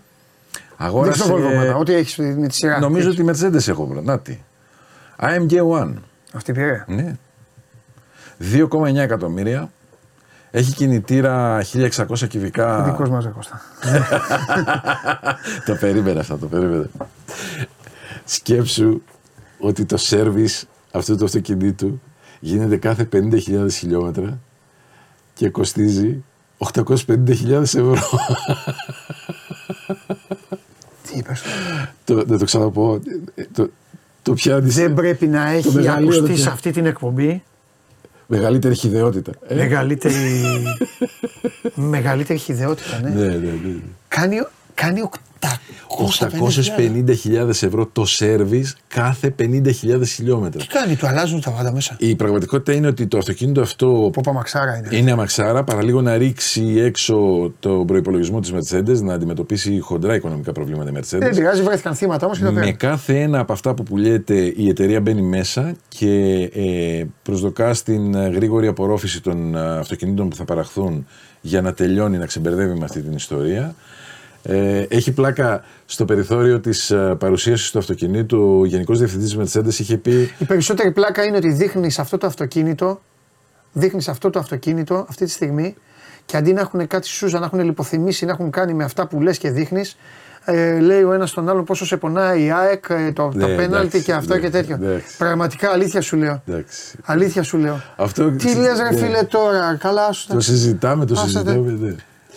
Αγόρασε... Δείξε το Volvo μετά, ό,τι έχεις με τη σειρά. Νομίζω ότι η Mercedes έχω βρει. Να τη. AMG One. Αυτή πήρε. Ναι. 2,9 εκατομμύρια. Έχει κινητήρα 1600 κυβικά. Δικός μας, Κώστα. το περίμενα αυτό, το περίμενα. Σκέψου ότι το σέρβις αυτού του αυτοκινήτου γίνεται κάθε 50.000 χιλιόμετρα και κοστίζει 850.000 ευρώ. Τι είπες. το, δεν το ξαναπώ. Το, το πιάνεις Δεν πρέπει να έχει μεγαλύτερο ακουστεί πια. σε αυτή την εκπομπή μεγαλύτερη χιδεότητα. Ε, μεγαλύτερη. μεγαλύτερη χιδεότητα, ναι. ναι, ναι, ναι. Κάνει, κάνει 850. 850.000 ευρώ το σέρβις κάθε 50.000 χιλιόμετρα. Τι κάνει, του αλλάζουν τα πάντα μέσα. Η πραγματικότητα είναι ότι το αυτοκίνητο αυτό Πόπα μαξάρα είναι. είναι αμαξάρα, παραλίγο να ρίξει έξω τον προπολογισμό της Mercedes, να αντιμετωπίσει χοντρά οικονομικά προβλήματα η Δεν Mercedes. πειράζει, βρέθηκαν θύματα όμως και τα Με πήραν. κάθε ένα από αυτά που πουλιέται η εταιρεία μπαίνει μέσα και ε, προσδοκά στην ε, γρήγορη απορρόφηση των ε, αυτοκινήτων που θα παραχθούν για να τελειώνει να ξεμπερδεύει με αυτή την ιστορία. Ε, έχει πλάκα στο περιθώριο της ε, παρουσίασης του αυτοκινήτου ο Γενικός Διευθυντής της Mercedes είχε πει Η περισσότερη πλάκα είναι ότι δείχνει αυτό το αυτοκίνητο, δείχνει αυτό το αυτοκίνητο αυτή τη στιγμή και αντί να έχουν κάτι σούζα, να έχουν λιποθυμήσει, να έχουν κάνει με αυτά που λες και δείχνεις, ε, λέει ο ένας τον άλλον πόσο σε πονάει η ΑΕΚ, ε, το, το Ναι, πέναλτι εντάξει, και αυτά και εντάξει, τέτοιο. εντάξει. Πραγματικά αλήθεια σου λέω. εντάξει, Αλήθεια σου λέω. Αυτό- Τι λες, ρε ναι. φίλε τώρα, καλά σου. τα- το συζητάμε, το Άσε, συζητάμε.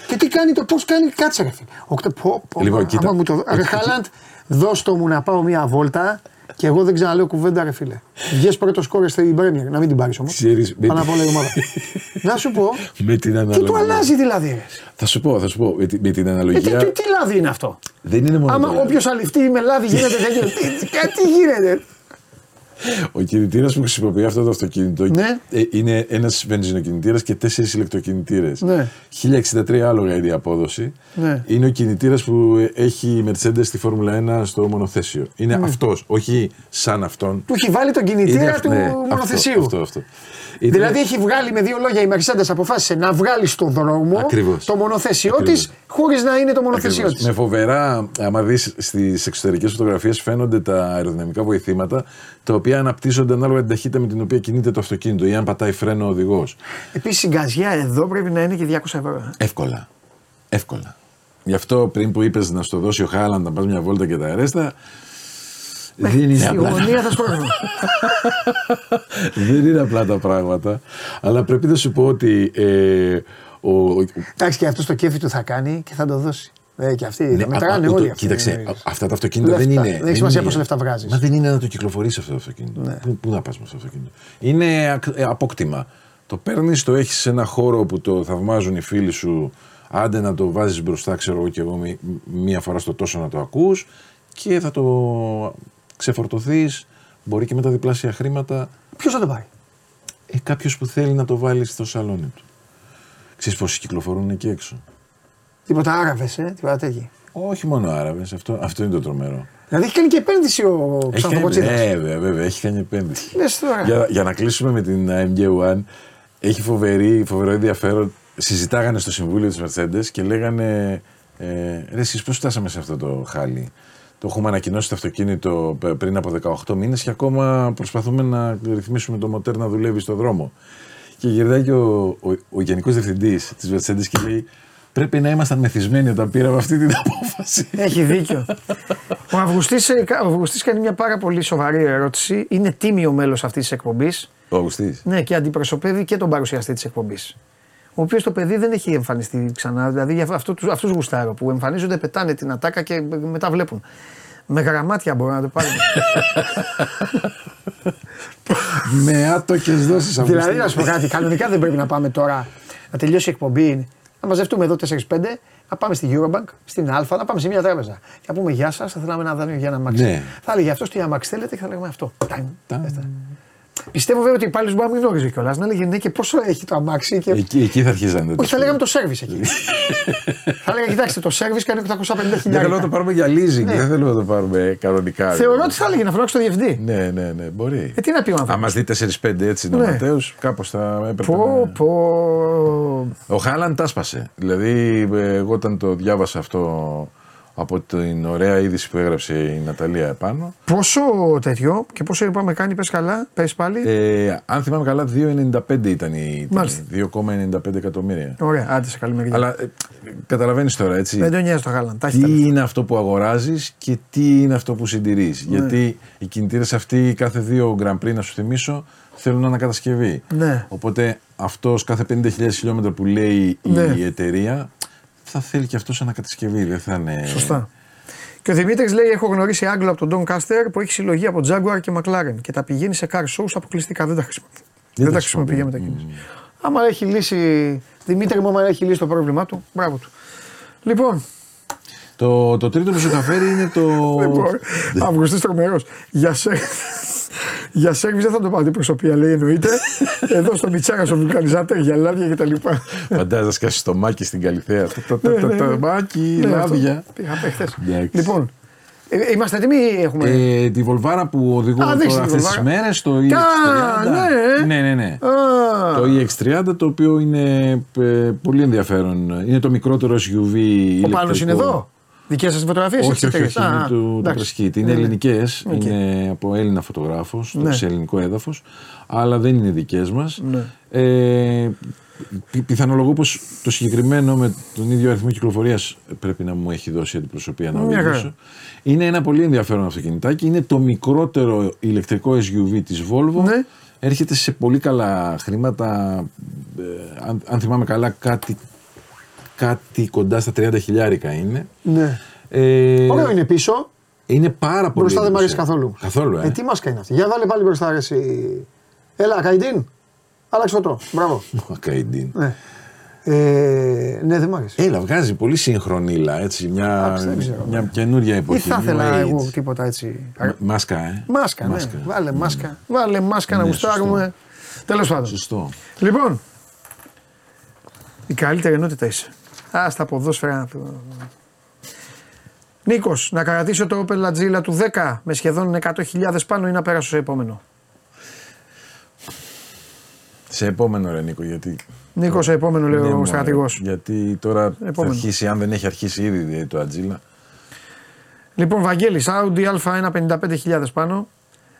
Ναι. Και τι κάνει το, πώς κάνει, κάτσε ρε φίλε. Οκτώ, πω, πω, Λοιπόν, άμα κοίτα. μου το, ρε Χάλαντ, δώσ' το μου να πάω μία βόλτα και εγώ δεν ξαναλέω κουβέντα ρε φίλε. Βγες πρώτο σκόρε στην Πρέμιερ, να μην την πάρεις όμως. Ξέρεις, με Πάνω τη- απ' όλα η ομάδα. να σου πω, Με την τι αναλογία. του αλλάζει δηλαδή. ρε; Θα σου πω, θα σου πω. Με, τη- με την Ε, τι, αναλογία. τι, τι λάδι είναι αυτό; Δεν είναι μόνο. Άμα το- όποιος αληφτεί με λάδι γίνεται τέτοιο. τι, τι, τι γίνεται; Ο κινητήρας που χρησιμοποιεί αυτό το αυτοκίνητο Ναι. ε, είναι ένας βενζινοκινητήρας και τέσσερις ηλεκτροκινητήρες. Ναι. 1063 άλογα είναι η απόδοση. Ναι. Είναι ο κινητήρας που έχει η Mercedes στη Φόρμουλα 1 στο μονοθέσιο. Είναι Ναι. αυτός, όχι σαν αυτόν. Του έχει βάλει τον Είναι κινητήρα αυτό, του ναι, αυτό, μονοθεσίου. Αυτό, αυτό. Είναι- Δηλαδή έχει βγάλει με δύο λόγια η Mercedes αποφάσισε να βγάλει στο δρόμο Ακριβώς. το μονοθέσιό της Ακριβώς. χωρίς να είναι το μονοθέσιό Ακριβώς. της. Με φοβερά, άμα δεις στις εξωτερικές φωτογραφίες, φαίνονται τα αεροδυναμικά βοηθήματα τα οποία αναπτύσσονται ανάλογα την ταχύτητα με την οποία κινείται το αυτοκίνητο ή αν πατάει φρένο ο οδηγός. Επίσης η γκαζιά εδώ πρέπει να είναι και 200 ευρώ. Εύκολα. Εύκολα. Γι' αυτό πριν που είπες να στο δώσει ο Χάλαντ να πας μια βόλτα και τα αρέστα. Δεν είναι, Στη απλά, γωνία θα σπρώχνω. δεν είναι απλά τα πράγματα. Αλλά πρέπει να σου πω ότι. Ε, ο, ο- Εντάξει και αυτό το κέφι του θα κάνει και θα το δώσει. Ε, και αυτοί ναι, θα μετράνε α- α- όλοι το- αυτοί. Κοίταξε, Ε, α- αυτά τα αυτοκίνητα Λεφτά. δεν είναι. Δεν έχει σημασία είναι- πόσα λεφτά βγάζεις. Μα δεν είναι να το κυκλοφορήσει αυτό το αυτοκίνητο. Ναι. Πού, πού να πας με αυτό το αυτοκίνητο. Είναι ακ- ε, απόκτημα. Το παίρνεις, το έχεις σε ένα χώρο που το θαυμάζουν οι φίλοι σου. Άντε να το βάζεις μπροστά, ξέρω εγώ και εγώ μη- μία φορά στο τόσο να το ακούς και θα το ξεφορτωθείς. Μπορεί και με τα διπλάσια χρήματα Ποιος θα το πάρει. ε, κάποιος που θέλει να το βάλει στο σαλόνι του. Ξέρεις πόσοι κυκλοφορούν εκεί έξω; Τίποτα άραβες, ε, τίποτα τέτοια. Όχι μόνο Άραβες, αυτό, αυτό είναι το τρομερό. Δηλαδή έχει κάνει και επένδυση ο Έχει κάνει, Ξανθοκοτσίδα. βέβαια, βέβαια, έχει κάνει επένδυση. Λες τώρα. Για, για να κλείσουμε με την AMG One, έχει φοβερή, φοβερό ενδιαφέρον. Συζητάγανε στο συμβούλιο της Mercedes και λέγανε. Ε, ρε, εσείς πώς φτάσαμε σε αυτό το χάλι; Το έχουμε ανακοινώσει το αυτοκίνητο π- πριν από 18 μήνες και ακόμα προσπαθούμε να ρυθμίσουμε το μοτέρ να δουλεύει στο δρόμο. Και γυρνάει και ο, ο, ο Γενικός Διευθυντής της Mercedes και λέει πρέπει να ήμασταν μεθυσμένοι όταν πήραμε αυτή την απόφαση. Έχει δίκιο. Ο Αυγουστής, ε, κα- ο Αυγουστής κάνει μια πάρα πολύ σοβαρή ερώτηση. Είναι τίμιο μέλος αυτής της εκπομπής. Ο Αυγουστής. Ναι, και αντιπροσωπεύει και τον παρουσιαστή της εκπομπής. Ο οποίος το παιδί δεν έχει εμφανιστεί ξανά. Δηλαδή για αυτό, τους- αυτούς γουστάρω που εμφανίζονται, πετάνε την ατάκα και μετά βλέπουν. Με γραμμάτια μπορώ να το πάρω. Με άτοκες δόσεις δηλαδή, να σου πω κάτι, κανονικά δεν πρέπει να πάμε τώρα να τελειώσει η εκπομπή, να μαζευτούμε εδώ 4-5, να πάμε στη Eurobank, στην Α, να πάμε σε μια τράπεζα. Και να πούμε Γεια σας, θα θέλαμε ένα δάνειο για ένα αμάξι. Ναι. Θα έλεγε αυτό τι αμάξι θέλετε και θα λέγαμε αυτό. Τάιμ. Τάιμ. Αυτά. Πιστεύω βέβαια ότι οι υπάλληλοι μπορεί να μην γνώριζε κιόλας. Να λέγε ναι και πόσο έχει το αμάξι. Και... Εκεί, εκεί θα αρχίζανε. Όχι, θα λέγαμε το service εκεί. θα λέγαμε κοιτάξτε, το service κάνει 850 Δεν θέλω να το χιλιάδε. πάρουμε για leasing, Ναι. δεν θέλω να το πάρουμε κανονικά. Θεωρώ ότι θα έλεγε να φωνάξει το διευθυντή. Ναι, ναι, ναι, μπορεί. Ε, τι να πει ο Αν άνθρωπος. μα δει 4-5 έτσι Ναι. νοματέους, κάπως θα έπρεπε Πω, να... πω. Ο Χάλαν τα σπάσε. Δηλαδή, ε, εγώ όταν το διάβασα αυτό από την ωραία είδηση που έγραψε η Ναταλία επάνω, Πόσο τέτοιο και πόσο είπαμε κάνει, πες καλά, πες πάλι. ε, αν θυμάμαι καλά, 2,95 ήταν η Μάλιστα. τιμή. 2,95 εκατομμύρια. Ωραία, άντε σε καλή μεριά. Αλλά ε, καταλαβαίνεις τώρα, έτσι. Δεν τον νοιάζει το Χάλαν. Τα έχει τα τι λεφτά. είναι αυτό που αγοράζεις και τι είναι αυτό που συντηρείς. Ναι. Γιατί οι κινητήρες αυτοί κάθε δύο Grand Prix, να σου θυμίσω, θέλουν ανακατασκευή. Ναι. Οπότε αυτός κάθε 50.000 χιλιόμετρα που λέει Ναι. η εταιρεία θα θέλει και αυτός ανακατασκευή. Δεν θα είναι... Σωστά. Και ο Δημήτρης λέει: Έχω γνωρίσει Άγγλο από τον Don Caster που έχει συλλογή από Jaguar και McLaren και τα πηγαίνει σε car shows αποκλειστικά. Δεν τα χρησιμοποιεί. Δεν, τα τα χρησιμοποιεί για χρησιμοποιεί. μετακίνηση. Άμα έχει λύσει. Δημήτρη μου, άμα έχει λύσει το πρόβλημά του, μπράβο του. Λοιπόν, Το, το τρίτο που σου είχα φέρει είναι το... λοιπόν Αυγουστή τρομερός. Για, σε... για σερβις δεν θα το πάτε προσωπία, λέει εννοείται. Εδώ στο Μιτσάρα, στο βουλκανιζάτερ για λάδια κτλ. Φαντάζεσαι να σκάσεις το μάκι στην Καλυθέα. Το, το, Ναι, το, ναι, το, ναι. μάκι, Ναι, λάδια. αυτό. Πήγα απ' εχθές. Εντάξει. Λοιπόν, ε, είμαστε έτοιμοι ή έχουμε; Ε, τη Βολβάρα που οδηγώ Α, δείξτε τώρα τη αυτές τις Volkswagen. μέρες, το Κα, EX30. ναι. ναι, ναι, ναι. Α, Το EX30 το οποίο είναι ε, πολύ ενδιαφέρον. Είναι το μικρότερο SUV ο ηλεκτρικό. Πάνος είναι εδώ; Δικές σας φωτογραφίες, Όχι, όχι, όχι, είναι του, του Press Kit. Είναι ελληνικές, Οκ. είναι από Έλληνα φωτογράφος, Ναι. σε ελληνικό έδαφος, αλλά δεν είναι δικές μας. Ναι. Ε, πι- πιθανολογώ πως το συγκεκριμένο με τον ίδιο αριθμό κυκλοφορίας πρέπει να μου έχει δώσει αντιπροσωπεία να Μια χαρά. οδηγήσω. Είναι ένα πολύ ενδιαφέρον αυτοκινητάκι. Είναι το μικρότερο ηλεκτρικό SUV της Volvo. Ναι. Έρχεται σε πολύ καλά χρήματα. ε, αν, αν θυμάμαι καλά, κάτι, κάτι κοντά στα 30 χιλιάρικα είναι. Ναι. Ε, Ωραίο είναι πίσω. είναι πάρα πολύ. Μπροστά δεν μ' αρέσει εντυπωσιακό. καθόλου. Καθόλου, ε. Ε, τι μάσκα είναι αυτή. Για βάλε πάλι μπροστά, ρε, εσύ. Έλα, Καϊντίν. Άλλαξε φωτό. Μπράβο. Ο Καϊντίν. ναι. Ε, ναι, δεν μ' αρέσει. Έλα, βγάζει πολύ σύγχρονίλα, έτσι, μια, Εντάξει, δεν ξέρω. μια καινούρια Ή εποχή. θα new ήθελα age. εγώ τίποτα έτσι. Μ- Μάσκα, ε. Μάσκα, ναι. Βάλε μάσκα. Βάλε μάσκα να Ναι, γουστάρουμε. Τέλος πάντων. Σωστό. Λοιπόν, η καλύτερη ενότητα είσαι. Α, στα ποδόσφαιρα. Νίκος, να κρατήσω το Opel Agila του 10 με σχεδόν 100.000 πάνω ή να πέρασω σε επόμενο; Σε επόμενο ρε Νίκο, γιατί... Νίκος, σε επόμενο λέει Ναι, ο μωρέ, στρατηγός. Γιατί τώρα θα Επόμενο. αρχίσει, αν δεν έχει αρχίσει ήδη δηλαδή, το Ατζίλα. Λοιπόν, Βαγγέλης, Audi A1 55.000 πάνω.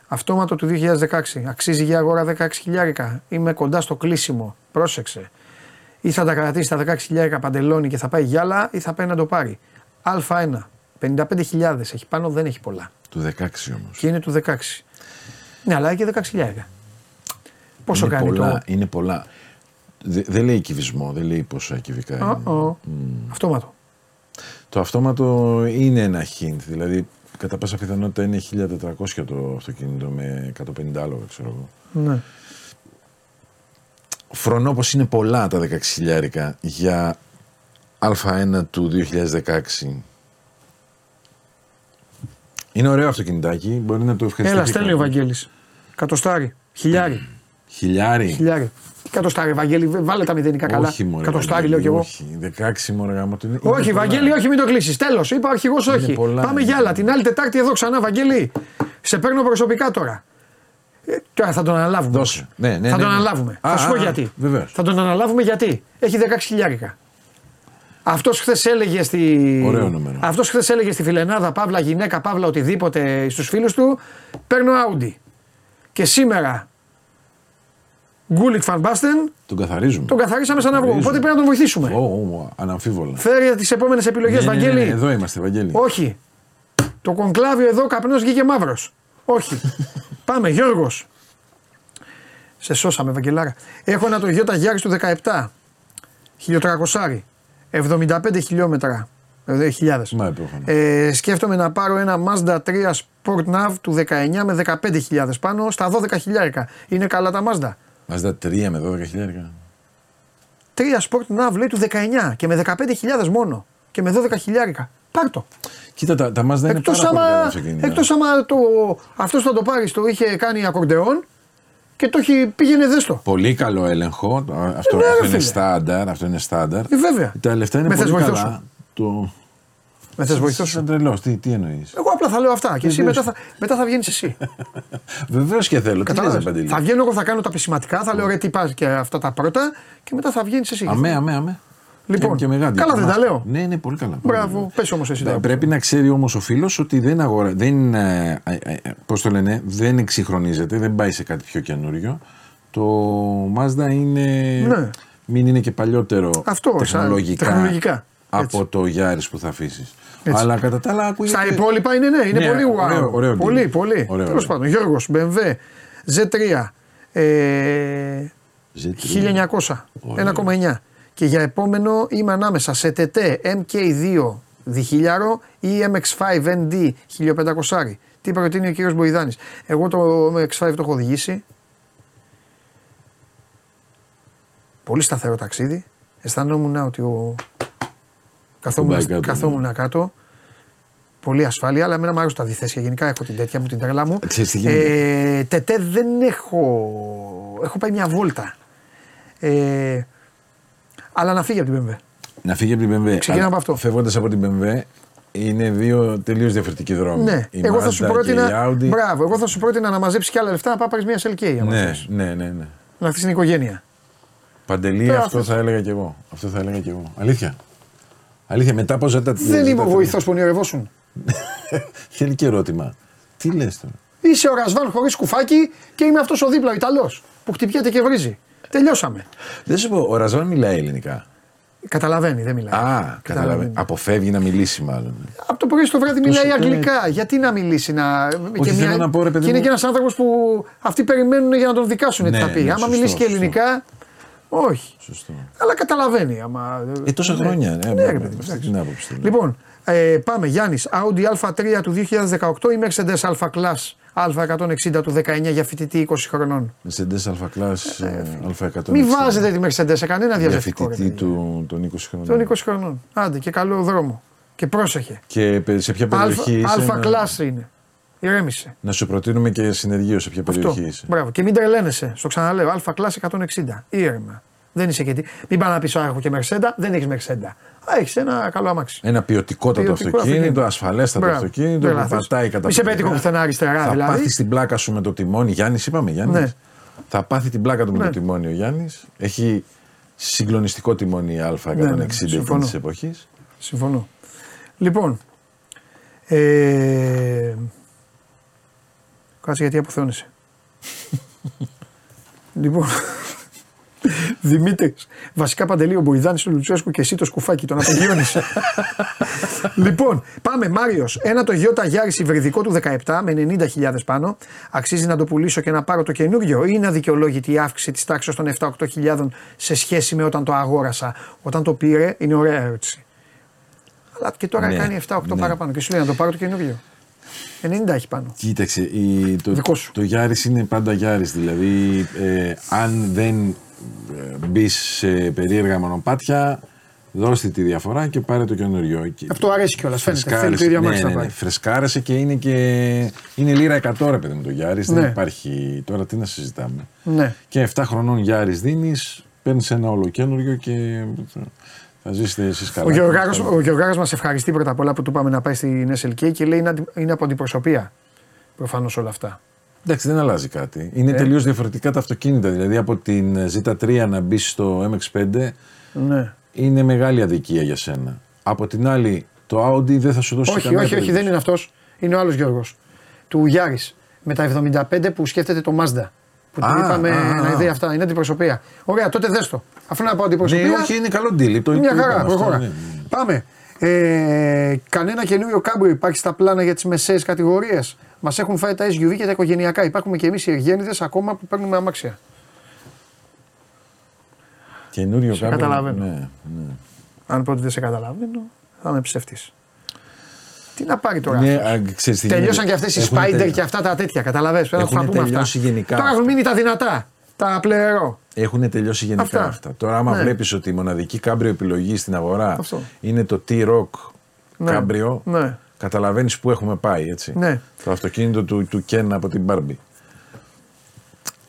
Αυτόματο του 2016. Αξίζει για αγορά 16 χιλιάρικα. Είμαι κοντά στο κλείσιμο. Πρόσεξε. Ή θα τα κρατήσει τα 16 χιλιάρικα παντελόνι και θα πάει γυάλα, ή θα πάει να το πάρει. Α1. 55.000 έχει πάνω, δεν έχει πολλά. Του 16 όμως. Και είναι του 16. Ναι, αλλά και 16 χιλιάρικα. Πόσο είναι κάνει πολλά, το. Είναι πολλά. Δε- δεν λέει κυβισμό, δεν λέει πόσα κυβικά είναι. Ω, ω. Αυτόματο. Το αυτόματο είναι ένα hint, δηλαδή κατά πάσα πιθανότητα είναι 1400 το αυτοκίνητο με 150 άλογα, ξέρω εγώ. Ναι. Φρονώ πως είναι πολλά τα 16 χιλιάρικα για Α1 του 2016. Είναι ωραίο αυτοκινητάκι, μπορεί να το ευχαριστήσει. Έλα, στέλνει ο Βαγγέλης. Κατοστάρι. Χιλιάρι. Χιλιάρι. Χιλιάρι. Κατοστάρι, Βαγγέλη, βάλε τα μηδενικά καλά. Όχι, μωρέ, Κατοστάρι, Βαγγέλη, λέω κι εγώ. Όχι, 16 μωρέ γάμα του είναι. Όχι, είναι Βαγγέλη, όχι, μην το κλείσεις. Τέλος. Είπα αρχηγός, όχι. πολλά, Πάμε είναι για άλλα. Την άλλη Τετάρτη εδώ ξανά, Βαγγέλη. Σε παίρνω προσωπικά τώρα. Ε, τώρα θα τον αναλάβουμε. Δώσε. Ναι, ναι, θα ναι, τον ναι. αναλάβουμε. Α, θα σου α, πω α, γιατί. βεβαίως. Θα τον αναλάβουμε γιατί. Έχει 16 χιλιάρικα. Αυτός χθες έλεγε στη. Ωραίο νούμερο. Αυτός χθες έλεγε στη φιλενάδα, παύλα γυναίκα, παύλα οτιδήποτε στους φίλους του. Παίρνω Audi. Και σήμερα. Γκούλιτ Φανμπάστεν Τον καθαρίζουμε. τον καθαρίσαμε σαν αυγό. Καθαρίζουμε. Οπότε πρέπει να τον βοηθήσουμε. Ω, ω, αναμφίβολα. Φέρει τις επόμενες επιλογές, Ναι, ναι, ναι, Βαγγέλη. ναι, εδώ είμαστε, Βαγγέλη. Όχι. Το κονκλάβιο εδώ καπνός βγήκε μαύρος. Όχι. Πάμε, Γιώργος. Σε σώσαμε, Βαγγελάρα. Έχω ένα το Toyota Yaris του 17. 1300. 75 χιλιόμετρα. Ε, χιλιάδες. Μα επίφανα. Ε, σκέφτομαι να πάρω ένα Mazda 3 Sport Nav του 19 με 15.000 πάνω στα 12 χιλιάρικα. Είναι καλά τα Mazda; Mazda 3 με 12 χιλιάρικα. 3 Sport Nav λέει του 19 και με 15.000 μόνο. Και με 12 χιλιάρικα. Πάρ' το. Κοίτα, τα, τα Mazda είναι Εκτός πάρα πολύ καλά άμα, αυτοκίνητα. εκτός άμα το, αυτός που θα το πάρεις το είχε κάνει ακορντεόν και το έχει πήγαινε δέστο. Πολύ καλό έλεγχο. Το- Αυτό, Ναι, ρε αυτό είναι φίλε. στάνταρ. Αυτό είναι στάνταρ. Ε, βέβαια. Τα λεφτά είναι Με θες πολύ βοηθό καλά. σου; Το... Με θες βοηθό σου. Σαν τρελός. Τι, τι εννοείς; Εγώ απλά θα λέω αυτά και εσύ Βεβαίως. μετά θα, μετά θα βγαίνεις εσύ. Βεβαίως και θέλω. Τι λες, Κατάλαβες. Παντελή. θα βγαίνω εγώ, θα κάνω τα πισηματικά, θα λέω ρε τι πας και αυτά τα πρώτα και μετά θα βγαίνεις εσύ. Αμέ, αμέ, αμέ. Λοιπόν, και, και μεγάλη. καλά δεν τα λέω. Ναι, ναι, πολύ καλά. Μπράβο, πες όμως εσύ. Ε, τώρα. Πρέπει να ξέρει όμως ο φίλος ότι δεν αγορα... δεν, ε, ε, ε, πώς το λένε, δεν εξυγχρονίζεται, δεν πάει σε κάτι πιο καινούριο. Το Mazda είναι. Ναι. Μην είναι και παλιότερο Αυτό, σαν- τεχνολογικά, τεχνολογικά. από το Yaris που θα αφήσεις. Έτσι. Αλλά κατά τα άλλα ακούγεται. Στα υπόλοιπα είναι ναι, είναι Ναι, πολύ wow. ωραίο, ωραίο πολύ, deal. πολύ. Ωραίο, Τέλος ωραίο. πάντων, Γιώργος, BMW, Z3, ε, Z3. 1900, 1,9. Και για επόμενο είμαι ανάμεσα σε TT MK2 διχιλιάρο ή MX5 ND 1500. Τι προτείνει ο κύριος Μποϊδάνης; Εγώ το MX5 το έχω οδηγήσει. Πολύ σταθερό ταξίδι. Αισθανόμουν ότι ο... καθόμουν, Κουμπάει κάτω, καθόμουν κάτω. Πολύ ασφάλεια, αλλά εμένα μου αρέσουν τα διθέσια. Γενικά έχω την τέτοια μου, την τρέλα μου. Ξέρεις τι γίνεται. Ε, τετέ δεν έχω. Έχω πάει μια βόλτα. Ε, αλλά να φύγει από την BMW. Να φύγει από την BMW. Ξεκινάμε από αυτό. Φεύγοντας από την BMW, είναι δύο τελείως διαφορετικοί δρόμοι. Ναι, Η εγώ θα Mazda σου και η πρότεινα. Audi. Μπράβο, εγώ θα σου πρότεινα να μαζέψεις και άλλα λεφτά να πάει πάρεις μια SLK. άμα Ναι, θες. ναι, ναι, ναι. Να χτίσει την οικογένεια. Παντελή, Τώρα αυτό θες. θα έλεγα κι εγώ. Αυτό θα έλεγα κι εγώ. Αλήθεια. Αλήθεια, μετά πώ ζέτα Δεν είμαι ο βοηθός που ονειρευόσουν. Θέλει και ερώτημα. Τι λες τώρα; Είσαι ο Ρασβάν χωρίς κουφάκι και είμαι αυτός ο δίπλα ο Ιταλός που χτυπιέται και βρίζει. Τελειώσαμε. Δεν σου πω, ο Ραζάν μιλάει ελληνικά. Καταλαβαίνει, δεν μιλάει. Α, καταλαβαίνω. Αποφεύγει να μιλήσει μάλλον. Από το πρωί στο βράδυ μιλάει σου αγγλικά. Γιατί να μιλήσει, να. Όχι, θέλω να πω, ρε παιδί και είναι μου- και ένας άνθρωπος που αυτοί περιμένουν για να τον δικάσουν τι Ναι, θα πει. ναι, άμα σωστό, μιλήσει και σωστό. ελληνικά, όχι. Σωστό. Αλλά καταλαβαίνει. Άμα... Ε, τόσα Ναι. χρόνια. Ναι, Ναι, μπράβο, ρε παιδί μου, αυτή εντάξει. την άποψη. θέλω. Λοιπόν, ε, πάμε. Γιάννης, Audi A3 του 2018 ή Mercedes A Class; Α160 του 19 για φοιτητή 20 χρονών. Mercedes A Class Α160. Μην βάζετε τη Mercedes σε κανένα Για διαζευτικό. ρε φοιτητή παιδιά. του, των 20 χρόνων. Των 20 χρονών. Άντε και καλό δρόμο. Και πρόσεχε. Και πε- σε ποια περιοχή είσαι. Αλφα να- Class είναι. Ηρέμησε. Να σου προτείνουμε και συνεργείο σε ποια Αυτό. περιοχή είσαι. Μπράβο. Και μην τρελαίνεσαι. Στο ξαναλέω. Α Class 160. Ήρεμα. Δεν είσαι και τι. Μην πάει να πεις: Έχω και Mercedes. Δεν έχεις Mercedes. Έχεις ένα καλό αμάξι. Ένα ποιοτικότατο Ποιοτικό αυτοκίνητο, αυτοκίνητο. ασφαλέστατο Μπράβο. αυτοκίνητο Δεν που λάθος. πατάει κατά Μη σε πέτυχο πουθενά αριστερά, Θα δηλαδή. πάθεις την πλάκα σου με το τιμόνι. Γιάννης, είπαμε Γιάννης. Ναι. Θα πάθει την πλάκα του με Ναι. το τιμόνι ο Γιάννης. Έχει συγκλονιστικό τιμόνι Α160 Ναι, ναι, εκείνης συμφωνώ. της εποχής. Συμφωνώ. Λοιπόν. Ε, κάτσε γιατί αποθεώνεσαι. λοιπόν. Δημήτρης, βασικά παντελή ο Μποϊδάνη του Λουτσέσκου και εσύ το σκουφάκι, τον απογειώνεις. λοιπόν, πάμε. Μάριος, ένα το Toyota Yaris υβριδικό του 17 με 90.000 πάνω. Αξίζει να το πουλήσω και να πάρω το καινούριο ή είναι αδικαιολόγητη η αύξηση της τάξης των 7-8 σε σχέση με όταν το αγόρασα; Όταν το πήρε, είναι ωραία ερώτηση. Αλλά και τώρα Ναι, κάνει 7-8 ναι. παραπάνω. Και σου λέει να το πάρω το καινούριο. 90 έχει πάνω. Κοίταξε, η, το, Δικό σου. το Γιάρης είναι πάντα Γιάρης. Δηλαδή, ε, αν δεν ε, μπει σε περίεργα μονοπάτια, δώστε τη διαφορά και πάρε το καινούριο. Αυτό αρέσει κιόλας. Φαίνεται. Θέλει το ίδιο ναι, ναι, ναι, Φρεσκάρεσε και είναι και. Είναι λίρα 100 ρε παιδί μου το Γιάρης. Ναι. Δεν υπάρχει. Τώρα τι να συζητάμε. Ναι. Και 7 χρονών Γιάρης δίνεις, παίρνεις ένα ολοκένουργιο και. Θα ζήσετε εσείς καλά. Ο Γεωργάρα μας ευχαριστεί πρώτα απ' όλα που του πάμε να πάει στην SLK και λέει είναι από αντιπροσωπεία. Προφανώς όλα αυτά. Εντάξει, δεν αλλάζει κάτι. Είναι ε. τελείως διαφορετικά τα αυτοκίνητα. Δηλαδή από την Z3 να μπεις στο MX5 ναι. είναι μεγάλη αδικία για σένα. Από την άλλη, το Audi δεν θα σου δώσει όχι, Όχι, όχι, δεν είναι αυτός. Είναι ο άλλος Γιώργος. Του Γιάρης. Με τα 75 που σκέφτεται το Mazda. Που του είπαμε να δει αυτά. Είναι αντιπροσωπεία. Ωραία, τότε δες το. Αφού να πω αντιπροσωπεία. Ναι, όχι, είναι καλό deal. Το μια χαρά, προχώρα. Ναι. Πάμε. Ε, κανένα καινούριο κάμπριο υπάρχει στα πλάνα για τις μεσαίες κατηγορίες; Μας έχουν φάει τα SUV και τα οικογενειακά. Υπάρχουμε και εμείς οι εργένιδε ακόμα που παίρνουμε αμάξια. Καινούριο κάμπριο. Καταλαβαίνω. Ναι, ναι. Αν πω ότι δεν σε καταλαβαίνω, θα με ψευτεί. Τι να πάρει τώρα. Ναι, α, ξέρεις, Τελειώσαν και αυτές οι Spider τελ... και αυτά τα τέτοια. Καταλαβαίνετε. Πρέπει να πούμε αυτά. Γενικά. Τώρα έχουν μείνει τα δυνατά. Τα πλεερό. Έχουν τελειώσει γενικά αυτά. αυτά. Τώρα, άμα ναι. βλέπεις ότι η μοναδική κάμπριο επιλογής στην αγορά αυτό. είναι το T-Rock ναι. κάμπριο, ναι. Καταλαβαίνεις πού έχουμε πάει. Έτσι. Ναι. Το αυτοκίνητο του, του Ken από την Barbie.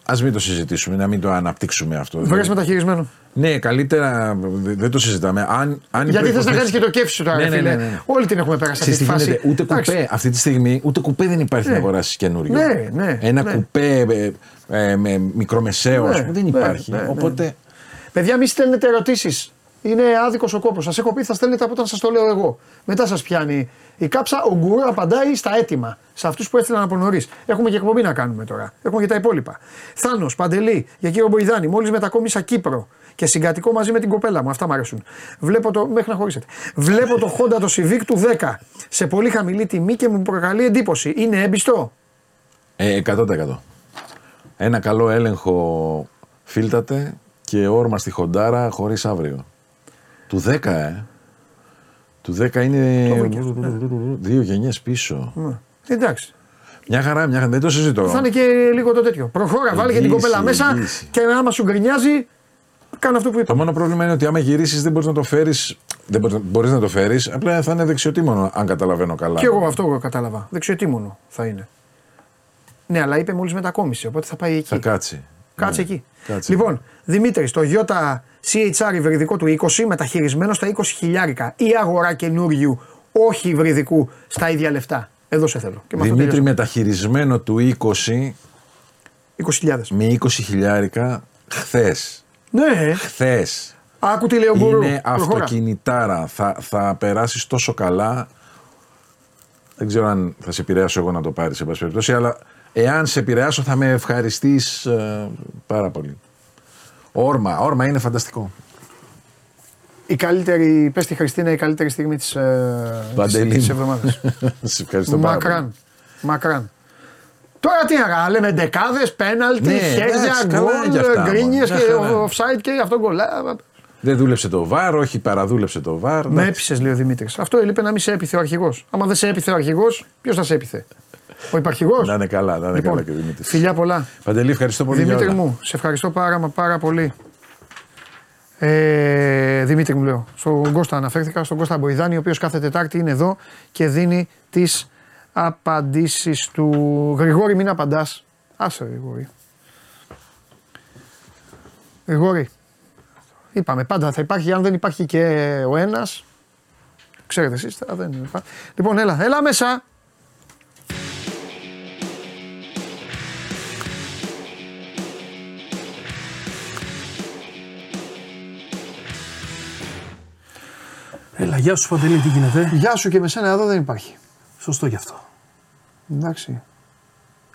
Α μην το συζητήσουμε, να μην το αναπτύξουμε αυτό. Βρες μεταχειρισμένο. Ναι, καλύτερα δεν το συζητάμε. Αν, αν Γιατί θες να κάνεις και το κέφι σου τώρα, ναι, ναι, ναι, ναι, Όλοι την έχουμε περάσει αυτή τη φάση. Ούτε κουπέ, αυτή τη στιγμή ούτε κουπέ δεν υπάρχει ναι. να αγοράσεις καινούριο. Ναι, ναι, Ένα ναι. κουπέ ε, ε, με μικρομεσαίο ναι, δεν ναι, υπάρχει. Ναι, Οπότε. Παιδιά, μη στέλνετε ερωτήσεις. Είναι άδικος ο κόπος. Σας έχω πει θα στέλνετε από όταν σας το λέω εγώ. Μετά σας πιάνει η κάψα. Ο γκουρού απαντάει στα έτοιμα. Σε αυτούς που έστειλαν από νωρί. Έχουμε και εκπομπή να κάνουμε τώρα. Έχουμε και τα υπόλοιπα. Θάνος, Παντελή, για κύριο Μποϊδάνη, μόλις μετακόμισα Κύπρο και συγκατοικώ μαζί με την κοπέλα μου. Αυτά μου αρέσουν. Βλέπω το. Μέχρι να χωρίσετε. Βλέπω το Honda το Civic του 10 σε πολύ χαμηλή τιμή και μου προκαλεί εντύπωση. Είναι έμπιστο; Ε, 100%. Ένα καλό έλεγχο φίλτατε και όρμα στη χοντάρα χωρίς αύριο. Του 10, ε. Του 10 είναι δύο γενιές πίσω. Ναι. Εντάξει. Μια χαρά, μια χαρά. Δεν το συζητώ. Θα είναι και λίγο το τέτοιο. Προχώρα, βάλει και την κοπέλα μέσα και άμα σου γκρινιάζει, κάνω αυτό που είπα. Το μόνο πρόβλημα είναι ότι άμα γυρίσεις δεν μπορείς να το φέρει. Δεν μπορεί να το φέρεις, απλά θα είναι δεξιοτήμονο, αν καταλαβαίνω καλά. Και εγώ αυτό κατάλαβα. Δεξιοτήμονο θα είναι. Ναι, αλλά είπε μόλις μετακόμισε, οπότε θα πάει εκεί. Θα κάτσει. Κάτσε ναι. εκεί. Κάτσε. Λοιπόν, Δημήτρη, το Ιώτα CHR υβριδικό του 20 μεταχειρισμένο στα 20 χιλιάρικα ή αγορά καινούριου, όχι υβριδικού, στα ίδια λεφτά. Εδώ σε θέλω. Και Δημήτρη, μεταχειρισμένο του 20. 20.000. Με 20 χιλιάρικα χθες. Ναι. Χθες. Άκου τι λέει ο Είναι αυτοκινητάρα. Θα, θα περάσεις τόσο καλά. Δεν ξέρω αν θα σε επηρεάσω εγώ να το πάρεις σε πάση περιπτώσει, αλλά εάν σε επηρεάσω θα με ευχαριστείς ε, πάρα πολύ. Όρμα, όρμα είναι φανταστικό. Η καλύτερη, πες τη Χριστίνα, η καλύτερη στιγμή της, ε, της, εβδομάδας. Σε ευχαριστώ πάρα Μακράν. Μακράν. Τώρα τι να λέμε δεκάδε, πέναλτι, ναι, χέρια, γκολ, γκρίνιες και offside και αυτό γκολ. Δεν δούλεψε το βαρ, όχι παραδούλεψε το βαρ. Με έπεισες, λέει ο Δημήτρης. Αυτό έλειπε να μην σε έπιθε ο αρχηγός. Άμα δεν σε έπιθε ο αρχηγός, ποιος θα σε έπιθε. Ο υπαρχηγός. Να είναι καλά, να είναι λοιπόν, καλά και ο Δημήτρης. Φιλιά πολλά. Παντελή, ευχαριστώ πολύ. Δημήτρη μου, σε ευχαριστώ πάρα, πάρα πολύ. Ε, Δημήτρη μου λέω. Στον Κώστα αναφέρθηκα, στον Κώστα Μποϊδάνη, ο οποίος κάθε Τετάρτη είναι εδώ και δίνει τις απαντήσεις του. Γρηγόρη, μην απαντάς. Άσε, Γρηγόρη. Γρηγόρη. Είπαμε πάντα θα υπάρχει, αν δεν υπάρχει και ο ένας. Ξέρετε εσείς, δεν υπάρχει. Λοιπόν, έλα, έλα μέσα. Έλα, γεια σου Παντελή, τι γίνεται; Γεια σου και με σένα εδώ δεν υπάρχει. Σωστό γι' αυτό. Εντάξει.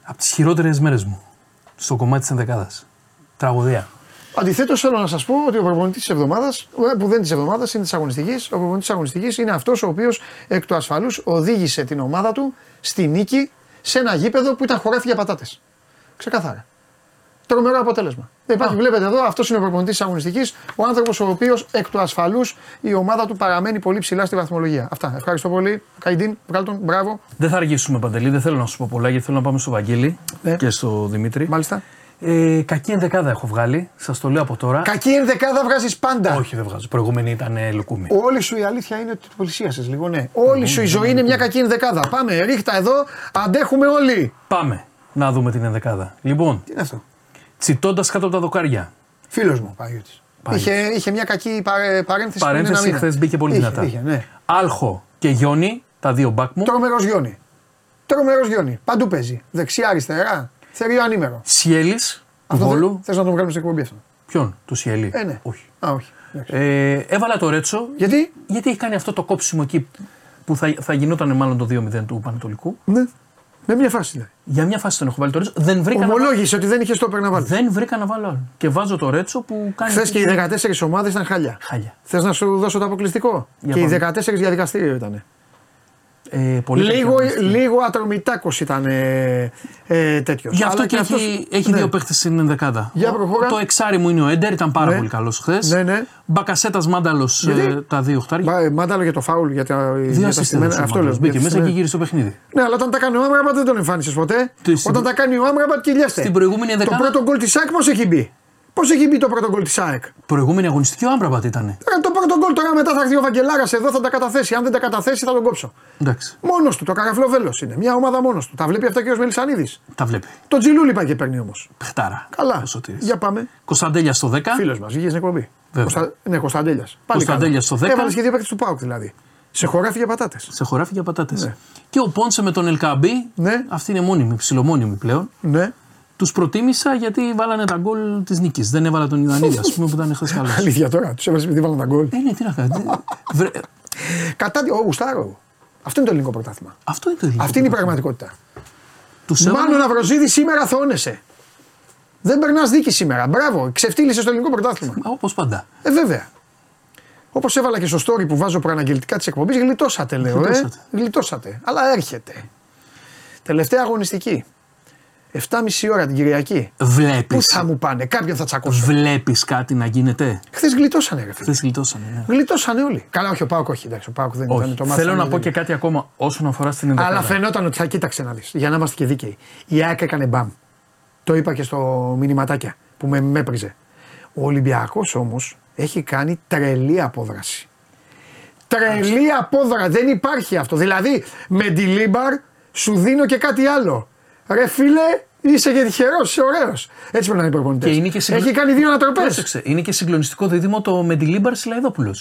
Από τις χειρότερες μέρες μου. Στο κομμάτι της ενδεκάδας. Τραγωδία. Αντιθέτως, θέλω να σας πω ότι ο προπονητής της εβδομάδας, ε, που δεν της εβδομάδας, είναι της αγωνιστικής, ο προπονητής της αγωνιστικής είναι αυτός ο οποίος εκ του ασφαλούς οδήγησε την ομάδα του στη νίκη σε ένα γήπεδο που ήταν χωράφι για πατάτες. Ξεκάθαρα. Τρομερό αποτέλεσμα. Δεν υπάρχει, βλέπετε εδώ, αυτός είναι ο προπονητής της αγωνιστικής. Ο άνθρωπος ο οποίος εκ του ασφαλούς η ομάδα του παραμένει πολύ ψηλά στη βαθμολογία. Αυτά. Ευχαριστώ πολύ. Καϊντίν, βγάλ μπράβο. Δεν θα αργήσουμε παντελή, δεν θέλω να σου πω πολλά γιατί θέλω να πάμε στο Βαγγέλη ναι. και στο Δημήτρη. Μάλιστα. Ε, κακή ενδεκάδα έχω βγάλει, σας το λέω από τώρα. Κακή ενδεκάδα βγάζεις πάντα. Όχι, δεν βγάζω. Προηγούμενη ήταν ε, λουκούμι. Όλη σου η αλήθεια είναι ότι πλησίασες λίγο, ναι. Όλη σου η ζωή είναι μια κακή ενδεκάδα. Πάμε, ρίχτα εδώ, αντέχουμε όλοι. Πάμε να δούμε την ενδεκάδα. Λοιπόν, Τι είναι αυτό; Τσιτώντας κάτω από τα δοκάρια. Φίλος μου, Παναγιώτης. Παναγιώτης. Είχε, είχε μια κακή παρέ, παρένθεση. πριν Παρένθεση, ένα μήνα. χθες μπήκε πολύ είχε, δυνατά. Είχε, ναι. Άλχο και Γιόνι, τα δύο μπακ μου. Τρομερός Γιόνι. Τρομερός Γιόνι. Παντού παίζει. Δεξιά, αριστερά. Θερίο ανήμερο. Σιέλης του Αυτό Βόλου. θες να τον βγάλουμε στην εκπομπή αυτό; Ποιον, του Σιέλη; Ε, ναι. Όχι. Α, όχι. Εντάξει. Ε, έβαλα το Ρέτσο. Γιατί; Γιατί έχει κάνει αυτό το κόψιμο εκεί που θα, θα γινόταν μάλλον το 2-0 του Πανατολικού. Ναι. Με μια φάση δηλαδή. Για μια φάση τον έχω βάλει το Ρέτσο. Δεν βρήκα, να, βάλω- Ομολόγησε ότι δεν είχες στόπερ να βάλει. δεν βρήκα να βάλω άλλο. Και βάζω το Ρέτσο που κάνει. Χθες και οι 14 ομάδες ήταν χάλια. Χάλια. Θες να σου δώσω το αποκλειστικό; Για και οι πάμε. 14 για δικαστήριο ήταν. Ε, πολύ Λίγο, κακή αγωνιστική. λίγο ατρομητάκος ήταν ε, ε, τέτοιος. Γι' αυτό και έχει, έχει δύο παίχτες στην ενδεκάδα. Για Ο- προχώρα. Το εξάρι μου είναι ο Έντερ, ήταν πάρα Ναι. πολύ καλός χθες. Ναι, ναι. Μπακασέτας Μάνταλος Γιατί; τα δύο χτάρια. Μάνταλο για το φάουλ, για τα, Δύο για τα ασίστ στημένα. έδωσε ο Αυτό λέω. Μάνταλος. Μπήκε για τις μέσα και στημένα. γύρισε το παιχνίδι. Ναι, αλλά όταν τα κάνει ο Άμραμπατ δεν τον εμφάνισες ποτέ. Τι, στην- Όταν τα κάνει ο Άμραμπατ κυλιέστε. Στην προηγούμενη Το δεκάδα- πρώτο γκολ της ΑΕΚ πώ έχει μπει. Πώς έχει μπει το πρώτο γκολ της ΑΕΚ; Προηγούμενη αγωνιστική ο Άμπραμπατ ήταν. Ε, το πρώτο γκολ τώρα μετά θα έρθει ο Βαγγελάρας εδώ, θα τα καταθέσει. Αν δεν τα καταθέσει θα τον κόψω. Εντάξει, Μόνος του, το καραφλό βέλο είναι. Μια ομάδα μόνος του. Τα βλέπει αυτά και ο Μελισανίδης; τα βλέπει. Το Τζιλούλι πάει και παίρνει όμως. Πεχτάρα. Καλά. Ο Σωτήρης. Για πάμε. Κωνσταντέλιας στο 10. Φίλος μας, βγήκε στην εκπομπή. Βέβαια. Κωνστα... Ναι, Κωνσταντέλιας. Κωνσταντέλιας στο 10. Έβαλες και δύο παίκτες του Πάουκ δηλαδή. Σε χωράφι για πατάτες. Σε χωράφι για πατάτε. Και ο Πόντσε με τον Ελκαμπή. Ναι. Αυτή είναι μόνιμη, ψιλομόνιμη πλέον. Ναι. Τους προτίμησα γιατί βάλανε τα γκολ της νίκης. Δεν έβαλα τον Ιδανίδη, ας πούμε, που ήταν χθε καλός. Αλήθεια τώρα. Τους έβαλες επειδή βάλαν τα γκολ. Ε, ναι, τι να κάνει. Βρε... Κατά τη. Ω, γουστάρω. Αυτό είναι το ελληνικό πρωτάθλημα. Αυτό είναι το ελληνικό. Αυτή είναι η πραγματικότητα. Τους Μάλλον Ναυροζίδης σήμερα θώνεσαι. Δεν περνάς δίκη σήμερα. Μπράβο, ξεφτύλισε στο ελληνικό πρωτάθλημα. Όπως πάντα. Ε, βέβαια. Όπως έβαλα και στο story που βάζω προαναγγελτικά της εκπομπής, γλιτώσατε, λέω. Γλιτώσατε. Ε. Γλιτώσατε. Αλλά έρχεται. Τελευταία αγωνιστική. 7,5 ώρα την Κυριακή. Βλέπεις. Πού θα μου πάνε, κάποιον θα τσακώσω. Βλέπεις κάτι να γίνεται; Χθες γλιτώσανε, ρε φίλε. Χθες γλιτώσανε. Ναι. Γλιτώσανε όλοι. Καλά, όχι ο ΠΑΟΚ, όχι. Εντάξει, ο ΠΑΟΚ δεν Όχι. ήταν το μάθημα. Θέλω να δεν πω είναι. και κάτι ακόμα όσον αφορά στην ενδεκάδα. Αλλά φαινόταν ότι θα κοίταξε να δεις. Για να είμαστε και δίκαιοι. Η ΑΕΚ έκανε μπαμ. Το είπα και στο μηνυματάκια που με μέτριζε. Ο Ολυμπιακός όμως έχει κάνει τρελή απόδραση. Τρελή απόδραση. Δεν υπάρχει αυτό. Δηλαδή με τη Λίμπαρ σου δίνω και κάτι άλλο. Ρε φίλε, είσαι και τυχερός, είσαι ωραίος. Έτσι πρέπει να είναι οι προπονητές. Και είναι και συγκλο- Έχει κάνει δύο ανατροπές. Πρόσεξε, είναι και συγκλονιστικό δίδυμο το Μεντιλίμπαρ Σιλαϊδόπουλο.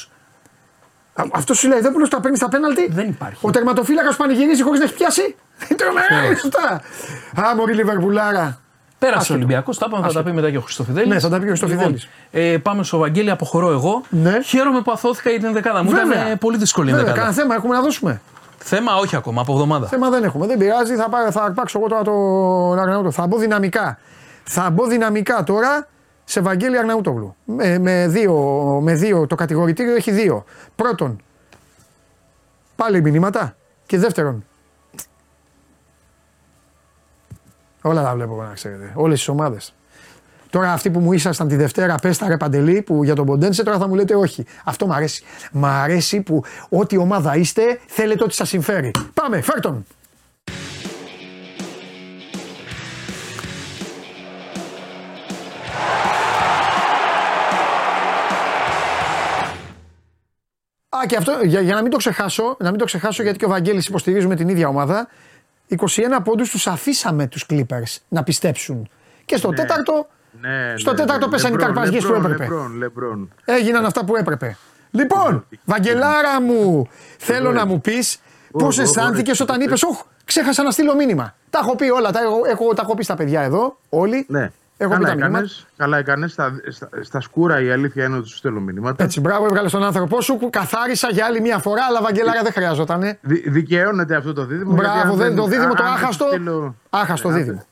Αυτός σου λέει Δόπουλο τα παίρνει στα πέναλτι; Δεν υπάρχει. Ο τερματοφύλακας που πανηγυρίζει χωρίς να έχει πιάσει; Είναι τρομερά αυτά. Α, μωρή Λιβερπουλάρα. Πέρασε Άστο ο το. Ολυμπιακός, τα είπαμε, θα τα πει μετά και ο Χριστοφιδέλης. Ναι, θα τα πει και ο Χριστοφιδέλης. ε, πάμε στο Βαγγέλη, αποχωρώ εγώ. Ναι. Χαίρομαι που αθώθηκα για την δεκάδα μου. Ήταν ε, πολύ δύσκολη η Βέβαια, δεκάδα. κανένα θέμα έχουμε να δώσουμε. Θέμα όχι ακόμα, από εβδομάδα. Θέμα δεν έχουμε. Δεν πειράζει. Θα, πάρω, θα αρπάξω εγώ τώρα τον Αρναούτο. Θα μπω δυναμικά. Θα μπω δυναμικά τώρα σε Βαγγέλη Αρναούτογλου. Με, με, δύο, με δύο. Το κατηγορητήριο έχει δύο. Πρώτον, πάλι μηνύματα. Και δεύτερον, όλα τα βλέπω εγώ να ξέρετε. Όλες τις ομάδες. Τώρα αυτοί που μου ήσασταν τη Δευτέρα, πες τα ρε Παντελή, που για τον Ποντένσε, τώρα θα μου λέτε όχι. Αυτό μ' αρέσει. Μ' αρέσει που ό,τι ομάδα είστε, θέλετε ό,τι σας συμφέρει. Πάμε, φέρ τον. Α, και αυτό, για, για να μην το ξεχάσω, να μην το ξεχάσω γιατί και ο Βαγγέλης υποστηρίζουμε την ίδια ομάδα. 21 πόντους τους αφήσαμε τους Clippers να πιστέψουν. Και στο τέταρτο, Ναι, στο ναι, τέταρτο ναι. πέσαν οι Λεμπρόν, καρπαζιές που Λεμπρόν, έπρεπε. Λεμπρόν, Λεμπρόν. έγιναν αυτά που έπρεπε. Λοιπόν, Βαγγελάρα μου, θέλω να μου πεις πώς Ωχ, αισθάνθηκες ωχ, όταν ωχ, είπες, «Οχ, ξέχασα να στείλω μήνυμα». Τα έχω πει όλα, τα έχω, έχω, τα έχω πει στα παιδιά εδώ, όλοι. Ναι. Έχω πει καλά τα μηνύματα. έκανες, καλά έκανες. Στα, στα, στα σκούρα η αλήθεια είναι ότι σου στέλνω μηνύματα. Έτσι, μπράβο, έβγαλες τον άνθρωπό σου, καθάρισα για άλλη μια φορά, αλλά Βαγγελάρα δεν χρειαζόταν. Δι, δικαιώνεται αυτό το δίδυμο. Μπράβο, γιατί αν δεν- το δίδυμο το αν δεν σου άχαστο, στείλω- άχαστο αν δεν- δίδυμο.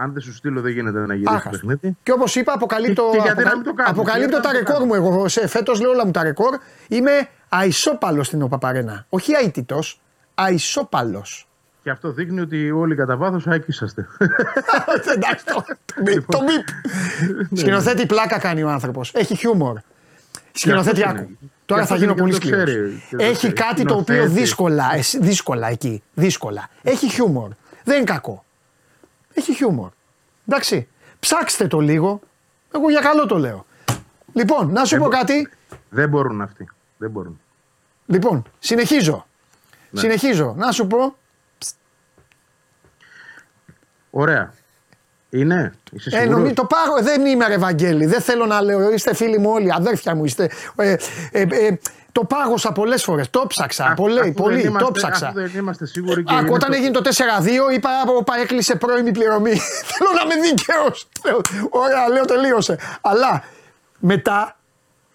Αν δεν σου στείλω, δεν γίνεται να γυρίσει το Άχαστο. παιχνίδι. Και όπως είπα, αποκαλύπτω, Και- και γιατί να αποκαλύ- μην το κάνεις, αποκαλύπτω γιατί τα να μην το ρεκόρ μου. Εγώ σε φέτος λέω όλα μου τα ρεκόρ. Είμαι αισόπαλος στην ΟΠΑΠΑΡΕΝΑ. Όχι αίτητος, αισόπαλος. Και αυτό δείχνει ότι όλοι κατά βάθος άκησαστε. Εντάξει, το, το μπιπ, το μπιπ. Σκηνοθέτη πλάκα κάνει ο άνθρωπος. Έχει χιούμορ. Σκηνοθέτη αυτός άκου. είναι. Τώρα Και θα αυτός γίνω είναι πολύ και το σκληρό. ξέρει, και το Έχει ξέρει. κάτι το οποίο Σκηνοθέτης. δύσκολα, ε, δύσκολα εκεί. Δύσκολα. Έχει χιούμορ. Δεν είναι κακό. Έχει χιούμορ. Εντάξει. Ψάξτε το λίγο. Εγώ για καλό το λέω. Λοιπόν, να σου πω κάτι. Δεν μπορούν αυτοί. Δεν μπορούν. Λοιπόν, συνεχίζω. Ναι. Συνεχίζω. Να σου πω. Ωραία. Είναι; Είσαι Ε, σίγουρος; νομί- το πάρω, δεν είμαι ρε Βαγγέλη, δεν θέλω να λέω, είστε φίλοι μου όλοι, αδέρφια μου είστε. Ε, ε, ε, το πάγωσα πολλές φορές. Το ψάξα. Αφού- Πολύ, αφού πολύ. δεν Το είμαστε- ψάξα. αφού δεν είμαστε σίγουροι και Άκου, είναι όταν το- έγινε το 4-2, είπα: Όπα, έκλεισε πρώιμη πληρωμή. Θέλω να είμαι δίκαιο. Ωραία, λέω τελείωσε. Αλλά μετά,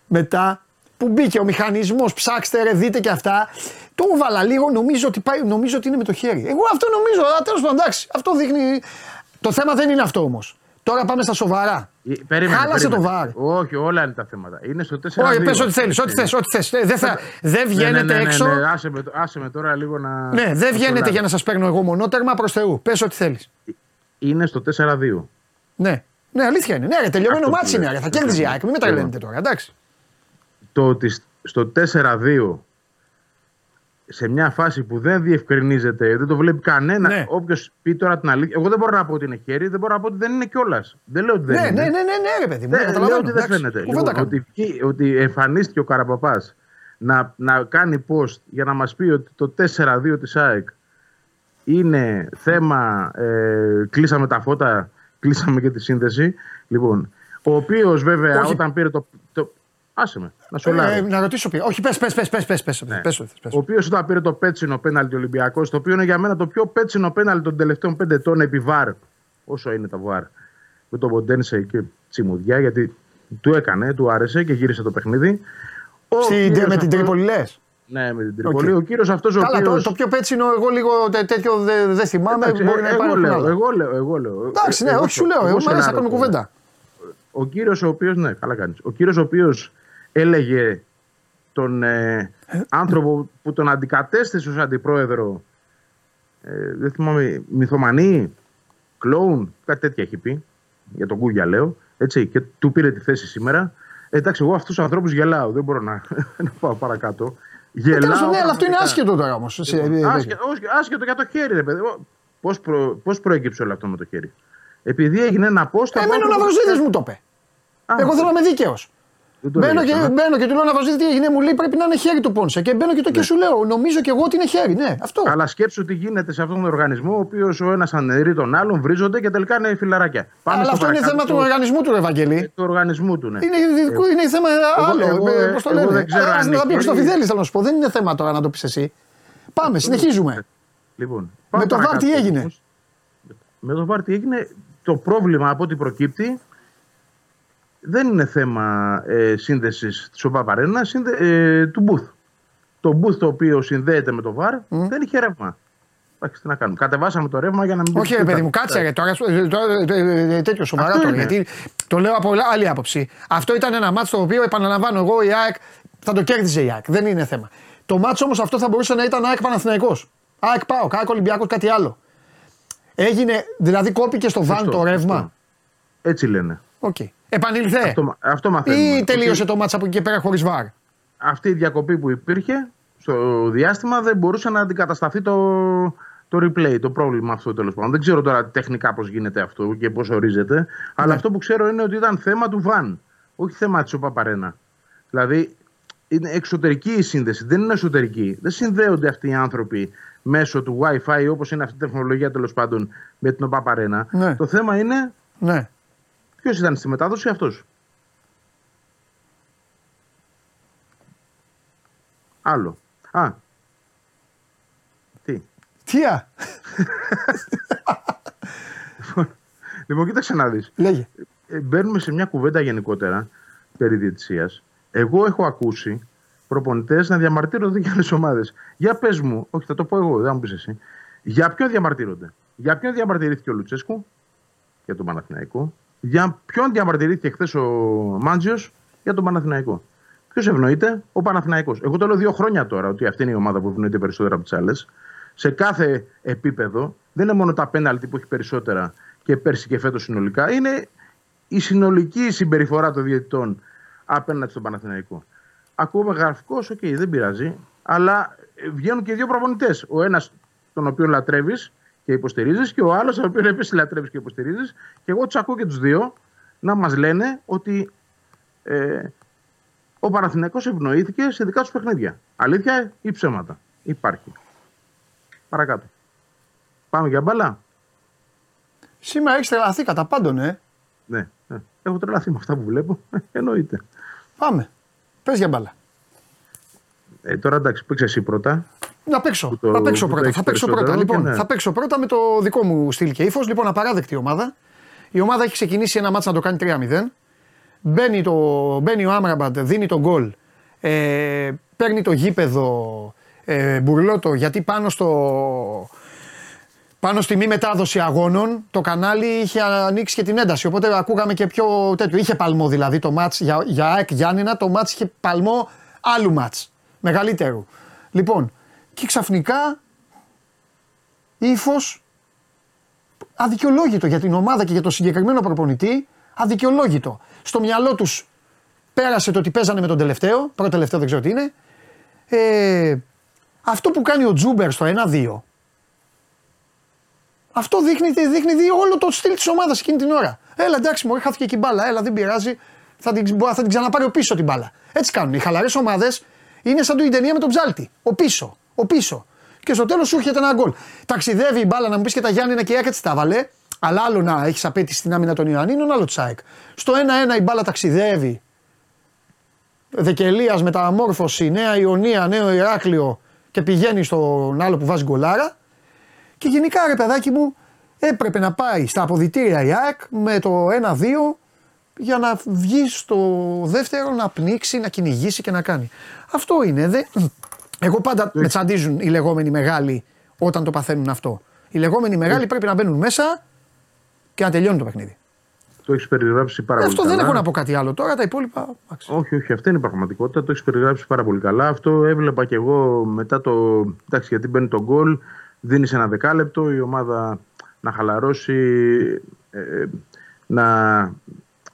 μετά που μπήκε ο μηχανισμός, ψάξτε ρε, δείτε και αυτά. Το έβαλα λίγο, νομίζω ότι, πάει, νομίζω ότι είναι με το χέρι. Εγώ αυτό νομίζω, αλλά τέλος πάντων, εντάξει, αυτό δείχνει. Το θέμα δεν είναι αυτό όμως. Τώρα πάμε στα σοβαρά. Ε, Περίμενε, Χάλασε περίμενε. το βάρ. Όχι, όλα είναι τα θέματα. Είναι στο 4 Όχι, πες ό,τι θέλεις, ό,τι θες. Ό,τι θες. Ε, Δεν, θα, δεν βγαίνετε έξω. Ναι, άσε, με, άσε με τώρα λίγο να. Ναι, δεν να βγαίνετε το για να σας παίρνω εγώ μονότερμα προς Θεού. Πες ό,τι θέλεις. Είναι στο 4-2. Ναι. Ναι, αλήθεια είναι. Ναι, ρε, τελειωμένο Αυτό μάτσι που είναι. λες. Ρε. Θα κέρδιζε η ΑΕΚ. Μην με Λοιπόν. τρελαίνετε τώρα. Εντάξει. Το ότι σ- στο 4-2 σε μια φάση που δεν διευκρινίζεται, δεν το βλέπει κανένα. Ναι. Όποιος πει τώρα την αλήθεια. Εγώ δεν μπορώ να πω ότι είναι χέρι, δεν μπορώ να πω ότι δεν είναι κιόλας. Δεν λέω ότι δεν Ναι, είναι. ναι, ναι, ναι, ναι, ρε παιδί μου. Ναι, Δεν, λέω καταλαβαίνω. ότι δεν Εντάξει. φαίνεται. Κουβέντα Λοιπόν, κάνουμε. ότι, βγει- ότι εμφανίστηκε ο Καραπαπά να, να κάνει post για να μας πει ότι το 4-2 της ΑΕΚ είναι θέμα. Ε, κλείσαμε τα φώτα, κλείσαμε και τη σύνδεση. Λοιπόν, ο οποίος βέβαια Όχι. όταν πήρε το. το άσε με, να σου Ε, να ρωτήσω ποιο. Όχι, πες, πες, πες, πες, πες, πες, Ναι. πες, πες, πες. Ο οποίος όταν πήρε το πέτσινο πέναλτι Ολυμπιακός, το οποίο είναι για μένα το πιο πέτσινο πέναλτι των τελευταίων πέντε ετών επί βαρ, όσο είναι τα βαρ, με τον Ποντένσε και τσιμουδιά, γιατί του έκανε, του άρεσε και γύρισε το παιχνίδι. Ο Στην- κύριος με την αυτός- Τρίπολη λες; Ναι, με την Τρίπολη. Οκ. Ο κύριος αυτός ο Καλά, το, οποίος... το πιο πέτσινο, εγώ λίγο τε- τέτοιο δεν δεν θυμάμαι. Εντάξει, Μπορεί να εγώ, υπάρχει λέω, άλλο. εγώ λέω, εγώ λέω. Εντάξει, ναι, Εγώ όχι, σου στο- λέω. Εγώ μου αρέσει να σενάριο κάνουμε το- κουβέντα. ο κύριος ο οποίος, ναι, καλά κάνεις. Ο κύριος ο οποίος έλεγε τον ε, άνθρωπο που τον αντικατέστησε ως αντιπρόεδρο, ε, δεν θυμάμαι, μυθομανή, κλόουν, κάτι τέτοια έχει πει, για τον Κούγια λέω, έτσι, και του πήρε τη θέση σήμερα. Ε, εντάξει, εγώ αυτούς τους ανθρώπους γελάω, δεν μπορώ να, να πάω παρακάτω. Γελάω. Τέλος πάντων, ναι, αλλά αυτό είναι πραγματικά. άσχετο τώρα όμως. Άσχετο, όχι, άσχετο για το χέρι, ρε παιδί. Πώς προ, πώς προέκυψε όλο αυτό με το χέρι. Επειδή έγινε ένα post. από Εμένα ο άνθρωπο- Ναυροζίδη μου το είπε. Α, Εγώ θέλω να είμαι δίκαιος. Δεν το Μπαίνω έλεγες, και, ε; μπαίνω και του λέω Ναυροζίδη τι έγινε, μου λέει πρέπει να είναι χέρι του Πόνσε. Και μπαίνω και το και σου λέω, νομίζω και εγώ ότι είναι χέρι. Ναι, αυτό. Αλλά σκέψου τι γίνεται σε αυτόν τον οργανισμό, ο οποίος ο ένας αναιρεί τον άλλον, βρίζονται και τελικά είναι φιλαράκια. Πάμε Αλλά στο αυτό είναι παρακάτω θέμα του οργανισμού του, Ευαγγελί. του οργανισμού του, ναι. Είναι, δικό- είναι θέμα άλλο. εγώ, ε, ε, πώς το εγώ λένε; δεν ξέρω Α, αν να είναι πεις ο χέρι. Χριστοφιδέλη, θέλω να σου πω. Δεν είναι θέμα τώρα να το πεις εσύ. Πάμε, συνεχίζουμε. Λοιπόν, Με το παρακάτω, VAR τι έγινε; όμως. Με το VAR τι έγινε. Το πρόβλημα από ό,τι προκύπτει δεν είναι θέμα ε, σύνδεσης της ΟΠΑΠΑΡΕΝΑ, σύνδε, ε, του Booth. Το Booth το οποίο συνδέεται με το VAR δεν είχε ρεύμα. Εντάξει, τι να κάνουμε. Κατεβάσαμε το ρεύμα για να μην. Όχι, ρε παιδί μου, κάτσε ρε, τώρα, ε, τώρα, ε, ε, τέτοιο σοβαρά Αυτό τώρα. είναι. Γιατί το λέω από άλλη άποψη. Αυτό ήταν ένα μάτσο το οποίο επαναλαμβάνω εγώ η ΑΕΚ θα το κέρδιζε η ΑΕΚ. Δεν είναι θέμα. Το μάτσο όμως αυτό θα μπορούσε να ήταν ΑΕΚ Παναθηναϊκός. ΑΕΚ ΠΑΟΚ, ΑΕΚ Ολυμπιακός, κάτι άλλο. Έγινε, δηλαδή κόπηκε στο VAR Σωστό, το ρεύμα. σωστό. Έτσι λένε. Οκ. Επανήλθε. Αυτό, αυτό μαθαίνουμε. Ή τελείωσε Ότι το μάτσο από εκεί και πέρα χωρίς VAR. Αυτή η διακοπή που υπήρχε στο διάστημα δεν μπορούσε να αντικατασταθεί το, το replay, το πρόβλημα αυτό τέλος πάντων. Δεν ξέρω τώρα τεχνικά πώς γίνεται αυτό και πώς ορίζεται. Αλλά αυτό που ξέρω είναι ότι ήταν θέμα του Βαν. Όχι θέμα της ΟΠΑΠΑΡΕΝΑ. Δηλαδή είναι εξωτερική η σύνδεση, δεν είναι εσωτερική. Δεν συνδέονται αυτοί οι άνθρωποι μέσω του WiFi όπως είναι αυτή η τεχνολογία τέλος πάντων με την ΟΠΑΠΑΡΕΝΑ. Ναι. Το θέμα είναι Ναι. Ποιος ήταν στη μετάδοση αυτός. Άλλο. Α. Τι. Τι α, Λοιπόν, κοίταξε να δεις. λέγε. Ε, μπαίνουμε σε μια κουβέντα γενικότερα περί διαιτησίας. Εγώ έχω ακούσει προπονητές να διαμαρτύρονται για άλλες ομάδες. Για πες μου, όχι θα το πω εγώ, δεν θα μου πεις εσύ. Για ποιον διαμαρτύρονται; Για ποιον διαμαρτυρήθηκε ο Λουτσέσκου, για τον Παναθηναϊκό. Για ποιον διαμαρτυρήθηκε χθες ο Μάντζιος, για τον Παναθηναϊκό. Ποιος ευνοείται, ο Παναθηναϊκός. Εγώ το λέω δύο χρόνια τώρα ότι αυτή είναι η ομάδα που ευνοείται περισσότερα από τις άλλες. Σε κάθε επίπεδο, δεν είναι μόνο τα πέναλτι που έχει περισσότερα και πέρσι και φέτος συνολικά, είναι η συνολική συμπεριφορά των διαιτητών απέναντι στον Παναθηναϊκό. Ακούγομαι γραφικό, οκ, δεν πειράζει, αλλά βγαίνουν και δύο προπονητές. Ο ένας, τον οποίο λατρεύεις, και υποστηρίζεις, και ο άλλος, ο οποίος επίσης λατρεύεις και υποστηρίζεις. Και εγώ τους ακούω και τους δύο να μας λένε ότι ε, ο Παναθηναϊκός ευνοήθηκε σε δικά τους παιχνίδια. Αλήθεια ή ψέματα; Υπάρχει. Παρακάτω. Πάμε για μπάλα. Σήμερα έχεις τρελαθεί κατά πάντων, ε. Ναι. ναι. Έχω τρελαθεί με αυτά που βλέπω. Εννοείται. Πάμε. Πες για μπάλα. Ε, τώρα εντάξει, παίξε εσύ πρώτα. Να παίξω. το- θα παίξω που το πρώτα. έχεις Θα παίξω πρώτα. περισσότερο Λοιπόν, και ναι. θα παίξω πρώτα με το δικό μου στυλ και ύφος. Λοιπόν, απαράδεκτη ομάδα. Η ομάδα έχει ξεκινήσει ένα μάτς να το κάνει 3-0. Μπαίνει, το, μπαίνει ο Άμραμπαντ, δίνει τον γκολ. Ε, παίρνει το γήπεδο ε, μπουρλότο γιατί πάνω στο, πάνω στη μη μετάδοση αγώνων το κανάλι είχε ανοίξει και την ένταση. Οπότε ακούγαμε και πιο τέτοιο. Είχε παλμό δηλαδή το μάτς για, για ΑΕΚ Γιάννηνα. Το μάτς είχε παλμό άλλου μάτς. Μεγαλύτερου. Λοιπόν, και ξαφνικά ύφος αδικαιολόγητο για την ομάδα και για το συγκεκριμένο προπονητή. Αδικαιολόγητο. Στο μυαλό τους πέρασε το ότι παίζανε με τον τελευταίο. Πρώτο τελευταίο δεν ξέρω τι είναι. Ε, αυτό που κάνει ο Τζούμπερ στο 1-2 αυτό δείχνει, δείχνει δει όλο το στυλ της ομάδας εκείνη την ώρα. Έλα εντάξει, μου χάθηκε και η μπάλα. Έλα, δεν πειράζει. Θα την, θα την ξαναπάρει ο πίσω την μπάλα. Έτσι κάνουν. Οι χαλαρές ομάδες είναι σαν το ταινία με τον ψάλτη. Ο πίσω. Ο πίσω. Και στο τέλος σου έρχεται ένα γκολ. Ταξιδεύει η μπάλα να μου πεις και τα Γιάννη και η ΑΕΚ έτσι τα βάλε. Αλλά άλλο να έχεις απέτηση στην άμυνα των Ιωαννίνων, άλλο τσάικ. Στο 1-1 η μπάλα ταξιδεύει. Δεκελία μεταμόρφωση, Νέα Ιωνία, Νέο Ηράκλειο και πηγαίνει στον άλλο που βάζει γκολάρα. Και γενικά ρε παιδάκι μου έπρεπε να πάει στα αποδητήρια η ΑΕΚ με το 1-2 για να βγει στο δεύτερο να πνίξει, να κυνηγήσει και να κάνει. Αυτό είναι. Δε... Εγώ πάντα με τσαντίζουν οι λεγόμενοι μεγάλοι όταν το παθαίνουν αυτό. Οι λεγόμενοι μεγάλοι πρέπει να μπαίνουν μέσα και να τελειώνει το παιχνίδι. Το έχεις περιγράψει πάρα πολύ Αυτό δεν καλά. έχω να πω κάτι άλλο τώρα. Τα υπόλοιπα. εντάξει. Όχι, όχι, αυτή είναι η πραγματικότητα. Το έχεις περιγράψει πάρα πολύ καλά. Αυτό έβλεπα και εγώ μετά το. Εντάξει, γιατί μπαίνει το γκολ, δίνεις ένα δεκάλεπτο, η ομάδα να χαλαρώσει, ε, να,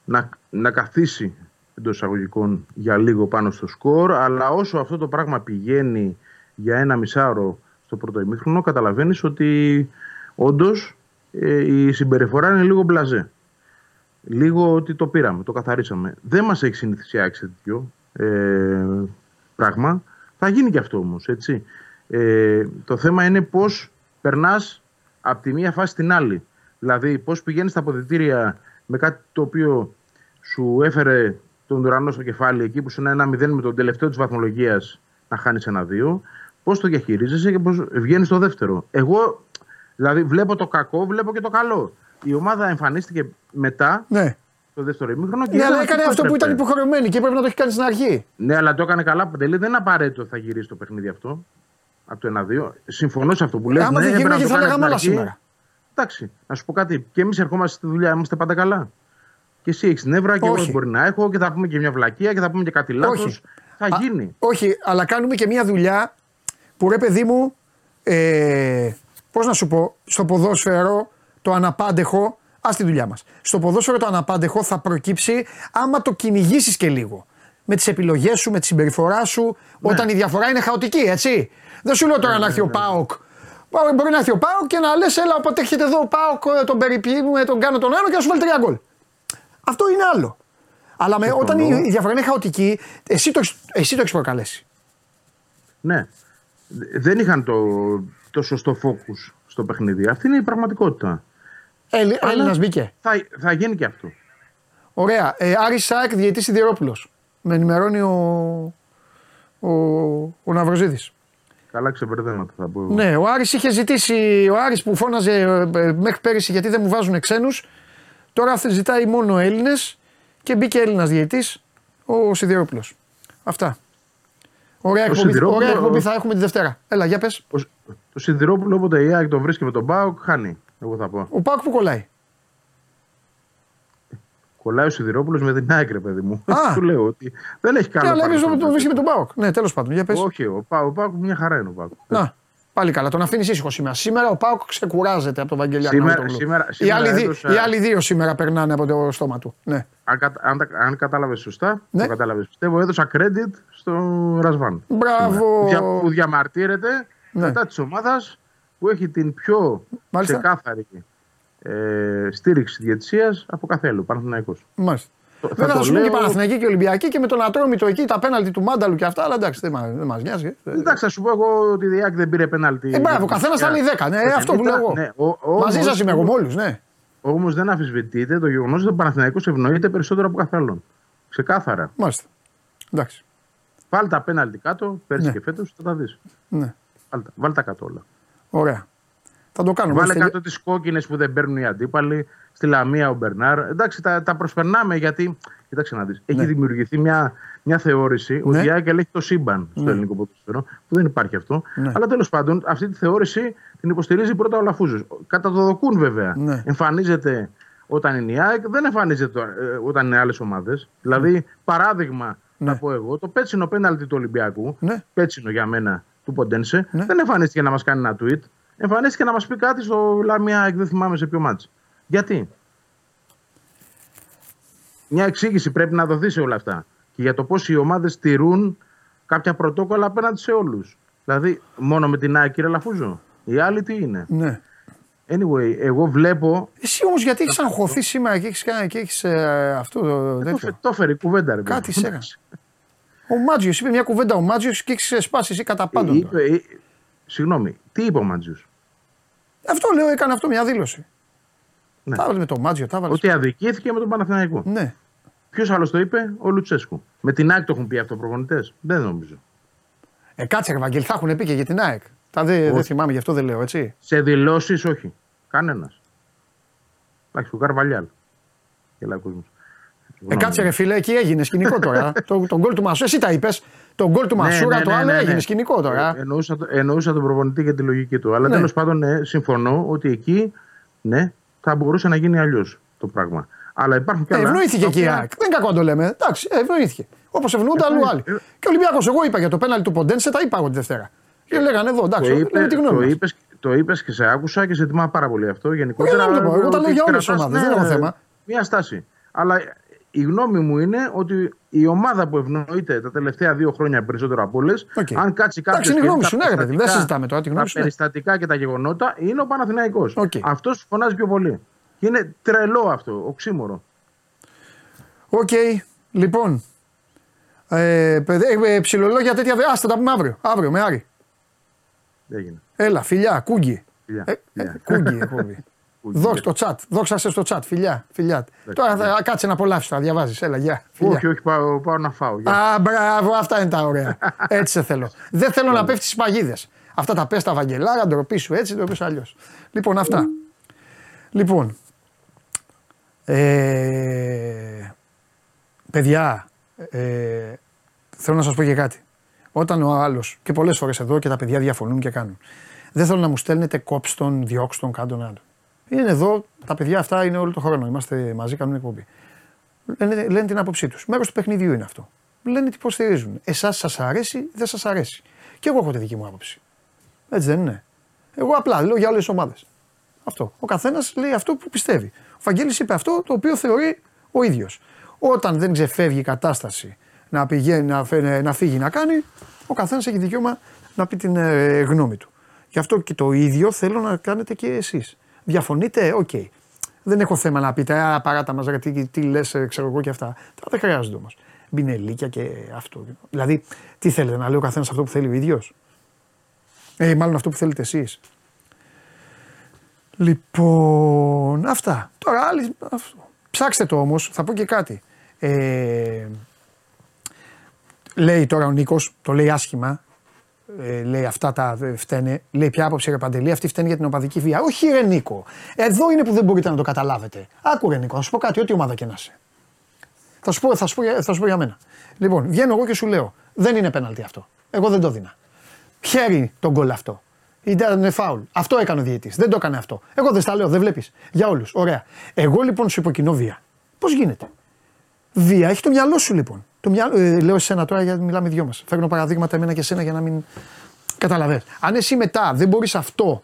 να, να καθίσει εντός εισαγωγικών για λίγο πάνω στο σκορ. Αλλά όσο αυτό το πράγμα πηγαίνει για ένα μισάωρο στο πρώτο ημίχρονο, καταλαβαίνεις ότι όντως η συμπεριφορά είναι λίγο μπλαζέ λίγο ότι το πήραμε, το καθαρίσαμε. Δεν μας έχει συνηθίσει η ΑΕΚ σε τέτοιο ε, πράγμα. Θα γίνει και αυτό όμως, έτσι. Ε, το θέμα είναι πώς περνάς από τη μία φάση στην άλλη. Δηλαδή πώς πηγαίνεις στα αποδητήρια με κάτι το οποίο σου έφερε τον ουρανό στο κεφάλι εκεί που σου είναι ένα μηδέν με τον τελευταίο της βαθμολογίας να χάνεις ένα δύο. Πώς το διαχειρίζεσαι και πώς βγαίνεις στο δεύτερο. Εγώ δηλαδή βλέπω το κακό, βλέπω και το καλό. Η ομάδα εμφανίστηκε μετά Ναι. το δεύτερο ημίχρονο. και Ναι, αλλά ήταν έκανε αυτό αυτό που ήταν έπρεπε. υποχρεωμένη και έπρεπε να το έχει κάνει στην αρχή. Ναι, αλλά το έκανε καλά. Παντελή, δεν είναι απαραίτητο ότι θα γυρίσει το παιχνίδι αυτό. Από το 1-2. Συμφωνώ σε αυτό που λες. Άμα ναι, δεν έπρεπε γύρναγε να το θα κάνει λέγαμε από άλλα την αρχή. σήμερα. Εντάξει, να σου πω κάτι. Και εμείς ερχόμαστε στη δουλειά, είμαστε πάντα καλά. Και εσύ έχεις νεύρα και Όχι. εγώ μπορεί να έχω και θα πούμε και μια βλακεία και θα πούμε και κάτι λάθος. Όχι. Θα Α, γίνει. όχι, αλλά κάνουμε και μια δουλειά που ρε παιδί μου, ε, πώς να σου πω, στο ποδόσφαιρο το αναπάντεχο, ας τη δουλειά μας. Στο ποδόσφαιρο το αναπάντεχο θα προκύψει άμα το κυνηγήσεις και λίγο. Με τις επιλογές σου, με τη συμπεριφορά σου, όταν η διαφορά είναι χαοτική, έτσι. Δεν σου λέω τώρα να έρθει ο ΠΑΟΚ. Μπορεί να έρθει ο ΠΑΟΚ και να λες έλα όποτε έρχεται εδώ ο ΠΑΟΚ τον περιποιούμε, τον κάνω τον άλλο και να σου βάλει τρία γκολ. Αυτό είναι άλλο. Αλλά με, όταν η, η διαφορά είναι χαοτική, εσύ το, έχεις- εσύ το έχεις προκαλέσει. Ναι. Δεν είχαν το, το σωστό focus στο παιχνίδι. Αυτή είναι η πραγματικότητα. Έλλη, Αλλά- Έλληνας μπήκε. Θα, θα γίνει και αυτό. Ωραία. Ε, Άρης Σάκ, διαιτής Σιδηρόπουλος. Με ενημερώνει ο, ο, ο Ναυροζίδης. Καλά ξεμπερδέματα θα πω εγώ. Ναι, ο Άρης είχε ζητήσει, ο Άρης που φώναζε ε, ε, μέχρι πέρυσι γιατί δεν μου βάζουν ξένους, τώρα θε- ζητάει μόνο Έλληνες και μπήκε Έλληνας διαιτής, ο Σιδηρόπουλος. Αυτά. Ωραία εκπομπή, Σιδηρόπουλο- ωραία εκπομπή θα έχουμε τη Δευτέρα. Έλα, για πες. Ο, το Σιδηρόπουλο όποτε η ΑΕΚ το βρίσκει με τον Μπάουκ, χάνει. Εγώ θα πω. Ο Πάκ που κολλάει. Κολλάει ο Σιδηρόπουλος με την ΑΕΚ, ρε παιδί μου. Α. Του λέω ότι δεν έχει Ναι, καλό. αλλά εμείς το, παρελθόν. το βρίσκει με τον Πάοκ. Ναι, τέλος πάντων, για πες. Όχι, ο, Πα, ο Πάουκ μια χαρά είναι ο Πάουκ. Να, πάλι καλά. Τον αφήνεις ήσυχο σήμερα. Σήμερα ο Πάοκ ξεκουράζεται από τον Βαγγελιά Σήμερα- Ναύτογλου. σήμερα- οι, σήμερα άλλοι δι- έδωσα- οι άλλοι δύο σήμερα περνάνε από το στόμα του. Ναι. Αν, κατα- αν, τα- αν κατάλαβες σωστά, Ναι. το κατάλαβες. Πιστεύω έδωσα credit στο Ρασβάν. Μπράβο. Δια, που διαμαρτύρεται Ναι. κατά της ομάδας που έχει την πιο Μάλιστα. ξεκάθαρη ε, στήριξη διαιτησίας από κάθε άλλο. Παναθηναϊκός. Μάλιστα. Το- Βέβαια θα το σου πούνε και λέω- Παναθηναϊκή και Ολυμπιακή και με τον Ατρόμητο εκεί, τα πέναλτι του Μάνταλου και αυτά, αλλά εντάξει δεν μα δεν μας νοιάζει. ε. Εντάξει, θα σου πω εγώ ότι η Διάκ δεν πήρε πέναλτι. Ε, μπράβο, καθένας θα λέει 10. Ναι, Όχι, αυτό που λέω εγώ. ναι, ο- Μαζί όμως- σας είμαι εγώ με όλου, ναι. Όμως δεν αμφισβητείται το γεγονός ότι ο Παναθηναϊκός ευνοείται περισσότερο από κάθε άλλον. Ξεκάθαρα. Μάλιστα. Εντάξει. Βάλ τα πέναλτι κάτω, πέρσι Ναι. και φέτος, θα τα δεις. Ναι. Βάλ, τα- βάλ τα κάτω όλα. Ωραία. Θα το κάνω. Βάλε Μάλιστα, κάτω τις κόκκινες που δεν παίρνουν οι αντίπαλοι. Στη Λαμία ο Μπερνάρ. Εντάξει, τα, τα προσπερνάμε γιατί. Κοίταξε να δεις. Έχει δημιουργηθεί μια, μια θεώρηση Ναι. ότι η ΑΕΚ ελέγχει το σύμπαν στο Ναι. ελληνικό ποδόσφαιρο. Που δεν υπάρχει αυτό. Ναι. Αλλά τέλος πάντων αυτή τη θεώρηση την υποστηρίζει πρώτα ο Λαφούζος. Κατά το δοκούν βέβαια. Ναι. Εμφανίζεται όταν είναι η ΑΕΚ, δεν εμφανίζεται ε, όταν είναι άλλες ομάδες. Δηλαδή, παράδειγμα, Ναι. θα πω εγώ, το πέτσινο πέναλτι του Ολυμπιακού, Ναι. πέτσινο για μένα του Ποντένσε, Ναι. δεν εμφανίστηκε να μας κάνει ένα tweet. Εμφανίστηκε να μας πει κάτι στο Λάμια ΑΕΚ, δεν θυμάμαι σε ποιο μάτσο. Γιατί; Μια εξήγηση πρέπει να δοθεί σε όλα αυτά. Και για το πώς οι ομάδες τηρούν κάποια πρωτόκολλα απέναντι σε όλους. Δηλαδή, μόνο με την ΑΕΚ, κύριε Λαφούζο. Οι άλλοι τι είναι; Ναι. Anyway, εγώ βλέπω. Εσύ όμως γιατί έχεις αγχωθεί σήμερα και έχει κάνει και έχεις αυτό το Το, τέτοιο; φε- το έφερε η κουβέντα, ρε Κάτι παιδί. σέρα. Ο Μάτζιος είπε μια κουβέντα ο Μάτζιος και έχεις σπάσει εσύ κατά πάντων. Είπε, τώρα. ε, συγγνώμη, τι είπε ο Μάντζιο. Αυτό λέω, έκανε αυτό μια δήλωση. Ναι. Τα έβαλε με τον Μάτζιο, τα έβαλε. Ότι αδικήθηκε με τον Παναθηναϊκό. Ναι. Ποιος άλλος το είπε, ο Λουτσέσκου. Με την ΑΕΚ το έχουν πει αυτό προπονητές; Δεν νομίζω. Ε, κάτσε, ρε Βαγγέλη, θα έχουν πει και για την ΑΕΚ. Τα δεν δεν θυμάμαι, γι' αυτό δεν λέω, έτσι. Σε δηλώσεις, όχι. Κανένας. Εντάξει, ο Καρβαλιάλ. Γελάει ο κόσμος. Ε, κάτσε, ρε φίλε, εκεί έγινε σκηνικό τώρα. το, τον γκολ του Μασούρα, εσύ τα είπες. Το γκολ του Μασούρα, το άλλο έγινε σκηνικό τώρα. Ε, εννοούσα, το- εννοούσα τον προπονητή και τη λογική του. Αλλά Ναι. τέλος πάντων, ναι, συμφωνώ ότι εκεί ναι, θα μπορούσε να γίνει αλλιώς το πράγμα. Αλλά υπάρχουν και Ε, άλλα. ευνοήθηκε τα και η οποία- ΑΕΚ. Δεν κακό να το λέμε. Εντάξει, ε, ευνοήθηκε. Όπως ευνοούνται αλλού άλλοι. Ε, Και ο Ολυμπιακός, εγώ είπα για το πέναλι του Ποντένσε, τα είπα εγώ τη Δευτέρα. Και λέγανε εδώ, εντάξει, Το, λέμε είπε, τη γνώμη το, μας. είπες, το είπες και σε άκουσα και σε τιμά πάρα πολύ αυτό. Γενικότερα, Όχι, δεν το πω. Εγώ τα ότι λέω για όλες τις κρατάς, ομάδες, δεν έχω θέμα. Μια στάση. Αλλά η γνώμη μου είναι ότι η ομάδα που ευνοείται τα τελευταία δύο χρόνια περισσότερο από όλες, Οκ. αν κάτσει κάποιος. Εντάξει, είναι η γνώμη σου, ναι, ρε παιδί, δεν συζητάμε τώρα τη γνώμη Τα σου, ναι. περιστατικά και τα γεγονότα είναι ο Παναθηναϊκός. Οκ. Αυτός φωνάζει πιο πολύ. Και είναι τρελό αυτό, οξύμωρο. Οκ, λοιπόν. Ε, παιδε- ε, ε, ψιλολόγια τέτοια. δε- Άστα τα πούμε αύριο. Αύριο με Άρη. Δεν έγινε. Έλα, φιλιά, κούγκι. Φιλιά, Ε, ε, φιλιά. κούγκι εκπομπή. Κούγκι. Δόξα στο chat. Δόξα σε στο chat. Φιλιά, φιλιά. Τώρα θα κάτσε να απολαύσεις, θα διαβάζεις. Έλα, γεια. Φιλιά. Όχι, όχι, πάω, πάω να φάω. Γεια. Α, μπράβο, αυτά είναι τα ωραία. Έτσι σε θέλω. Δεν θέλω να πέφτεις στις παγίδες. Αυτά τα πες τα Βαγγελάρα, ντροπή σου έτσι, ντροπή σου αλλιώς. Λοιπόν, αυτά. Λοιπόν. Ε, παιδιά, ε, θέλω να σας πω και κάτι. Όταν ο άλλος, και πολλές φορές εδώ και τα παιδιά διαφωνούν και κάνουν. Δεν θέλω να μου στέλνετε κόψ τον, διώξ τον, κάτω να Είναι εδώ, τα παιδιά αυτά είναι όλο το χρόνο. Είμαστε μαζί, κάνουν εκπομπή. Λένε, λένε την άποψή τους. Μέρος του παιχνιδιού είναι αυτό. Λένε τι υποστηρίζουν. Εσάς σας αρέσει, δεν σας αρέσει. Και εγώ έχω τη δική μου άποψη. Έτσι δεν είναι. Εγώ απλά λέω για όλε τι ομάδες. Αυτό. Ο καθένας λέει αυτό που πιστεύει. Ο Βαγγέλης είπε αυτό το οποίο θεωρεί ο ίδιος. Όταν δεν ξεφεύγει η κατάσταση να, πηγαίνει, να, φε- να φύγει να κάνει, ο καθένας έχει δικαίωμα να πει την ε, γνώμη του. Γι' αυτό και το ίδιο θέλω να κάνετε και εσείς. Διαφωνείτε, οκ. Δεν έχω θέμα να πείτε, Α, παράτα μας, γιατί τι, τι λες, ξέρω εγώ και αυτά. Τα δεν χρειάζονται όμως. Μπινελίκια και αυτό. Δηλαδή, τι θέλετε, να λέει ο καθένας αυτό που θέλει ο ίδιος; Ε, μάλλον αυτό που θέλετε εσείς. Λοιπόν, αυτά. Τώρα άλλοι. Αυτό. Ψάξτε το όμως, θα πω και κάτι. Ε, λέει τώρα ο Νίκος, το λέει άσχημα. Ε, λέει αυτά τα ε, φταίνε. Λέει ποια άποψη ρε Παντελή, αυτή φταίνει για την οπαδική βία. Όχι ρε Νίκο. Εδώ είναι που δεν μπορείτε να το καταλάβετε. Άκου ρε Νίκο, θα σου πω κάτι, ό,τι ομάδα και να είσαι. Θα σου, πω, θα, σου πω, για- θα σου πω για μένα. Λοιπόν, βγαίνω εγώ και σου λέω, δεν είναι πέναλτι αυτό. Εγώ δεν το δίνα. Χέρι τον γκολ αυτό. Ήταν φάουλ. Αυτό έκανε ο διαιτή. Δεν το έκανε αυτό. Εγώ δεν στα λέω, δεν βλέπεις. Για όλους. Ωραία. Εγώ λοιπόν σου υποκινώ βία. Πώς γίνεται; Βία έχει το μυαλό σου λοιπόν. Το μυαλό, ε, λέω εσένα τώρα γιατί μιλάμε δυο μας. Φέρνω παραδείγματα εμένα και εσένα για να μην. Καταλαβαίνεις. Αν εσύ μετά δεν μπορείς αυτό.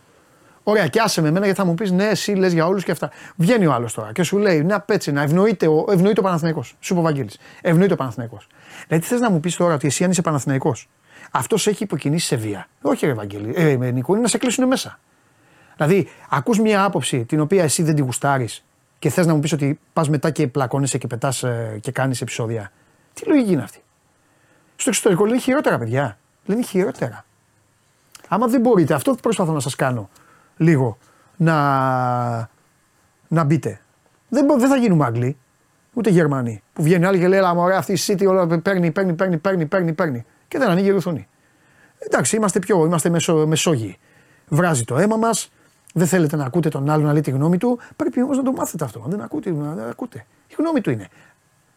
Ωραία, και άσε με εμένα γιατί θα μου πεις ναι, εσύ λες για όλους και αυτά. Βγαίνει ο άλλος τώρα και σου λέει να πέτσει, να ευνοείται ο, ευνοείται ο Παναθηναϊκός. Σου είπε ο Βαγγέλης. Ευνοείται ο Παναθηναϊκός. Δηλαδή τι θες να μου πεις τώρα ότι εσύ αν είσαι Παναθηναϊκός, αυτός έχει υποκινήσει σε βία. Όχι, ρε Βαγγέλη. Ε, με Νικό, είναι να σε κλείσουν μέσα. Δηλαδή, ακούς μια άποψη την οποία εσύ δεν τη γουστάρεις και θες να μου πεις ότι πας μετά και πλακώνεσαι και πετάς και κάνεις επεισόδια. Τι λογική είναι αυτή; Στο εξωτερικό λένε χειρότερα, παιδιά. Λένε χειρότερα. Άμα δεν μπορείτε, αυτό προσπαθώ να σας κάνω λίγο να, να μπείτε. Δεν, δεν θα γίνουμε Άγγλοι, ούτε Γερμανοί. Που βγαίνει άλλη και λέει: Ελά, ωραία, αυτή η City όλα παίρνει, παίρνει, παίρνει, παίρνει, παίρνει, παίρνει. Και δεν ανοίγει η οθόνη. Εντάξει, είμαστε πιο, είμαστε μεσο, μεσόγειοι. Βράζει το αίμα μας, δεν θέλετε να ακούτε τον άλλο να λέει τη γνώμη του. Πρέπει όμως να το μάθετε αυτό. Αν δεν ακούτε, να ακούτε. Η γνώμη του είναι.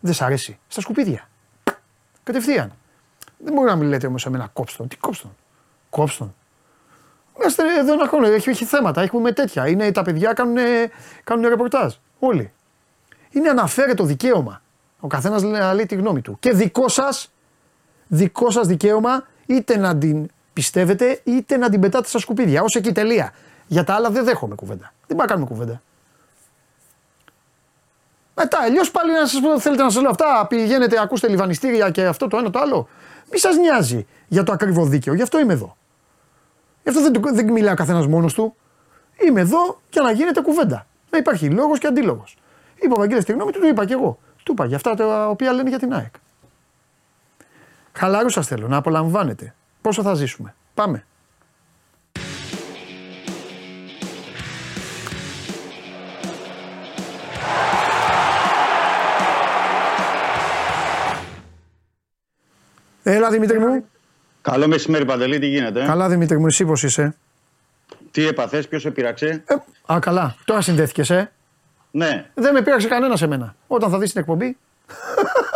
Δεν σ' αρέσει. Στα σκουπίδια. Κατευθείαν. Δεν μπορεί να μην λέτε όμως εμένα κόψτον. Τι κόψτον. Κόψτον. Είμαστε εδώ ένα χρόνο. Έχει, έχει θέματα. Έχουμε τέτοια. Είναι, τα παιδιά κάνουν, κάνουν ρεπορτάζ. Όλοι. Είναι αναφέρετο δικαίωμα. Ο καθένας λέει, λέει τη γνώμη του. Και δικό σας δικό σας δικαίωμα είτε να την πιστεύετε είτε να την πετάτε στα σκουπίδια. Ω εκεί τελεία. Για τα άλλα δεν δέχομαι κουβέντα. Δεν μπορούμε να κάνουμε κουβέντα. Μετά, αλλιώς πάλι να σας πω: Θέλετε να σας λέω αυτά, πηγαίνετε, ακούστε λιβανιστήρια και αυτό το ένα το άλλο. Μη σας νοιάζει για το ακριβό δίκαιο. Γι' αυτό είμαι εδώ. Γι' αυτό δεν, δεν μιλάει ο καθένας μόνος του. Είμαι εδώ για να γίνεται κουβέντα. Να υπάρχει λόγος και αντίλογος. Είπε ο Βαγγέλης τη γνώμη του, το είπα και εγώ. Του είπα για αυτά τα οποία λένε για την ΑΕΚ. Χαλαρούς σας θέλω, να απολαμβάνετε. Πόσο θα ζήσουμε. Πάμε. Έλα Δημήτρη μου. Καλό μεσημέρι Παντελή, τι γίνεται. Καλά Δημήτρη μου, εσύ πώς είσαι; Τι έπαθες, ποιος σε πείραξε; Ε, α, καλά. Τώρα συνδέθηκες, ε; Ναι. Δεν με πείραξε κανένα σε μένα. Όταν θα δεις την εκπομπή.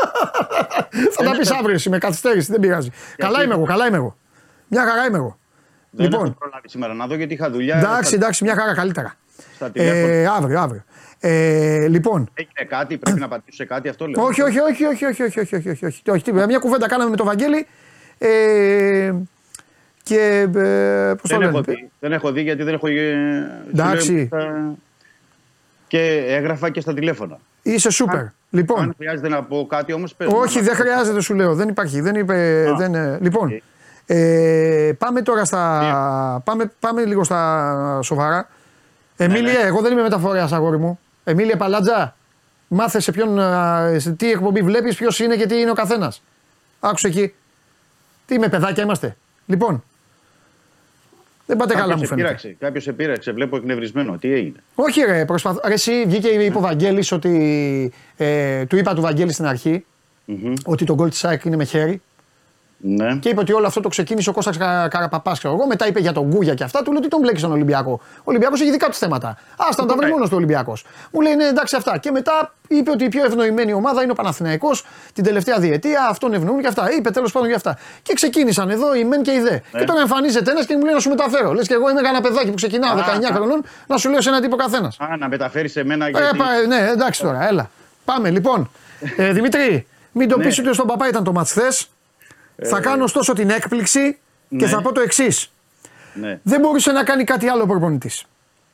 θα τα πεις αύριο εσύ με καθυστέρηση, δεν πειράζει. Καλά είμαι εγώ, καλά είμαι εγώ. Μια χαρά είμαι εγώ. Δεν λοιπόν. έχω προλάβει σήμερα να δω γιατί είχα δουλειά. Εντάξει, εντάξει, μια χαρά καλύτερα. ε, αύριο, αύριο. Ε, λοιπόν. Έγινε κάτι, πρέπει να πατήσω σε κάτι αυτό λέω. Όχι, όχι, όχι, όχι, όχι, όχι, όχι, όχι, όχι, όχι, όχι, Μια κουβέντα κάναμε με τον Βαγγέλη. Ε, και ε, πώς δεν, το έχω δει, δεν έχω δει γιατί δεν έχω. Εντάξει. Και έγραφα και στα τηλέφωνα. Είσαι σούπερ. Αν, λοιπόν. Αν χρειάζεται να πω κάτι όμως, πες Όχι, δεν χρειάζεται, σου λέω. Δεν υπάρχει. Δεν είπε, δεν, λοιπόν. Ε, πάμε τώρα στα. Πάμε, πάμε λίγο στα σοβαρά. Εμίλια, ναι, ναι. εγώ δεν είμαι μεταφορέας, αγόρι μου. Εμίλια Παλάτζα, μάθε σε ποιον, σε τι εκπομπή βλέπεις, ποιος είναι και τι είναι ο καθένας. Άκουσε εκεί. Τι είμαι, παιδάκια είμαστε. Λοιπόν, δεν πάτε καλά, μου φαίνεται. Κάποιος επήραξε, βλέπω εκνευρισμένο. Τι έγινε; Όχι, ρε, προσπαθώ. Ρε, εσύ βγήκε είπε ο Βαγγέλης ότι. Ε, του είπα του Βαγγέλη στην αρχη mm-hmm. ότι το γκολ τη ΑΕΚ είναι με χέρι. Ναι. Και είπε ότι όλο αυτό το ξεκίνησε ο Κώστας Καραπαπάς. Εγώ μετά είπε για τον Γκούγια και αυτά. Του λέω ότι τον μπλέκει στον Ολυμπιακό. Ο Ολυμπιακός έχει δικά του θέματα. Άστα τα βρει μόνος του Ολυμπιακός. Μου λέει ναι, εντάξει αυτά. Και μετά είπε ότι η πιο ευνοημένη ομάδα είναι ο Παναθηναϊκός την τελευταία διετία. Αυτόν ευνοούν και αυτά. Είπε τέλος πάντων για αυτά. Και ξεκίνησαν εδώ οι μεν και οι δε. Ναι. Και τώρα εμφανίζεται ένας και μου λέει να σου μεταφέρω. Λες και εγώ είμαι ένα παιδάκι που ξεκινάω 19 χρονών να σου λέω σε ένα τύπο καθένας. Α, να μεταφέρεις σε μένα γιατί. Ε, ναι, εντάξει τώρα, έλα. Πάμε λοιπόν. Ε, Δημήτρη, μην το ναι. πει ότι στον παπά ήταν το ματσθέ. Θα ε, κάνω ωστόσο την έκπληξη και θα ναι. πω το εξής. Ναι. Δεν μπορούσε να κάνει κάτι άλλο ο προπονητής.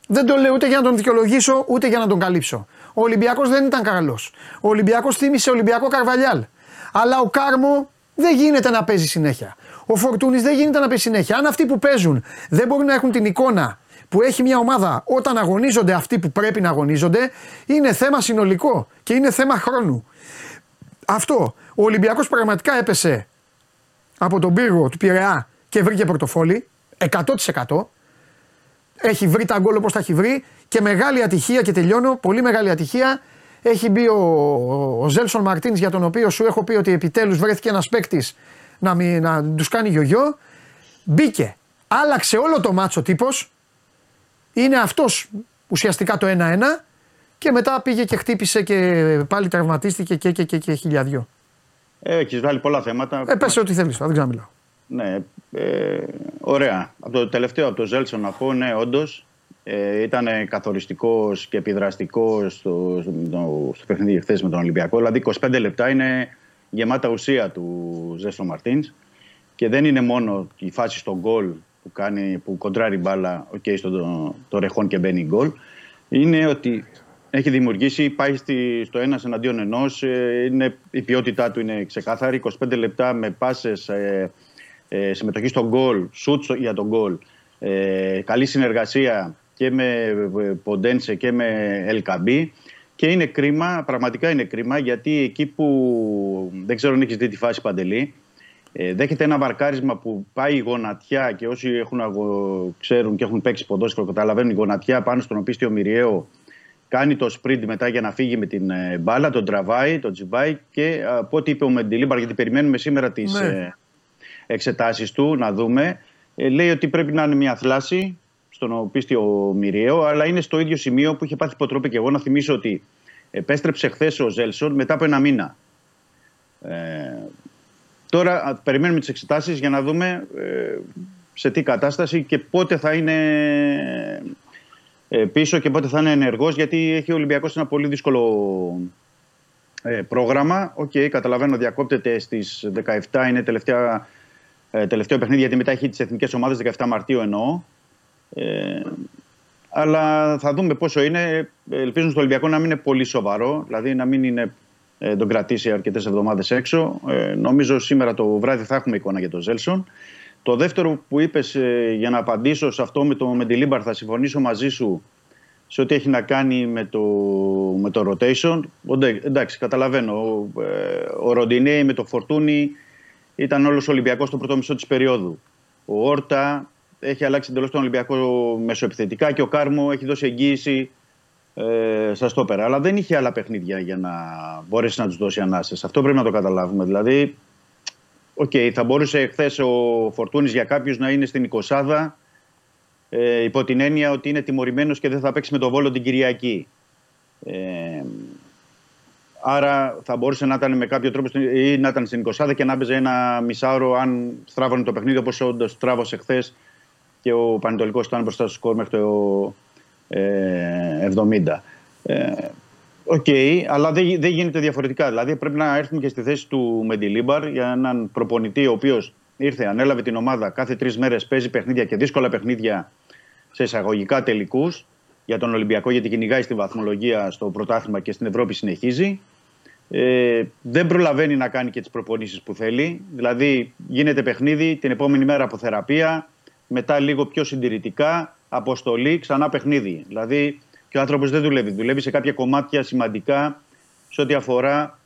Δεν το λέω ούτε για να τον δικαιολογήσω ούτε για να τον καλύψω. Ο Ολυμπιακός δεν ήταν καλός. Ο Ολυμπιακός θύμισε Ολυμπιακό Καρβαλιάλ. Αλλά ο Κάρμο δεν γίνεται να παίζει συνέχεια. Ο Φορτούνης δεν γίνεται να παίζει συνέχεια. Αν αυτοί που παίζουν δεν μπορούν να έχουν την εικόνα που έχει μια ομάδα όταν αγωνίζονται αυτοί που πρέπει να αγωνίζονται, είναι θέμα συνολικό και είναι θέμα χρόνου. Αυτό. Ο Ολυμπιακός πραγματικά έπεσε από τον πύργο του Πειραιά και βρήκε πορτοφόλι 100%. Έχει βρει τα γκολ όπως τα έχει βρει και μεγάλη ατυχία και τελειώνω. Πολύ μεγάλη ατυχία. Έχει μπει ο, ο Ζέλσον Μαρτίνς για τον οποίο σου έχω πει ότι επιτέλους βρέθηκε ένας παίκτης να, να τους κάνει γιογιό. Μπήκε. Άλλαξε όλο το μάτσο τύπος. Είναι αυτός ουσιαστικά το 1-1 και μετά πήγε και χτύπησε και πάλι τραυματίστηκε και, και, και, και χιλιαδιό. Ε, Έχει βάλει πολλά θέματα. Ε, πες ό,τι θέλεις, δεν ξαναμιλάω. Ναι, ε, ωραία. Από το τελευταίο, από το Ζέλσον να πω, ναι, όντως ε, ήταν καθοριστικός και επιδραστικός στο, στο, στο παιχνίδι χθες με τον Ολυμπιακό. Δηλαδή, 25 λεπτά είναι γεμάτα ουσία του Ζέλσον Μαρτίν. Και δεν είναι μόνο η φάση στο γκολ που, κάνει, που κοντράρει μπάλα okay, στο το, το ρεχόν και μπαίνει γκολ. Είναι ότι έχει δημιουργήσει, πάει στη, στο ένας εναντίον ενός. Ε, η ποιότητά του είναι ξεκάθαρη. 25 λεπτά με πάσες, ε, ε, συμμετοχή στον γκολ, σουτ για τον γκολ. Ε, καλή συνεργασία και με ε, Ποντένσε και με Ελκαμπή. Και είναι κρίμα, πραγματικά είναι κρίμα, γιατί εκεί που δεν ξέρω αν έχεις δει τη φάση παντελή, ε, δέχεται ένα βαρκάρισμα που πάει η γονατιά και όσοι έχουν αγω... ξέρουν και έχουν παίξει ποδόσφαιρο καταλαβαίνουν η γονατιά πάνω στον οπίστιο Μυριαίο κάνει το sprint μετά για να φύγει με την ε, μπάλα, τον τραβάει, τον τσιμπάει και από ό,τι είπε ο Μεντιλίμπαρ, γιατί περιμένουμε σήμερα τις Ναι. ε, εξετάσεις του να δούμε, ε, λέει ότι πρέπει να είναι μια θλάση στον οπίσθιο μηριαίο, αλλά είναι στο ίδιο σημείο που είχε πάθει υποτροπή και εγώ να θυμίσω ότι επέστρεψε χθες ο Ζέλσον μετά από ένα μήνα. Ε, τώρα α, περιμένουμε τις εξετάσεις για να δούμε ε, σε τι κατάσταση και πότε θα είναι ε, πίσω και πότε θα είναι ενεργός γιατί έχει ο Ολυμπιακός ένα πολύ δύσκολο ε, πρόγραμμα. Οκ, καταλαβαίνω διακόπτεται στις 17, είναι τελευταία, ε, τελευταίο παιχνίδι γιατί μετά έχει τις εθνικές ομάδες 17 Μαρτίου εννοώ. Ε, αλλά θα δούμε πόσο είναι. Ελπίζουν στο Ολυμπιακό να μην είναι πολύ σοβαρό, δηλαδή να μην είναι, ε, τον κρατήσει αρκετές εβδομάδες έξω. Ε, νομίζω σήμερα το βράδυ θα έχουμε εικόνα για τον Ζέλσον. Το δεύτερο που είπες, για να απαντήσω σε αυτό με το Μεντιλίμπαρ, θα συμφωνήσω μαζί σου σε ό,τι έχει να κάνει με το, με το rotation. Οντε- Εντάξει, καταλαβαίνω. Ο, ε, ο Ροντινέι με το Φορτούνι ήταν όλος ο Ολυμπιακός στο πρώτο μισό της περίοδου. Ο Όρτα έχει αλλάξει εντελώς τον Ολυμπιακό μεσοεπιθετικά και ο Κάρμο έχει δώσει εγγύηση ε, στα στόπερα. Αλλά δεν είχε άλλα παιχνίδια για να μπορέσει να τους δώσει ανάσες. Αυτό πρέπει να το καταλάβουμε. Δηλαδή, οκ, θα μπορούσε χθες ο Φορτούνης για κάποιους να είναι στην 20 ε, υπό την έννοια ότι είναι τιμωρημένος και δεν θα παίξει με τον Βόλο την Κυριακή. Ε, άρα θα μπορούσε να ήταν με κάποιο τρόπο στην- ή να ήταν στην 20 και να έπαιζε ένα μισάωρο αν στράβωνε το παιχνίδι όπως όντως στράβωσε χθες και ο Πανετολικός ήταν μπροστά στο σκορ μέχρι το ε, 70. Ε, Οκ, αλλά δεν, γι- δεν γίνεται διαφορετικά. Δηλαδή πρέπει να έρθουμε και στη θέση του Μεντιλίμπαρ για έναν προπονητή ο οποίος ήρθε, ανέλαβε την ομάδα κάθε τρεις μέρες, παίζει παιχνίδια και δύσκολα παιχνίδια σε εισαγωγικά τελικούς για τον Ολυμπιακό, γιατί κυνηγάει στη βαθμολογία στο πρωτάθλημα και στην Ευρώπη συνεχίζει. Ε, δεν προλαβαίνει να κάνει και τις προπονήσεις που θέλει. Δηλαδή, γίνεται παιχνίδι την επόμενη μέρα από θεραπεία, μετά λίγο πιο συντηρητικά, αποστολή, ξανά παιχνίδι. Δηλαδή, και ο άνθρωπος δεν δουλεύει. Δουλεύει σε κάποια κομμάτια σημαντικά σε ό,τι αφορά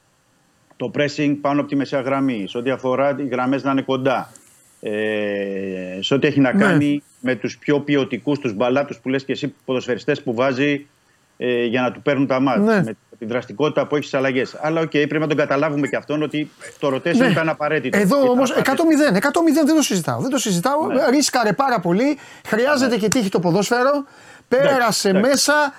το pressing πάνω από τη μεσαία γραμμή, σε ό,τι αφορά οι γραμμές να είναι κοντά. Ε, σε ό,τι έχει να Ναι. κάνει με τους πιο ποιοτικούς, τους μπαλάτους που λες και εσύ, ποδοσφαιριστές που βάζει ε, για να του παίρνουν τα ματς. Ναι. Με τη δραστικότητα που έχει στις αλλαγές. Αλλά οκ, πρέπει να τον καταλάβουμε και αυτόν ότι το rotation Ναι. ήταν απαραίτητο. Εδώ Ήταν όμως 100-0, 100-0 απαραίτητο. δεν το συζητάω. Δεν το συζητάω. Ναι. Ρίσκαρε πάρα πολύ. Χρειάζεται και τύχη το ποδόσφαιρο. Πέρασε εντάξει. μέσα,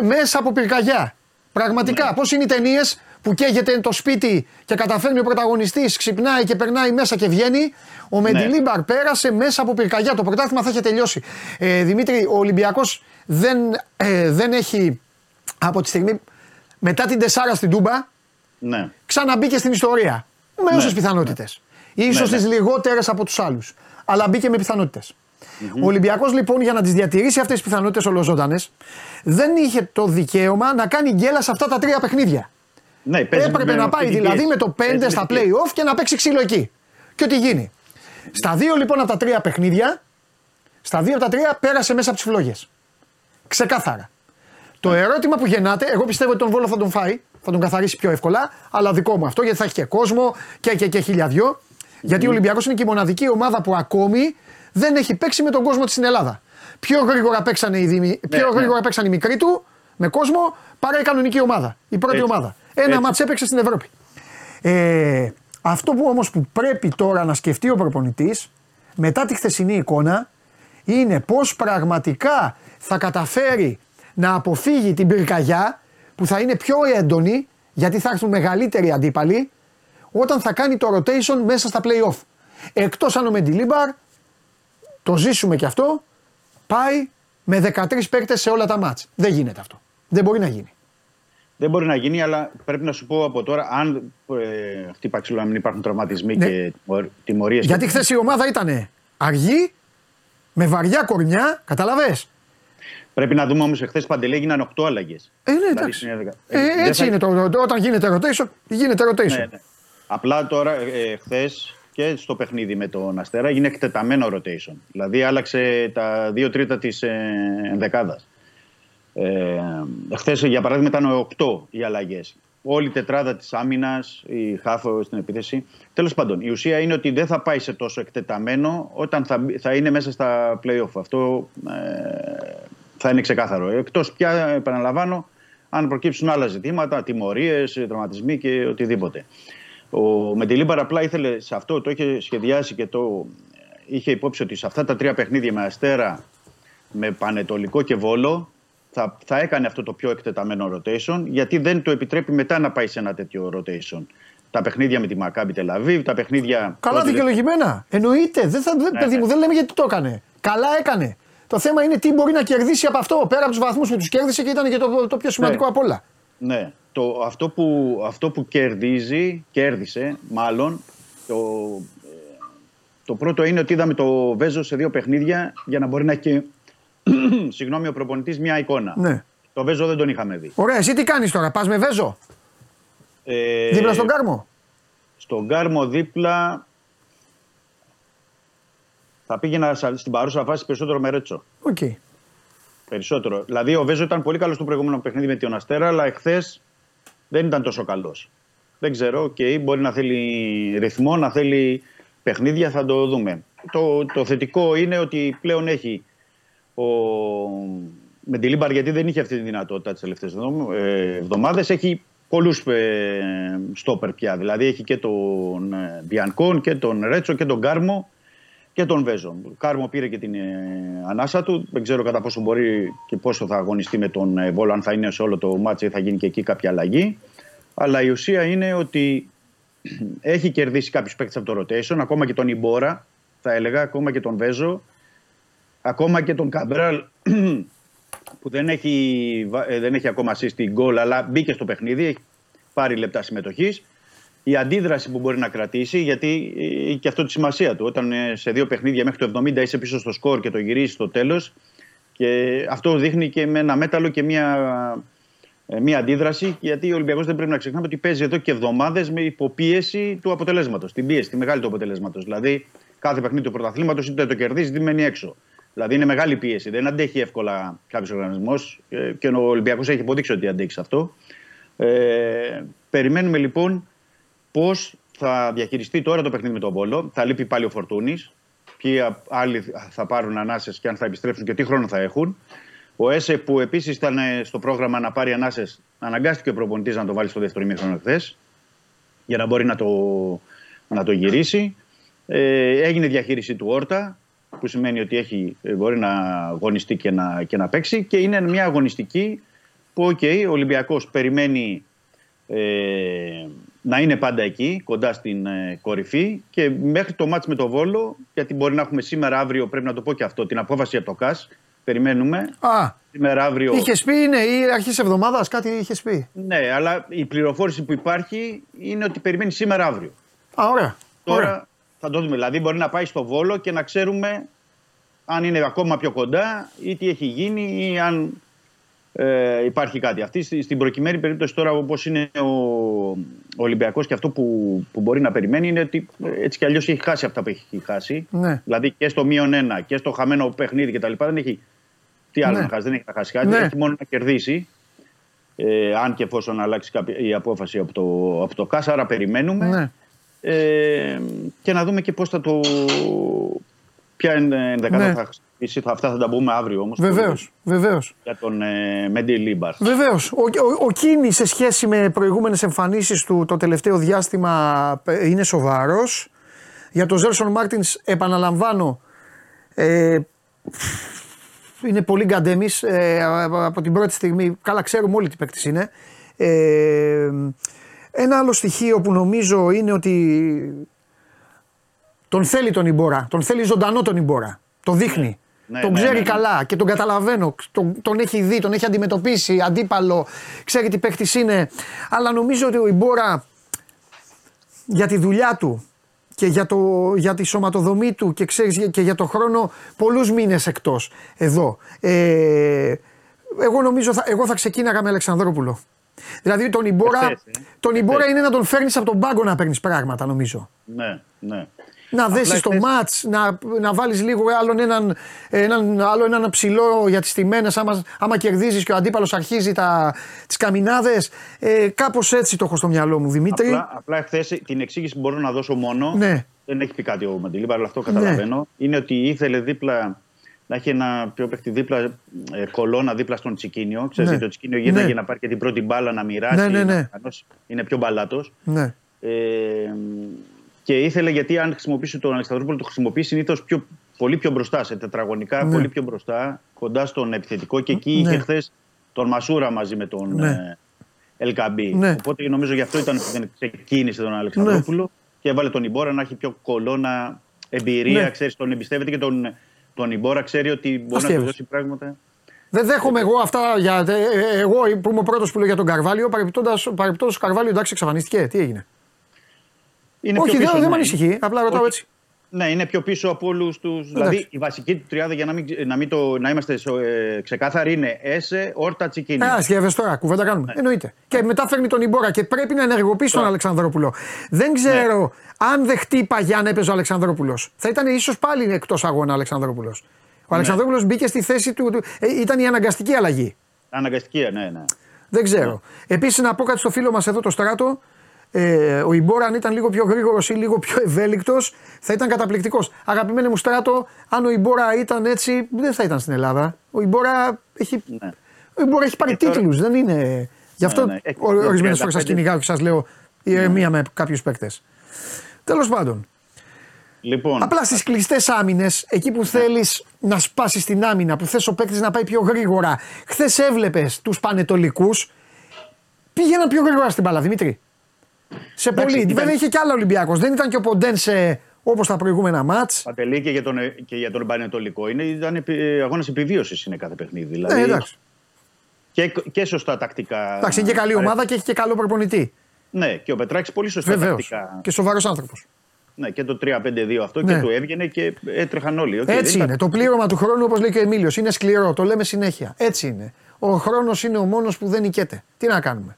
ε, μέσα από πυρκαγιά. Πραγματικά. Ναι. Πώς είναι οι ταινίες που καίγεται το σπίτι και καταφέρνει ο πρωταγωνιστής, ξυπνάει και περνάει μέσα και βγαίνει. Ο Ναι. Μεντιλίμπαρ πέρασε μέσα από πυρκαγιά. Το πρωτάθλημα θα είχε τελειώσει. Ε, Δημήτρη, ο Ολυμπιακός δεν, ε, δεν έχει από τη στιγμή μετά την τεσσάρα στην Τούμπα Ναι. ξαναμπήκε στην ιστορία. Με όσες πιθανότητες. σω Ναι, ναι. τις λιγότερες από τους άλλους. Αλλά μπήκε με πιθανότητες. Ο Ολυμπιακός λοιπόν για να τις διατηρήσει αυτές τις πιθανότητες ολοζώντανε δεν είχε το δικαίωμα να κάνει γκέλα σε αυτά τα τρία παιχνίδια. Ναι, παίζει Έπρεπε με να αυτή πάει την δηλαδή πίεση. με το 5 Παίζει στα με την πίεση. play-off και να παίξει ξύλο εκεί. Και ό,τι γίνει. Στα δύο λοιπόν από τα τρία παιχνίδια, στα δύο από τα τρία πέρασε μέσα από τις φλόγες. Ξεκάθαρα. Το ερώτημα που γεννάται, εγώ πιστεύω ότι τον Βόλο θα τον φάει, θα τον καθαρίσει πιο εύκολα, αλλά δικό μου αυτό γιατί θα έχει και κόσμο και, και, και χιλιαδιό. Γιατί ο Ολυμπιακός είναι και η μοναδική ομάδα που ακόμη δεν έχει παίξει με τον κόσμο της στην Ελλάδα. Πιο γρήγορα παίξανε οι, δημι... πιο ναι. γρήγορα παίξαν οι μικροί του με κόσμο παρά η κανονική ομάδα. Η πρώτη Έτσι. ομάδα. Ένα Έτσι. μάτς έπαιξε στην Ευρώπη. Ε, αυτό που όμως που πρέπει τώρα να σκεφτεί ο προπονητής μετά τη χθεσινή εικόνα είναι πως πραγματικά θα καταφέρει να αποφύγει την πυρκαγιά που θα είναι πιο έντονη γιατί θα έρθουν μεγαλύτεροι αντίπαλοι όταν θα κάνει το rotation μέσα στα play-off. Εκτός αν ο Μεντιλίμπαρ, το ζήσουμε και αυτό, πάει με 13 παίκτες σε όλα τα μάτς. Δεν γίνεται αυτό. Δεν μπορεί να γίνει. Δεν μπορεί να γίνει, αλλά πρέπει να σου πω από τώρα, αν ε, χτύπα ξύλο να μην υπάρχουν τραυματισμοί Ναι. και τιμωρίες. Γιατί χθες η ομάδα ήταν αργή, με βαριά κορμιά, καταλαβες; Πρέπει να δούμε όμως εχθές παντελή έγιναν 8 αλλαγέ. Ε, ναι, εντάξει. Ε, έτσι είναι το, το- όταν γίνεται rotation, γίνεται rotation. Ναι, ναι. Απλά τώρα, ε, χθες και στο παιχνίδι με τον Αστέρα έγινε εκτεταμένο rotation. Δηλαδή άλλαξε τα δύο τρίτα της ε, ενδεκάδα. Ε, Χθες, για παράδειγμα, ήταν 8 οι αλλαγές. Όλη η τετράδα της άμυνας, η Χάφο στην επίθεση. Τέλος πάντων, η ουσία είναι ότι δεν θα πάει σε τόσο εκτεταμένο όταν θα, θα είναι μέσα στα playoff. Αυτό ε, θα είναι ξεκάθαρο. Εκτός πια, επαναλαμβάνω, αν προκύψουν άλλα ζητήματα, τιμωρίε, τραυματισμοί και οτιδήποτε. Ο Μεντιλίμπαρ απλά ήθελε σε αυτό, το είχε σχεδιάσει και το είχε υπόψη ότι σε αυτά τα τρία παιχνίδια με Αστέρα, με Πανετολικό και Βόλο, θα, θα έκανε αυτό το πιο εκτεταμένο rotation, γιατί δεν το επιτρέπει μετά να πάει σε ένα τέτοιο rotation. Τα παιχνίδια με τη Μακάμπι Τελαβίβ, τα παιχνίδια. Καλά δικαιολογημένα. Εννοείται. Δεν θα, δεν, Ναι, παιδί ναι. μου, δεν λέμε γιατί το έκανε. Καλά έκανε. Το θέμα είναι τι μπορεί να κερδίσει από αυτό. Πέρα από τους βαθμούς που τους κέρδισε και ήταν και το, το πιο σημαντικό Ναι. απ' όλα. Ναι. Το, αυτό, που, αυτό που κερδίζει, κέρδισε μάλλον, το, ε, το πρώτο είναι ότι είδαμε το Βέζο σε δύο παιχνίδια για να μπορεί να έχει, συγγνώμη, ο προπονητής μια εικόνα. Ναι. Το Βέζο δεν τον είχαμε δει. Ωραία, εσύ τι κάνεις τώρα, πας με Βέζο; Ε, Δίπλα στον Κάρμο; Στον Κάρμο δίπλα θα πήγαινα σα- στην παρούσα φάση περισσότερο με Ρέτσο. Οκ. Περισσότερο. Δηλαδή ο Βέζο ήταν πολύ καλός στο προηγούμενο παιχνίδι με τον Αστέρα, αλλά εχθές δεν ήταν τόσο καλός. Δεν ξέρω, οκ, μπορεί να θέλει ρυθμό, να θέλει παιχνίδια, θα το δούμε. Το, το θετικό είναι ότι πλέον έχει ο Μεντιλίμπαρ, γιατί δεν είχε αυτή τη δυνατότητα τις τελευταίες εβδομάδες, έχει πολλούς ε, στόπερ πια. Δηλαδή έχει και τον ε, Μπιανκόν και τον Ρέτσο και τον Κάρμο και τον Βέζο. Ο Κάρμο πήρε και την ε, ανάσα του. Δεν ξέρω κατά πόσο μπορεί και πόσο θα αγωνιστεί με τον ε, Βόλο, αν θα είναι σε όλο το ματς ή θα γίνει και εκεί κάποια αλλαγή. Αλλά η ουσία είναι ότι έχει κερδίσει κάποιου παίκτε από το rotation, ακόμα και τον Ιμπόρα, θα έλεγα, ακόμα και τον Βέζο, ακόμα και τον Καμπράλ που δεν έχει, βα- ε, δεν έχει ακόμα assist γκολ, αλλά μπήκε στο παιχνίδι, έχει πάρει λεπτά συμμετοχής. Η αντίδραση που μπορεί να κρατήσει, γιατί ε, και αυτό τη σημασία του. Όταν ε, σε δύο παιχνίδια μέχρι το 70 είσαι πίσω στο σκορ και το γυρίζει στο τέλος. Και αυτό δείχνει και με ένα μέταλλο και μια, ε, μια αντίδραση, γιατί ο Ολυμπιακός δεν πρέπει να ξεχνάμε ότι παίζει εδώ και εβδομάδες με υποπίεση του αποτελέσματος. Την πίεση, τη μεγάλη του αποτελέσματος. Δηλαδή, κάθε παιχνίδι του πρωταθλήματος είτε το κερδίζεις είτε μένει έξω. Δηλαδή, είναι μεγάλη πίεση. Δεν αντέχει εύκολα κάποιος οργανισμός ε, και ο Ολυμπιακός έχει υποδείξει ότι αντέχει σε αυτό. Ε, περιμένουμε λοιπόν πώς θα διαχειριστεί τώρα το παιχνίδι με τον Βόλο. Θα λείπει πάλι ο Φορτούνης. Ποιοι α- άλλοι θα πάρουν ανάσες και αν θα επιστρέψουν και τι χρόνο θα έχουν. Ο Έσε που επίσης ήταν ε, στο πρόγραμμα να πάρει ανάσες, αναγκάστηκε ο προπονητής να το βάλει στο δεύτερο ημίχρονο χθες για να μπορεί να το, να το γυρίσει. Ε, έγινε διαχείριση του Όρτα, που σημαίνει ότι έχει, ε, μπορεί να αγωνιστεί και να, και να παίξει και είναι μια αγωνιστική που οκ, ο Ολυμπιακός περιμένει ε, να είναι πάντα εκεί, κοντά στην ε, κορυφή και μέχρι το ματς με το Βόλο, γιατί μπορεί να έχουμε σήμερα, αύριο, πρέπει να το πω και αυτό, την απόφαση από το ΚΑΣ, περιμένουμε. Α, Σήμερα, αύριο. είχες πει, ναι, ή αρχής εβδομάδας κάτι είχες πει. Ναι, αλλά η πληροφόρηση που υπάρχει είναι ότι περιμένει σήμερα, αύριο. Α, ωραία. Τώρα ωραία. θα το δούμε. Δηλαδή, μπορεί να πάει στο Βόλο και να ξέρουμε αν είναι ακόμα πιο κοντά ή τι έχει γίνει ή αν ε, υπάρχει κάτι. Αυτή στη- στην προκειμένη περίπτωση τώρα, όπως είναι ο, ο Ολυμπιακός και αυτό που, που μπορεί να περιμένει είναι ότι ε, έτσι κι αλλιώς έχει χάσει αυτά που έχει χάσει. Ναι. Δηλαδή και στο μείον ένα και στο χαμένο παιχνίδι κτλ. Δεν έχει. Τι άλλο Ναι. να χάσει, δεν έχει να χάσει κάτι. Ναι. Έχει μόνο να κερδίσει. Ε, αν και εφόσον αλλάξει κάποια- η απόφαση από το, από το ΚΑΣ, άρα περιμένουμε. Ναι. Ε, και να δούμε και πώς θα το... Ποια είναι ενδεκάδα Ναι. θα χρησιμοποιήσει. Θα- Αυτά θα τα πούμε αύριο όμως. Βεβαίως, βεβαίως. Για τον ε, Μεντιλίμπαρ. Βεβαίως. Ο, ο, ο Κίνι σε σχέση με προηγούμενες εμφανίσεις του το τελευταίο διάστημα ε, είναι σοβαρός. Για τον Ζέλσον Μάρτινς, επαναλαμβάνω, ε, είναι πολύ γκαντέμις ε, από την πρώτη στιγμή. Καλά, ξέρουμε όλοι τι παίκτης είναι. Ε, ένα άλλο στοιχείο που νομίζω είναι ότι τον θέλει τον Ιμπόρα. Τον θέλει ζωντανό τον Ιμπόρα. Το δείχνει. Ναι, τον ναι, ξέρει ναι, ναι. καλά και τον καταλαβαίνω. Τον, τον έχει δει, τον έχει αντιμετωπίσει, αντίπαλο. Ξέρει τι παίκτη είναι. Αλλά νομίζω ότι ο Ιμπόρα για τη δουλειά του και για, το, για τη σωματοδομή του και, ξέρεις, και για το χρόνο πολλούς μήνες εκτός εδώ. Ε, εγώ νομίζω θα, εγώ θα ξεκίναγα με Αλεξανδρόπουλο. Δηλαδή τον Ιμπόρα, Εχθές, ε. τον Ιμπόρα Εχθές. είναι να τον φέρνεις από τον πάγκο να παίρνεις πράγματα νομίζω. Ναι, ναι. Να Απλά δέσεις το εχθές- μάτς, να, να βάλεις λίγο άλλον έναν, έναν, άλλο έναν ψηλό για τις τιμένες. Άμα, άμα κερδίζεις και ο αντίπαλος αρχίζει τις καμινάδες. Ε, Κάπως έτσι το έχω στο μυαλό μου, Δημήτρη. Απλά, απλά εχθές την εξήγηση που μπορώ να δώσω μόνο. Ναι. Δεν έχει πει κάτι ο Μαντιλίμπα, αλλά αυτό καταλαβαίνω. Είναι ότι ήθελε δίπλα να έχει ένα πιο παίχτη δίπλα, ε, κολόνα δίπλα στον Τσικίνιο. Ξέρετε, Ναι. το Τσικίνιο γίνεται Ναι. για να πάρει και την πρώτη μπάλα να μοιράσει. Ναι, ναι, ναι. να κανώσει. Είναι πιο μπαλάτος. Ναι. Ε, και ήθελε γιατί αν χρησιμοποιήσει τον Αλεξανδρόπουλο, το χρησιμοποιεί συνήθως πολύ πιο μπροστά, σε τετραγωνικά, Ναι. πολύ πιο μπροστά, κοντά στον επιθετικό. Και εκεί Ναι. είχε χθες τον Μασούρα μαζί με τον Ναι. ε, Ελκαμπή. Ναι. Οπότε νομίζω γι' αυτό ήταν που δεν ξεκίνησε τον Αλεξανδρόπουλο και έβαλε τον Ιμπόρα να έχει πιο κολόνα εμπειρία. Ναι. Ξέρεις, τον εμπιστεύεται και τον, τον Ιμπόρα ξέρει ότι μπορεί να Αστείευες. του δώσει πράγματα. Δεν δέχομαι εγώ αυτά για. ε, ε, Εγώ που είμαι ο πρώτος που λέω για τον Καρβάλιο, παρεμπιπτόντω ο Καρβάλιο εντάξει εξαφανίστηκε. Τι έγινε. Είναι Όχι, πιο δεν, πίσω, δεν με ναι. ανησυχεί. Απλά ρωτάω Όχι. έτσι. Ναι, είναι πιο πίσω από όλους του. Δηλαδή η βασική του τριάδα για να, μην, να, μην το, να είμαστε σο- ε, ξεκάθαροι είναι Έσε, Όρτα, Τσικίνη. Α, σκέφτε τώρα, κουβέντα κάνουμε. Εννοείται. Και μετά φέρνει τον Ιμπόρα και πρέπει να ενεργοποιήσει τον Αλεξανδρόπουλο. Δεν ξέρω αν δεν χτύπαγε αν έπαιζε ο Αλεξανδρόπουλος. Θα ήταν ίσως πάλι εκτός αγώνα ο Αλεξανδρόπουλος. Ο Αλεξανδρόπουλος μπήκε στη θέση του. του- ε, ήταν η αναγκαστική αλλαγή. Αναγκαστική, ναι, ναι. Δεν ξέρω. Επίσης να πω κάτι στο φίλο μας εδώ το στράτο. Ε, ο Ιμπόρα, αν ήταν λίγο πιο γρήγορος ή λίγο πιο ευέλικτος, θα ήταν καταπληκτικός. Αγαπημένε μου στράτο, αν ο Ιμπόρα ήταν έτσι, δεν θα ήταν στην Ελλάδα. Ο Ιμπόρα έχει, ναι. ο Ιμπόρα έχει πάρει Ε, τώρα- τίτλους, δεν είναι. Γι' αυτό ναι. Έχει- ορισμένες φορές 35. σα κυνηγάω και σας λέω ηρεμία με κάποιους παίκτες. Τέλος πάντων, Λοιπόν, απλά στις κλειστές άμυνες, εκεί που θέλεις να σπάσεις την άμυνα, που θες ο παίκτης να πάει πιο γρήγορα. Χθες έβλεπες τους πανετολικούς πήγαιναν πιο γρήγορα στην μπάλα, Δημήτρη. Σε Εντάξει, πολύ. ήταν- Βέβαια είχε κι άλλο Ολυμπιακός. Δεν ήταν και ο Ποντένσε όπως τα προηγούμενα μάτς. Παντελή και για τον, και για τον Πανετολικό είναι, ήταν αγώνας επιβίωσης είναι κάθε παιχνίδι. Δηλαδή, Ναι, εντάξει. και, και σωστά τακτικά. Εντάξει, είναι και καλή ομάδα και έχει και καλό προπονητή. Ναι, και ο Πετράκης πολύ σωστά Βεβαίως. τακτικά. Και σοβαρός άνθρωπος. Ναι, και το 3-5-2 αυτό Ναι. και του έβγαινε και έτρεχαν όλοι. Οκ, δεν Έτσι ήταν- είναι. Το πλήρωμα του χρόνου, όπως λέει και ο Εμίλιος, είναι σκληρό. Το λέμε συνέχεια. Έτσι είναι. Ο χρόνος είναι ο μόνος που δεν νικιέται. Τι να κάνουμε.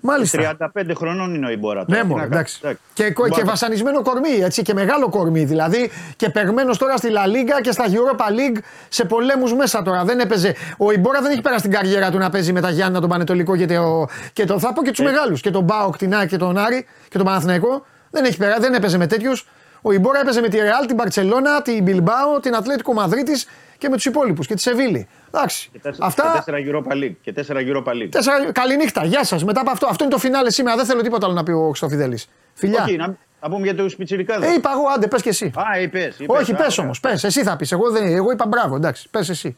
Μάλιστα. 35 χρονών είναι ο Ιμπόρα. τώρα, Ναι, τι μόνο, να εντάξει. κάνεις, Και, και Μπα- βασανισμένο κορμί, έτσι, και μεγάλο κορμί. Δηλαδή και παιγμένο τώρα στη La Liga και στα Europa League σε πολέμους μέσα τώρα. Δεν έπαιζε. Ο Ιμπόρα δεν έχει περάσει την καριέρα του να παίζει με τα Γιάννενα, τον Πανετολικό και, το, και το. Θα πω και τους μεγάλους. Και τον ΠΑΟΚ, την ΑΕΚ και τον Άρη και τον Παναθηναϊκό. Δεν, έχει περάσει, δεν έπαιζε με τέτοιους. Ο Ιμπόρα έπαιζε με τη Ρεάλ, την Μπαρτσελόνα, την Μπιλμπάο, την Ατλέτικο Μαδρίτη και με τους υπόλοιπους και τη Σεβίλη. Εντάξει. Και τέσσερα, Αυτά. και τέσσερα Europa League. Και τέσσερα Europa League. Τέσσερα... Καληνύχτα, γεια σας. Μετά από αυτό, αυτό είναι το φινάλε σήμερα. Δεν θέλω τίποτα άλλο να πει ο Χρυστοφιδέλης. Φιλιά. Όχι, να, να πούμε για του πιτσιρικάδε. Ε, είπα εγώ, άντε, πες και εσύ. Α, είπες, είπες. Όχι, Α, πε ωραία. όμω, πες. Εσύ θα πεις. Εγώ, δεν- εγώ είπα μπράβο, εντάξει, πες εσύ.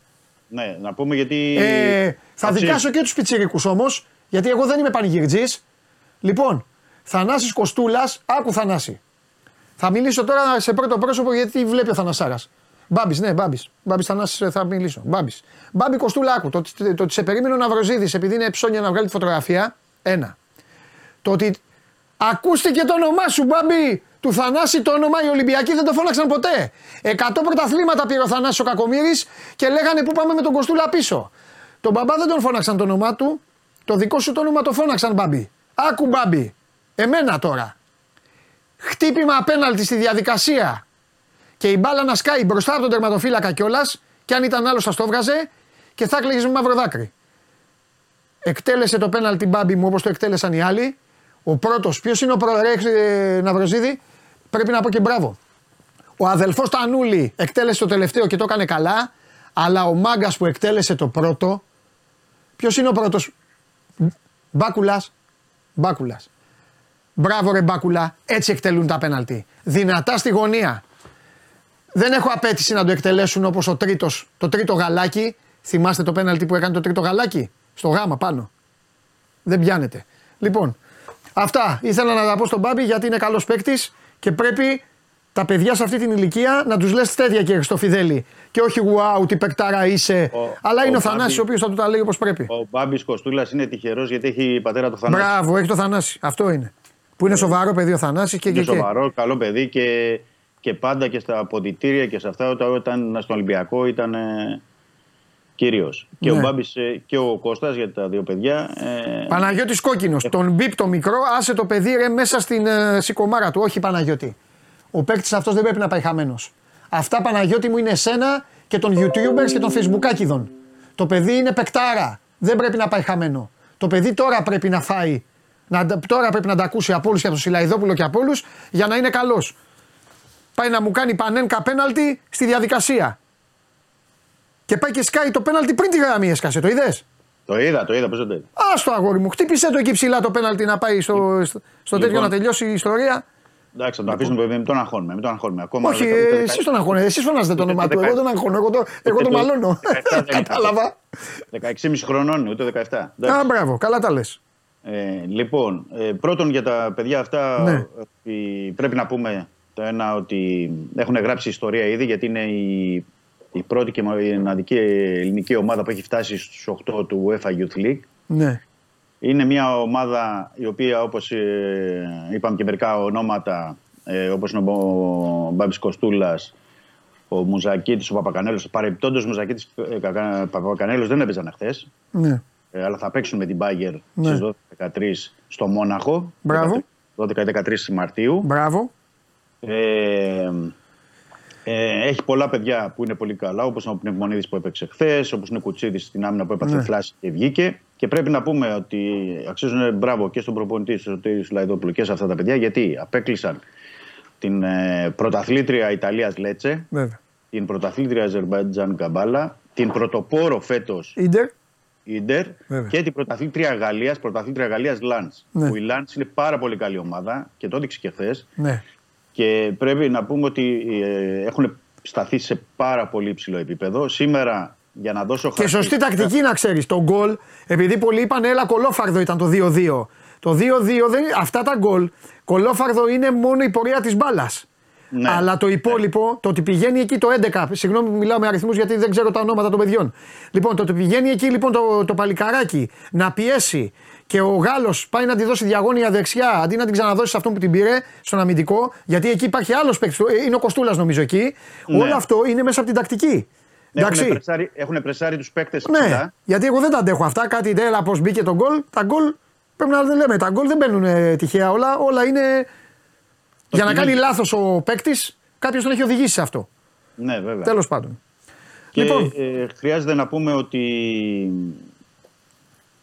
Ναι, να πούμε γιατί. Ε, θα Αξίζει. δικάσω και τους πιτσιρικούς όμως, γιατί εγώ δεν είμαι πανηγυρτζή. Λοιπόν, Θανάσης Κοστούλας, άκου Θανάση. Θα μιλήσω τώρα σε πρώτο πρόσωπο γιατί βλέπει ο Θανασάρας. Μπάμπης, ναι, Μπάμπης. Μπάμπης Θανάσης θα μιλήσω. Μπάμπης. Μπάμπη Κοστούλα, άκου. Το, το, το ότι σε περίμενε ο Ναυροζίδης επειδή είναι ψώνια να βγάλει τη φωτογραφία. Ένα. Το ότι ακούστηκε το όνομά σου, Μπάμπη, του Θανάση το όνομα οι Ολυμπιακοί δεν το φώναξαν ποτέ. Εκατό πρωταθλήματα πήρε ο Θανάσης ο Κακομήρης και λέγανε πού πάμε με τον Κοστούλα πίσω. Τον μπαμπά δεν τον φώναξαν το όνομά του, το δικό σου το όνομα το φώναξαν, Μπάμπη. Άκου, Μπάμπη. Εμένα τώρα. Χτύπημα απέναντι στη διαδικασία και η μπάλα να σκάει μπροστά από τον τερματοφύλακα κιόλας και αν ήταν άλλος θα το έβγαζε και θα κλαίγε με μαύρο δάκρυ. Εκτέλεσε το πέναλτι μπάμπι μου όπως το εκτέλεσαν οι άλλοι. Ο πρώτος, ποιος είναι ο πρώτο, ε, Ναυροζίδη, πρέπει να πω και μπράβο. Ο αδελφός Τανούλη εκτέλεσε το τελευταίο και το έκανε καλά, αλλά ο μάγκας που εκτέλεσε το πρώτο, ποιος είναι ο πρώτος, Μπάκουλας. Μπάκουλας. Μπράβο ρε Μπάκουλα, έτσι εκτελούν τα πέναλτι. Δυνατά στη γωνία. Δεν έχω απέτηση να το εκτελέσουν όπως ο τρίτος, το τρίτο γαλάκι. Θυμάστε το πέναλτι που έκανε το τρίτο γαλάκι, στο γάμα πάνω. Δεν πιάνεται. Λοιπόν, αυτά ήθελα να τα πω στον Μπάμπη γιατί είναι καλός παίκτης και πρέπει τα παιδιά σε αυτή την ηλικία να τους λες τέτοια και στο Φιδέλη. Και όχι wow, τι παικτάρα είσαι. Ο- Αλλά είναι ο, ο Θανάσης Μπάμπη- ο οποίος θα του τα λέει όπως πρέπει. Ο Μπάμπης Κοστούλας είναι τυχερός γιατί έχει πατέρα του Θανάση. Μπράβο, έχει το Θανάση. Αυτό είναι. Που είναι σοβαρό παιδί ο Θανάσης και, Είναι και, και. σοβαρό, καλό παιδί και, και πάντα και στα ποδητήρια και σε αυτά όταν, όταν ήταν στον Ολυμπιακό ήταν. ε, Κυρίω. Και Ναι. ο Μπάμπη και ο Κώστας για τα δύο παιδιά. Ε, Παναγιώτης κόκκινος. Τον μπίπ το μικρό, άσε το παιδί ρε μέσα στην ε, σηκωμάρα του. Όχι Παναγιώτη. Ο παίκτης αυτός δεν πρέπει να πάει χαμένος. Αυτά Παναγιώτη μου είναι εσένα και των YouTubers και των Facebookάκιδων. Το παιδί είναι παικτάρα. Δεν πρέπει να πάει χαμένο. Το παιδί τώρα πρέπει να φάει. Να, τώρα πρέπει να τα ακούσει από όλους και από τον Σιλαϊδόπουλο και από όλους για να είναι καλός. Πάει να μου κάνει πανένκα πέναλτι στη διαδικασία. Και πάει και σκάει το πέναλτι πριν τη γραμμή έσκασε. Το είδες; το είδα, το είδα, πώς δεν το είδα. Α το αγόρι μου, χτύπησε το εκεί ψηλά το πέναλτι να πάει στο, στο, στο τέτοιο Λοιπόν. να τελειώσει η ιστορία. Εντάξει, θα το αφήσουμε, μην τον αγχώνουμε. Μην τον αγχώνουμε. Ακόμα Όχι, ούτε- ούτε ε, δεκα- εσείς τον αγχώνετε, εσείς φωνάζετε το ούτε όνομα του. δεκα- Εγώ τον αγχώνω, εγώ, το, εγώ τον ούτε μαλώνω. δεκαεφτά δεν είναι. Κατάλαβα. 16,5 χρονών, ούτε 17. Α, Εντάξει. μπράβο, καλά τα λες. Ε, λοιπόν, ε, πρώτον για τα παιδιά αυτά Ναι. ε, πρέπει να πούμε το ένα ότι έχουν γράψει ιστορία ήδη γιατί είναι η, η πρώτη και μοναδική ελληνική ομάδα που έχει φτάσει στους 8 του UEFA Youth League. Ναι. Είναι μια ομάδα η οποία όπως ε, είπαμε και μερικά ονόματα ε, όπως είναι ο Μπάμπης Κοστούλας, ο Μουζακίτης, ο Παπακανέλος. Παρεμπιπτόντως ο Μουζακίτης ε, Κακα- Παπακανέλος δεν έπαιζαν χθες. ναι. Ε, αλλά θα παίξουν με την Μπάγκερ Ναι. στις 12-13 στο Μόναχο. Μπράβο. 12-13 Μαρτίου. Μπράβο. Ε, ε, έχει πολλά παιδιά που είναι πολύ καλά, όπως είναι ο Πνευμονίδης που έπαιξε χθες, όπως είναι ο Κουτσίδης στην άμυνα που έπαθε Ναι. θλάση και βγήκε. Και πρέπει να πούμε ότι αξίζουν μπράβο και στον προπονητή, στον Σωτήρη Σουλαϊδόπουλο και σε αυτά τα παιδιά, γιατί απέκλεισαν την ε, πρωταθλήτρια Ιταλίας Λέτσε, Βέβαια. την πρωταθλήτρια Αζερμπαϊτζάν Καμπάλα, την πρωτοπόρο φέτος Ιντερ. Ιντερ Βέβαια. και την πρωταθλήτρια Γαλλίας, πρωταθλήτρια Γαλλίας Λαντ. Ναι. Που η Λαντ είναι πάρα πολύ καλή ομάδα και το έδειξε και χθες. Ναι. Και πρέπει να πούμε ότι ε, έχουν σταθεί σε πάρα πολύ υψηλό επίπεδο. Σήμερα, για να δώσω Και σωστή τακτική να ξέρεις. Το γκολ, επειδή πολλοί είπαν έλα κολόφαρδο ήταν το 2-2. Το 2-2 δεν, αυτά τα γκολ, κολόφαρδο είναι μόνο η πορεία της μπάλας. Ναι. Αλλά το υπόλοιπο, το ότι πηγαίνει εκεί το 11. Συγγνώμη που μιλάω με αριθμούς γιατί δεν ξέρω τα ονόματα των παιδιών. Λοιπόν, το ότι πηγαίνει εκεί λοιπόν το, το παλικαράκι να πιέσει και ο Γάλλος πάει να τη δώσει διαγώνια δεξιά αντί να την ξαναδώσει σε αυτόν που την πήρε, στον αμυντικό, γιατί εκεί υπάρχει άλλος παίκτης. Είναι ο Κοστούλας νομίζω εκεί. Ναι. Όλο αυτό είναι μέσα από την τακτική. Εντάξει. Έχουν πρεσάρει, έχουν πρεσάρει τους παίκτες Ναι, γιατί εγώ δεν τα αντέχω αυτά. Κάτι τέλα πώς μπήκε το γκολ. Τα γκολ πρέπει να λέμε. Τα γκολ δεν μπαίνουν ε, τυχαία όλα. Όλα είναι. για να κοινό- κάνει λάθος ο παίκτης, κάποιος τον έχει οδηγήσει σε αυτό. Ναι, βέβαια. Τέλος πάντων. Και Λοιπόν. ε, χρειάζεται να πούμε ότι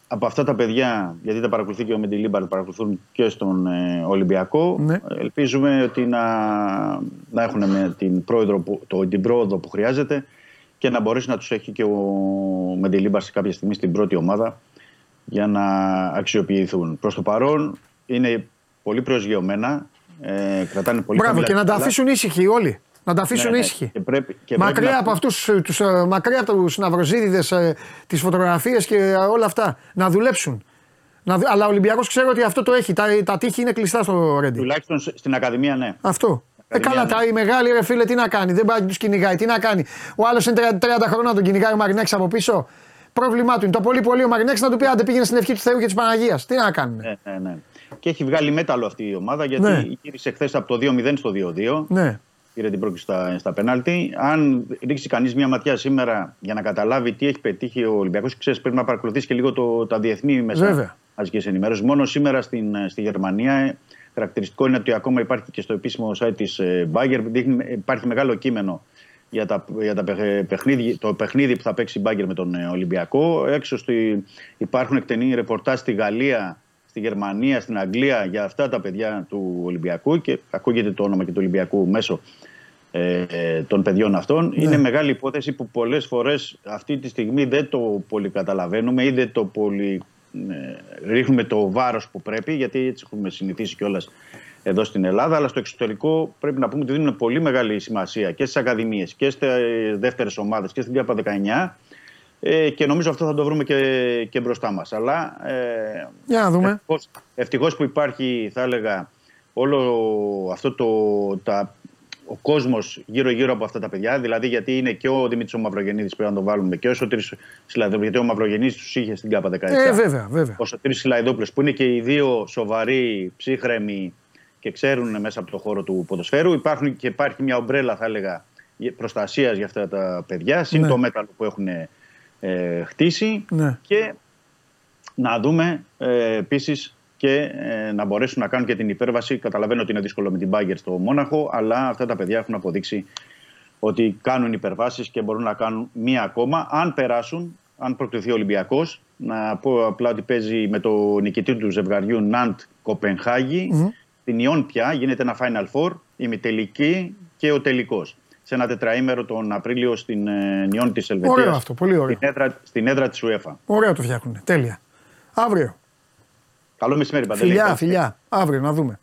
από αυτά τα παιδιά, γιατί τα παρακολουθεί και ο Μεντιλίμπαρ, τα παρακολουθούν και στον ε, Ολυμπιακό, Ναι. ελπίζουμε ότι να, να έχουν με την, πρόεδρο που, το, την πρόοδο που χρειάζεται και να μπορέσει να τους έχει και ο Μεντιλίμπαρ σε κάποια στιγμή στην πρώτη ομάδα για να αξιοποιηθούν. Προς το παρόν είναι πολύ προσγειωμένα, ε, κρατάνε πολύ Μπράβο, χαμηλά και να τα επίπεδα. αφήσουν ήσυχοι όλοι. Να τα αφήσουν Ναι, ναι. ήσυχοι. Και πρέπει, και μακριά, πρέπει να- από αυτούς, τους, ε, μακριά από τους ναυροζίδιδες, ε, τις φωτογραφίες και ε, όλα αυτά. Να δουλέψουν. Να, δου- αλλά ο Ολυμπιακός ξέρω ότι αυτό το έχει. Τα, τα τείχη είναι κλειστά στο Ρέντι. Τουλάχιστον σε- στην Ακαδημία, ναι. Αυτό. Ε, Ακαδημία, καλά, ναι. τα οι μεγάλοι ρε φίλε, τι να κάνει; Δεν πάει να τους κυνηγάει. Τι να κάνει; Ο άλλος είναι 30, 30 χρόνια να τον κυνηγάει ο Μαρινέξ από πίσω. Πρόβλημά του είναι. Το πολύ πολύ ο Μαρινέξ να του πει: Άντε πήγαινε στην ευχή του Θεού και της Παναγίας. Τι να κάνουν; Ναι, ναι, ναι. Και έχει βγάλει μέταλλο αυτή η ομάδα γιατί Ναι. γύρισε χθες από το 2-0 στο 2-2. Ναι. Πήρε την πρόκληση στα, στα πενάλτη. Αν ρίξει κανείς μια ματιά σήμερα για να καταλάβει τι έχει πετύχει ο Ολυμπιακός, ξέρεις πρέπει να παρακολουθήσει και λίγο το, τα διεθνή μέσα Βέβαια. μαζικής ενημέρωσης. Μόνο σήμερα στην, στη Γερμανία ε, χαρακτηριστικό είναι ότι ακόμα υπάρχει και στο επίσημο site της Bayer. Δείχνει, υπάρχει μεγάλο κείμενο για, τα, για τα παιχ- παιχνίδι, το παιχνίδι που θα παίξει η Bayer με τον ε, Ολυμπιακό. Έξω στη, υπάρχουν εκτενή ρεπορτάζ στη Γαλλία, στη Γερμανία, στην Αγγλία για αυτά τα παιδιά του Ολυμπιακού και ακούγεται το όνομα και του Ολυμπιακού μέσω ε, ε, των παιδιών αυτών. Είναι μεγάλη υπόθεση που πολλές φορές αυτή τη στιγμή δεν το πολύ καταλαβαίνουμε ή δεν το πολύ ε, ρίχνουμε το βάρος που πρέπει γιατί έτσι έχουμε συνηθίσει κιόλας εδώ στην Ελλάδα. Αλλά στο εξωτερικό πρέπει να πούμε ότι δίνουν πολύ μεγάλη σημασία και στις ακαδημίες και στις δεύτερες ομάδες και στην ΚΑΠΑ 19 ε, και νομίζω αυτό θα το βρούμε και, και μπροστά μας. Αλλά ε, Για να δούμε. Ευτυχώς, ευτυχώς που υπάρχει, θα έλεγα, όλο αυτό το, τα, ο κόσμος γύρω-γύρω από αυτά τα παιδιά. Δηλαδή, γιατί είναι και ο Δημήτρης ο Μαυρογεννήδη, πρέπει να τον βάλουμε, και ο Σωτήρη Σιλαϊδόπουλος, γιατί ο Μαυρογεννήδη τους είχε στην ΚΑΠΑ 17. Ε, βέβαια, βέβαια. Ο Σωτήρη Σιλαϊδόπουλος, που είναι και οι δύο σοβαροί, ψύχρεμοι και ξέρουν μέσα από το χώρο του ποδοσφαίρου. Υπάρχουν και υπάρχει μια ομπρέλα, θα έλεγα, προστασίας για αυτά τα παιδιά. Συν Ναι. το μέταλλο που έχουν ε, χτίσει Ναι. και να δούμε ε, επίσης και ε, να μπορέσουν να κάνουν και την υπέρβαση. Καταλαβαίνω ότι είναι δύσκολο με την Μπάγκερ στο Μόναχο, αλλά αυτά τα παιδιά έχουν αποδείξει ότι κάνουν υπερβάσεις και μπορούν να κάνουν μία ακόμα. Αν περάσουν, αν προκληθεί ο Ολυμπιακός, να πω απλά ότι παίζει με το νικητή του ζευγαριού Ναντ Κοπενχάγη. Στην Ιόν πια γίνεται ένα Final Four, ημιτελική και ο τελικός. Σε ένα τετραήμερο τον Απρίλιο στην ε, Νιόν της Ελβετίας. Ωραίο αυτό, πολύ ωραίο. Στην έδρα, στην έδρα της UEFA. Ωραίο το φτιάχνουν. Τέλεια. Αύριο. Καλό μεσημέρι, Παντελή. Φιλιά, φιλιά. Αύριο να δούμε.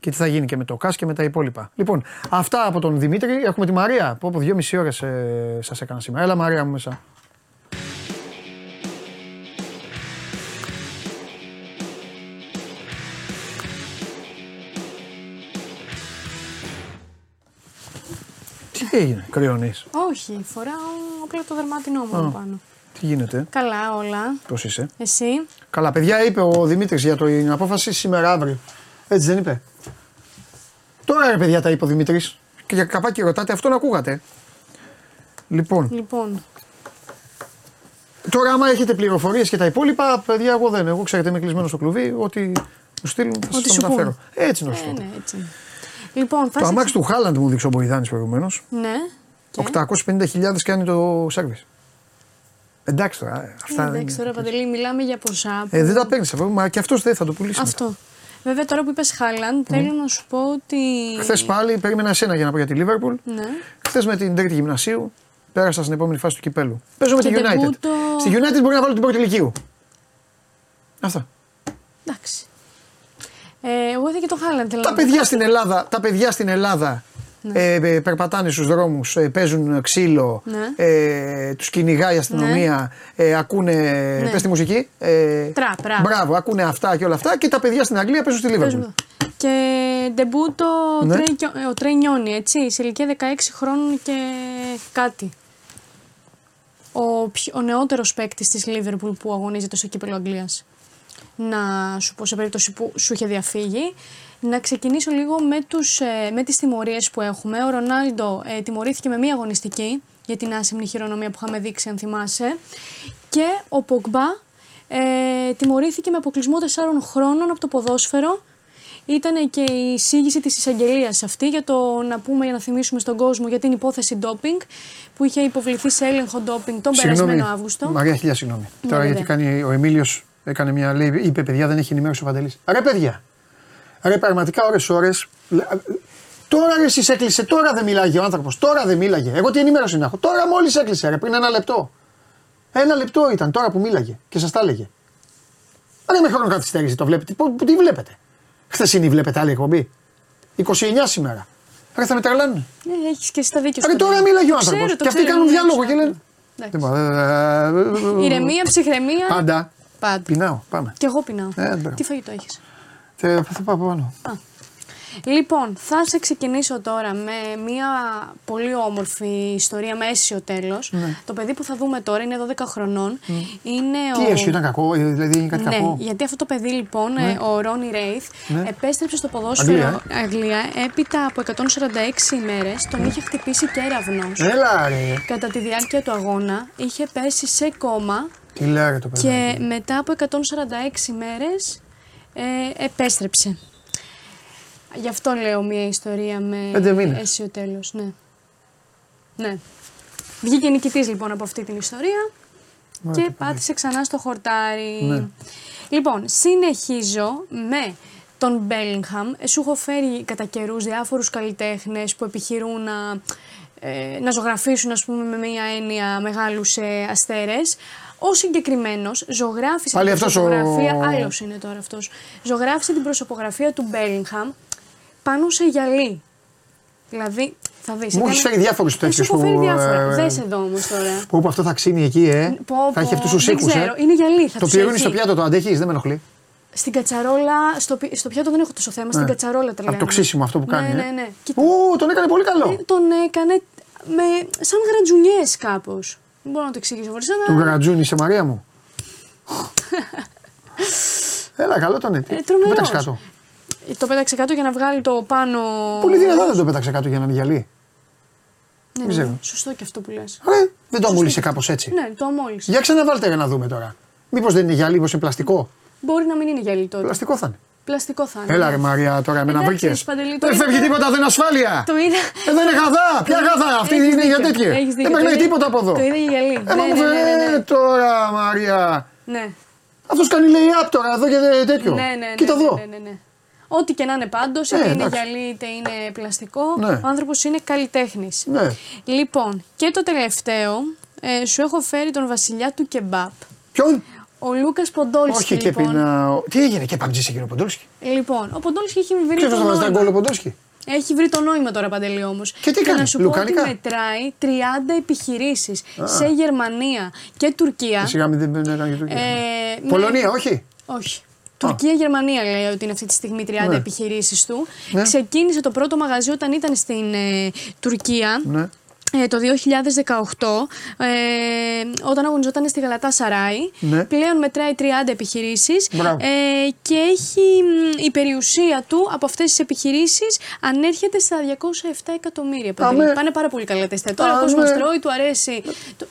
Και τι θα γίνει και με το ΚΑΣ και με τα υπόλοιπα. Λοιπόν, αυτά από τον Δημήτρη. Έχουμε τη Μαρία. Που από δυόμιση ώρες ε, σας έκανα σήμερα. Έλα, Μαρία μου μέσα. Τι έγινε, κρυώνεις; Όχι, φοράω απλά το δερματινό μου εδώ πάνω. Τι γίνεται, Καλά όλα. πώς είσαι; Εσύ; Καλά, παιδιά, είπε ο Δημήτρης για το- την απόφαση σήμερα αύριο. Έτσι δεν είπε; Τώρα ρε παιδιά τα είπε ο Δημήτρης. Και για καπάκι ρωτάτε, αυτόν ακούγατε. Λοιπόν, Λοιπόν, τώρα άμα έχετε πληροφορίες και τα υπόλοιπα, παιδιά, εγώ δεν. Εγώ ξέρετε, είμαι κλεισμένος στο κλουβί. Ό,τι μου στείλουν θα Ό,τι σας σου το μεταφέρω. πούν. Έτσι είναι ε, ωστόσο. ναι, έτσι. Είναι. Λοιπόν, θα Το σε αμάξι του Χάλαντ μου δείξε ο Μποϊδάνη προηγουμένως. Ναι. Και... 850.000 κάνει το σερβις. Εντάξει τώρα. ε, Αυτά δεν Εντάξει, είναι. τώρα Παντελή, μιλάμε για ποσά. που- Ε, δεν τα παίρνεις αυτό, μα και αυτός δεν θα το πουλήσει. Αυτό. Βέβαια, τώρα που είπες Χάλαντ, θέλω να σου πω ότι. Χθες πάλι περίμενα εσένα για να πω για τη Λίβερπουλ. Ναι. Χθες με την τρίτη γυμνασίου πέρασα στην επόμενη φάση του κυπέλου. Παίζω με Και τη United. ντεμπούτο- Στη United μπορεί να βάλω την πρώτη ηλικίου. Αυτά. Εντάξει. Ε, εγώ είδα και το Χάλαντ. Τα παιδιά στην Ελλάδα, τα παιδιά στην Ελλάδα Ναι. ε, ε, περπατάνε στους δρόμους, ε, παίζουν ξύλο, Ναι. ε, τους κυνηγάει η αστυνομία, ε, ακούνε, Ναι. πες τη μουσική, ε, Τραπ, τραπ. μπράβο, ακούνε αυτά και όλα αυτά και τα παιδιά στην Αγγλία παίζουν στη Λίβερπουλ. Παίζουμε. Και ντεμπούτο Ναι. Τρέι Κιο- ε, ο Τρέι Νιόνι, έτσι, σε ηλικία 16 χρόνων και κάτι. Ο, πιο- ο νεότερος παίκτης της Λίβερπουλ που αγωνίζεται στο κύπελο Αγγλίας. Να σου πω σε περίπτωση που σου είχε διαφύγει. Να ξεκινήσω λίγο με, τους, ε, με τις τιμωρίες που έχουμε. Ο Ρονάλντο ε, τιμωρήθηκε με μία αγωνιστική για την άσημνη χειρονομία που είχαμε δείξει αν θυμάσαι. Και ο Πογκμπά ε, τιμωρήθηκε με αποκλεισμό 4 χρόνων από το ποδόσφαιρο ήταν και η εισήγηση της εισαγγελίας αυτή για το να πούμε, για να θυμίσουμε στον κόσμο για την υπόθεση ντόπινγκ που είχε υποβληθεί σε έλεγχο ντόπινγκ τον περασμένο Αύγουστο. Μαρία, χίλια συγγνώμη. Ναι, Τώρα βέβαια. γιατί κάνει ο Εμίλιος, έκανε μια λέει, είπε παιδιά, δεν έχει ενημέρωση ο Παντελή. Ρε παιδιά, ρε πραγματικά ώρες ώρες, λε- Τώρα ρε εσείς έκλεισε, τώρα δεν μιλάγε ο άνθρωπο. Τώρα δεν μίλαγε. Εγώ τι ενημέρωση να έχω. Τώρα μόλι έκλεισε, ρε, πριν ένα λεπτό. Ένα λεπτό ήταν τώρα που μίλαγε και σα τα έλεγε. Δεν με χρόνο καθυστέρηση το βλέπετε. Πού- πού- Τι βλέπετε. Χθεσινή βλέπετε άλλη εκπομπή. 29 σήμερα. Ρε θα με τρελάνουν. Ναι, έχει και εσύ τα δίκιο Ρε σου. τώρα μίλαγε ο Το ξέρω, άνθρωπο. το Και αυτοί ξέρω, κάνουν είναι διάλογο έξω. και λένε. Εντάξει. Λοιπόν, ε, Ηρεμία, ψυχραιμία. Πάντα. Πάντα. Πεινάω. Πάμε. Και εγώ πεινάω. Ε, μπράβο. Τι φαγητό έχεις; Θα, θα πάω πάνω. Λοιπόν, θα σε ξεκινήσω τώρα με μια πολύ όμορφη ιστορία με αίσιο τέλος. Το παιδί που θα δούμε τώρα είναι 12 χρονών. Είναι Ναι. Τι ο... έσου ήταν κακό, ε, δηλαδή είναι κάτι ναι, κακό. γιατί αυτό το παιδί λοιπόν, Ναι. ε, ο Ρόνι Ρέιθ, Ναι. επέστρεψε στο ποδόσφαιρο Αγγλία, Αγγλία έπειτα από 146 ημέρες. Τον είχε χτυπήσει κέραυνος. Έλα ρε. Κατά τη διάρκεια του αγώνα είχε πέσει σε κόμμα Τι λέει ρε το παιδί. και μετά από 146 μέρες ε, επέστρεψε. Γι' αυτό λέω μια ιστορία Πέντε με μήνες. αίσιο τέλος. Ναι. ναι. Βγήκε νικητής λοιπόν από αυτή την ιστορία και πάτησε ξανά στο χορτάρι. Ναι. Λοιπόν, συνεχίζω με τον Μπέλιγχαμ. Σου έχω φέρει κατά καιρούς διάφορους καλλιτέχνες που επιχειρούν να, ε, να ζωγραφίσουν ας πούμε, με μια έννοια μεγάλους ε, αστέρες. Ο συγκεκριμένος ζωγράφησε Πάλι την αυτός ο- προσωπογραφία. Άλλος είναι τώρα αυτός. Ζωγράφησε την προσωπογραφία του Μπέλιγχαμ πάνω σε γυαλί. Δηλαδή, θα δεις. Μου έκανε- έχεις φέρει διάφορους Ε, τέτοιους Σου έχω φέρει που, διάφορα. ε, Δες εδώ όμως τώρα. Που που αυτό θα ξύνει εκεί, ε. Πω, θα έχει πω, αυτούς τους δεν οίκους, ξέρω. ε. Είναι γυαλί, θα Το τους πληρώνει έχει. στο πιάτο, το αντέχεις, δεν με ενοχλεί. Στην κατσαρόλα, στο, πι- στο πιάτο δεν έχω τόσο θέμα, στην Ναι. κατσαρόλα τρελαίνω. Από το ξύσιμο αυτό που κάνει. Ναι, ε. ναι, ναι. Κοίτα, Ού, τον έκανε πολύ καλό. ε, τον έκανε με, σαν γρατζουνιές κάπως. Δεν μπορώ να το εξηγήσω χωρίς Του να... γρατζούνι σε Μαρία μου. Έλα, καλό τον έτσι. Ε, τρομερός. πέταξε κάτω; Το πέταξε κάτω για να βγάλει το πάνω... Πολύ δυνατά δεν το πέταξε κάτω για να είναι γυαλί. Ναι, δεν ναι, ξέρω. Σωστό και αυτό που λες. Ρε, Δεν το αμόλυσε κάπως έτσι. Ναι, το αμόλυσε. Για ξαναβάλτε ρε να δούμε τώρα. Μήπως δεν είναι γυαλί, μήπως είναι πλαστικό. Μπορεί να μην είναι γυαλί τότε. Πλαστικό θα είναι. Πλαστικό θα είναι. Έλα ρε Μαρία τώρα με να Εντάξει, βρήκες. Παντελή, το Δεν είδα- φεύγει τίποτα, δεν είναι ασφάλεια. Το είδα. Ε, δεν είναι γαδά. Ποια γαδά, αυτή Έχεις είναι για δίκιο. τέτοια. Έχεις Δεν δίκιο. περνάει Το είδα- τίποτα από εδώ. Το είδα για γυαλί. Ε, Ναι, μα ναι, μου ναι, ναι, ναι. φε- τώρα Μαρία. Ναι. Αυτός κάνει λέει up τώρα εδώ και δε- τέτοιο. Ναι, ναι, ναι, Κοίτα ναι, εδώ. ναι, ναι, ναι. Ό,τι και να είναι πάντως, Ναι, είτε είναι εντάξει. γυαλί είτε είναι πλαστικό, Ναι. ο άνθρωπος είναι καλλιτέχνης. Ναι. Λοιπόν, και το τελευταίο, ε, σου έχω φέρει τον βασιλιά του κεμπάπ. Ποιον; Ο Λούκας Ποντόλσκι. Όχι και λοιπόν. πεινά. Τι έγινε και παμπτζή εκείνο ο Ποντόλσκι. Λοιπόν, ο Ποντόλσκι έχει βρει Ποιος το θα μας τα γκολ ο νόημα. Ποντόλσκι; Έχει βρει το νόημα τώρα παντελή όμως. Και τι κάνει, να σου λουκάνικα; πω ότι μετράει 30 επιχειρήσεις σε Γερμανία και Τουρκία. Σιγά μην δεν δεν έκανε και το Ε, με- Πολωνία, όχι; Όχι. Τουρκία-Γερμανία λέει ότι είναι αυτή τη στιγμή 30 Ναι. επιχειρήσεις του. Ναι. Ξεκίνησε το πρώτο μαγαζί όταν ήταν στην ε, Τουρκία. Ναι. Ε, το 2018, ε, όταν αγωνιζόταν στη Γαλατά Σαράι. Ναι. Πλέον μετράει 30 επιχειρήσεις Μπράβο. ε, και έχει μ, η περιουσία του από αυτές τις επιχειρήσεις ανέρχεται στα 207 εκατομμύρια. Παντελή. Αμέ. Πάνε πάρα πολύ καλά τα εστία. Τώρα ο Αμέ. κόσμος τρώει, του αρέσει. Το-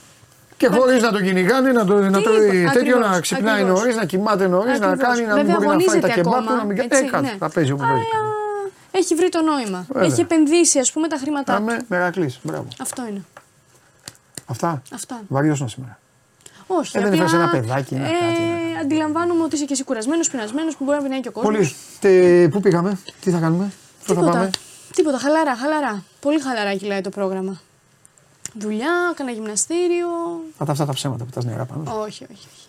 Και χωρίς να τον κυνηγάνε, να, το, να Τι τρώει είπα, τέτοιο, ακριβώς, να ξυπνάει ακριβώς. νωρίς, να κοιμάται νωρίς, να Ακριβώς. κάνει, να μην Βέβαια, μπορεί να φάει τα αγωνίζεται κεμπάπ του, ακόμα, να μην κάνει. έτσι, Ε, κάτσε, ναι. θα παίζει όπω Αλλά παίζει. Έχει βρει το νόημα. Βέβαια. Έχει επενδύσει, ας πούμε, τα χρήματά του. Αμέ, Μερακλή, μπράβο. Αυτό είναι. Αυτά; Αυτά. Βαριώσουν σήμερα. Όχι. Ε, δεν απλά, έφερες ένα παιδάκι, ένα ε, κάτι, Αντιλαμβάνομαι ότι είσαι και εσύ κουρασμένος, πεινασμένος, που μπορεί να πεινάει και ο κόσμος. Πολύ. Τε, πού πήγαμε, τι θα κάνουμε, πού θα πάμε. Τίποτα. Τίποτα. Χαλαρά, χαλαρά. Πολύ χαλαρά κυλάει το πρόγραμμα. Δουλειά, κάνα γυμναστήριο. Πάτα αυτά τα ψέματα που τα νερά πάνω. Όχι, όχι, όχι.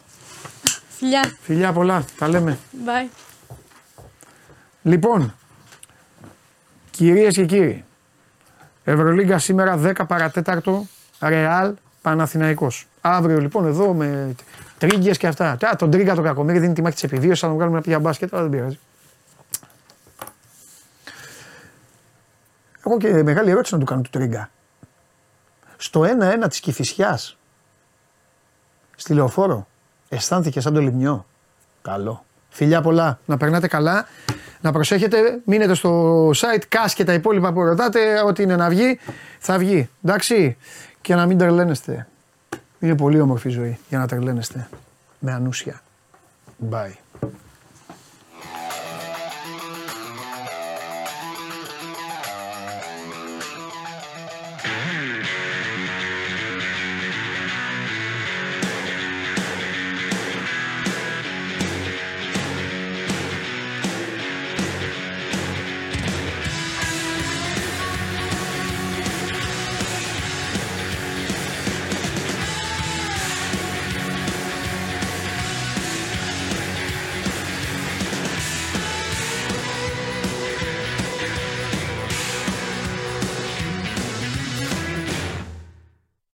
Φιλιά. Φιλιά πολλά, τα λέμε. Bye. Λοιπόν, κυρίες και κύριοι, Ευρωλίγκα σήμερα 10 παρατέταρτο, Ρεάλ Παναθηναϊκός. Αύριο λοιπόν εδώ με τρίγκες και αυτά. Α, τον τρίγκα το κακομίρι δίνει τη μάχη της επιβίωση, θα τον βγάλουμε να πει για μπάσκετ, αλλά δεν πειράζει. Έχω και μεγάλη ερώτηση να του κάνω του τρίγκα. Στο 1-1 της Κηφισιάς, στη Λεωφόρο, αισθάνθηκες σαν το λιμνιό; Καλό. Φιλιά πολλά. Να περνάτε καλά. Να προσέχετε. Μείνετε στο site. Κάς και τα υπόλοιπα που ρωτάτε. Ό,τι είναι να βγει, θα βγει. Εντάξει. Και να μην τρελαίνεστε. Είναι πολύ όμορφη η ζωή για να τρελαίνεστε. Με ανούσια. Bye.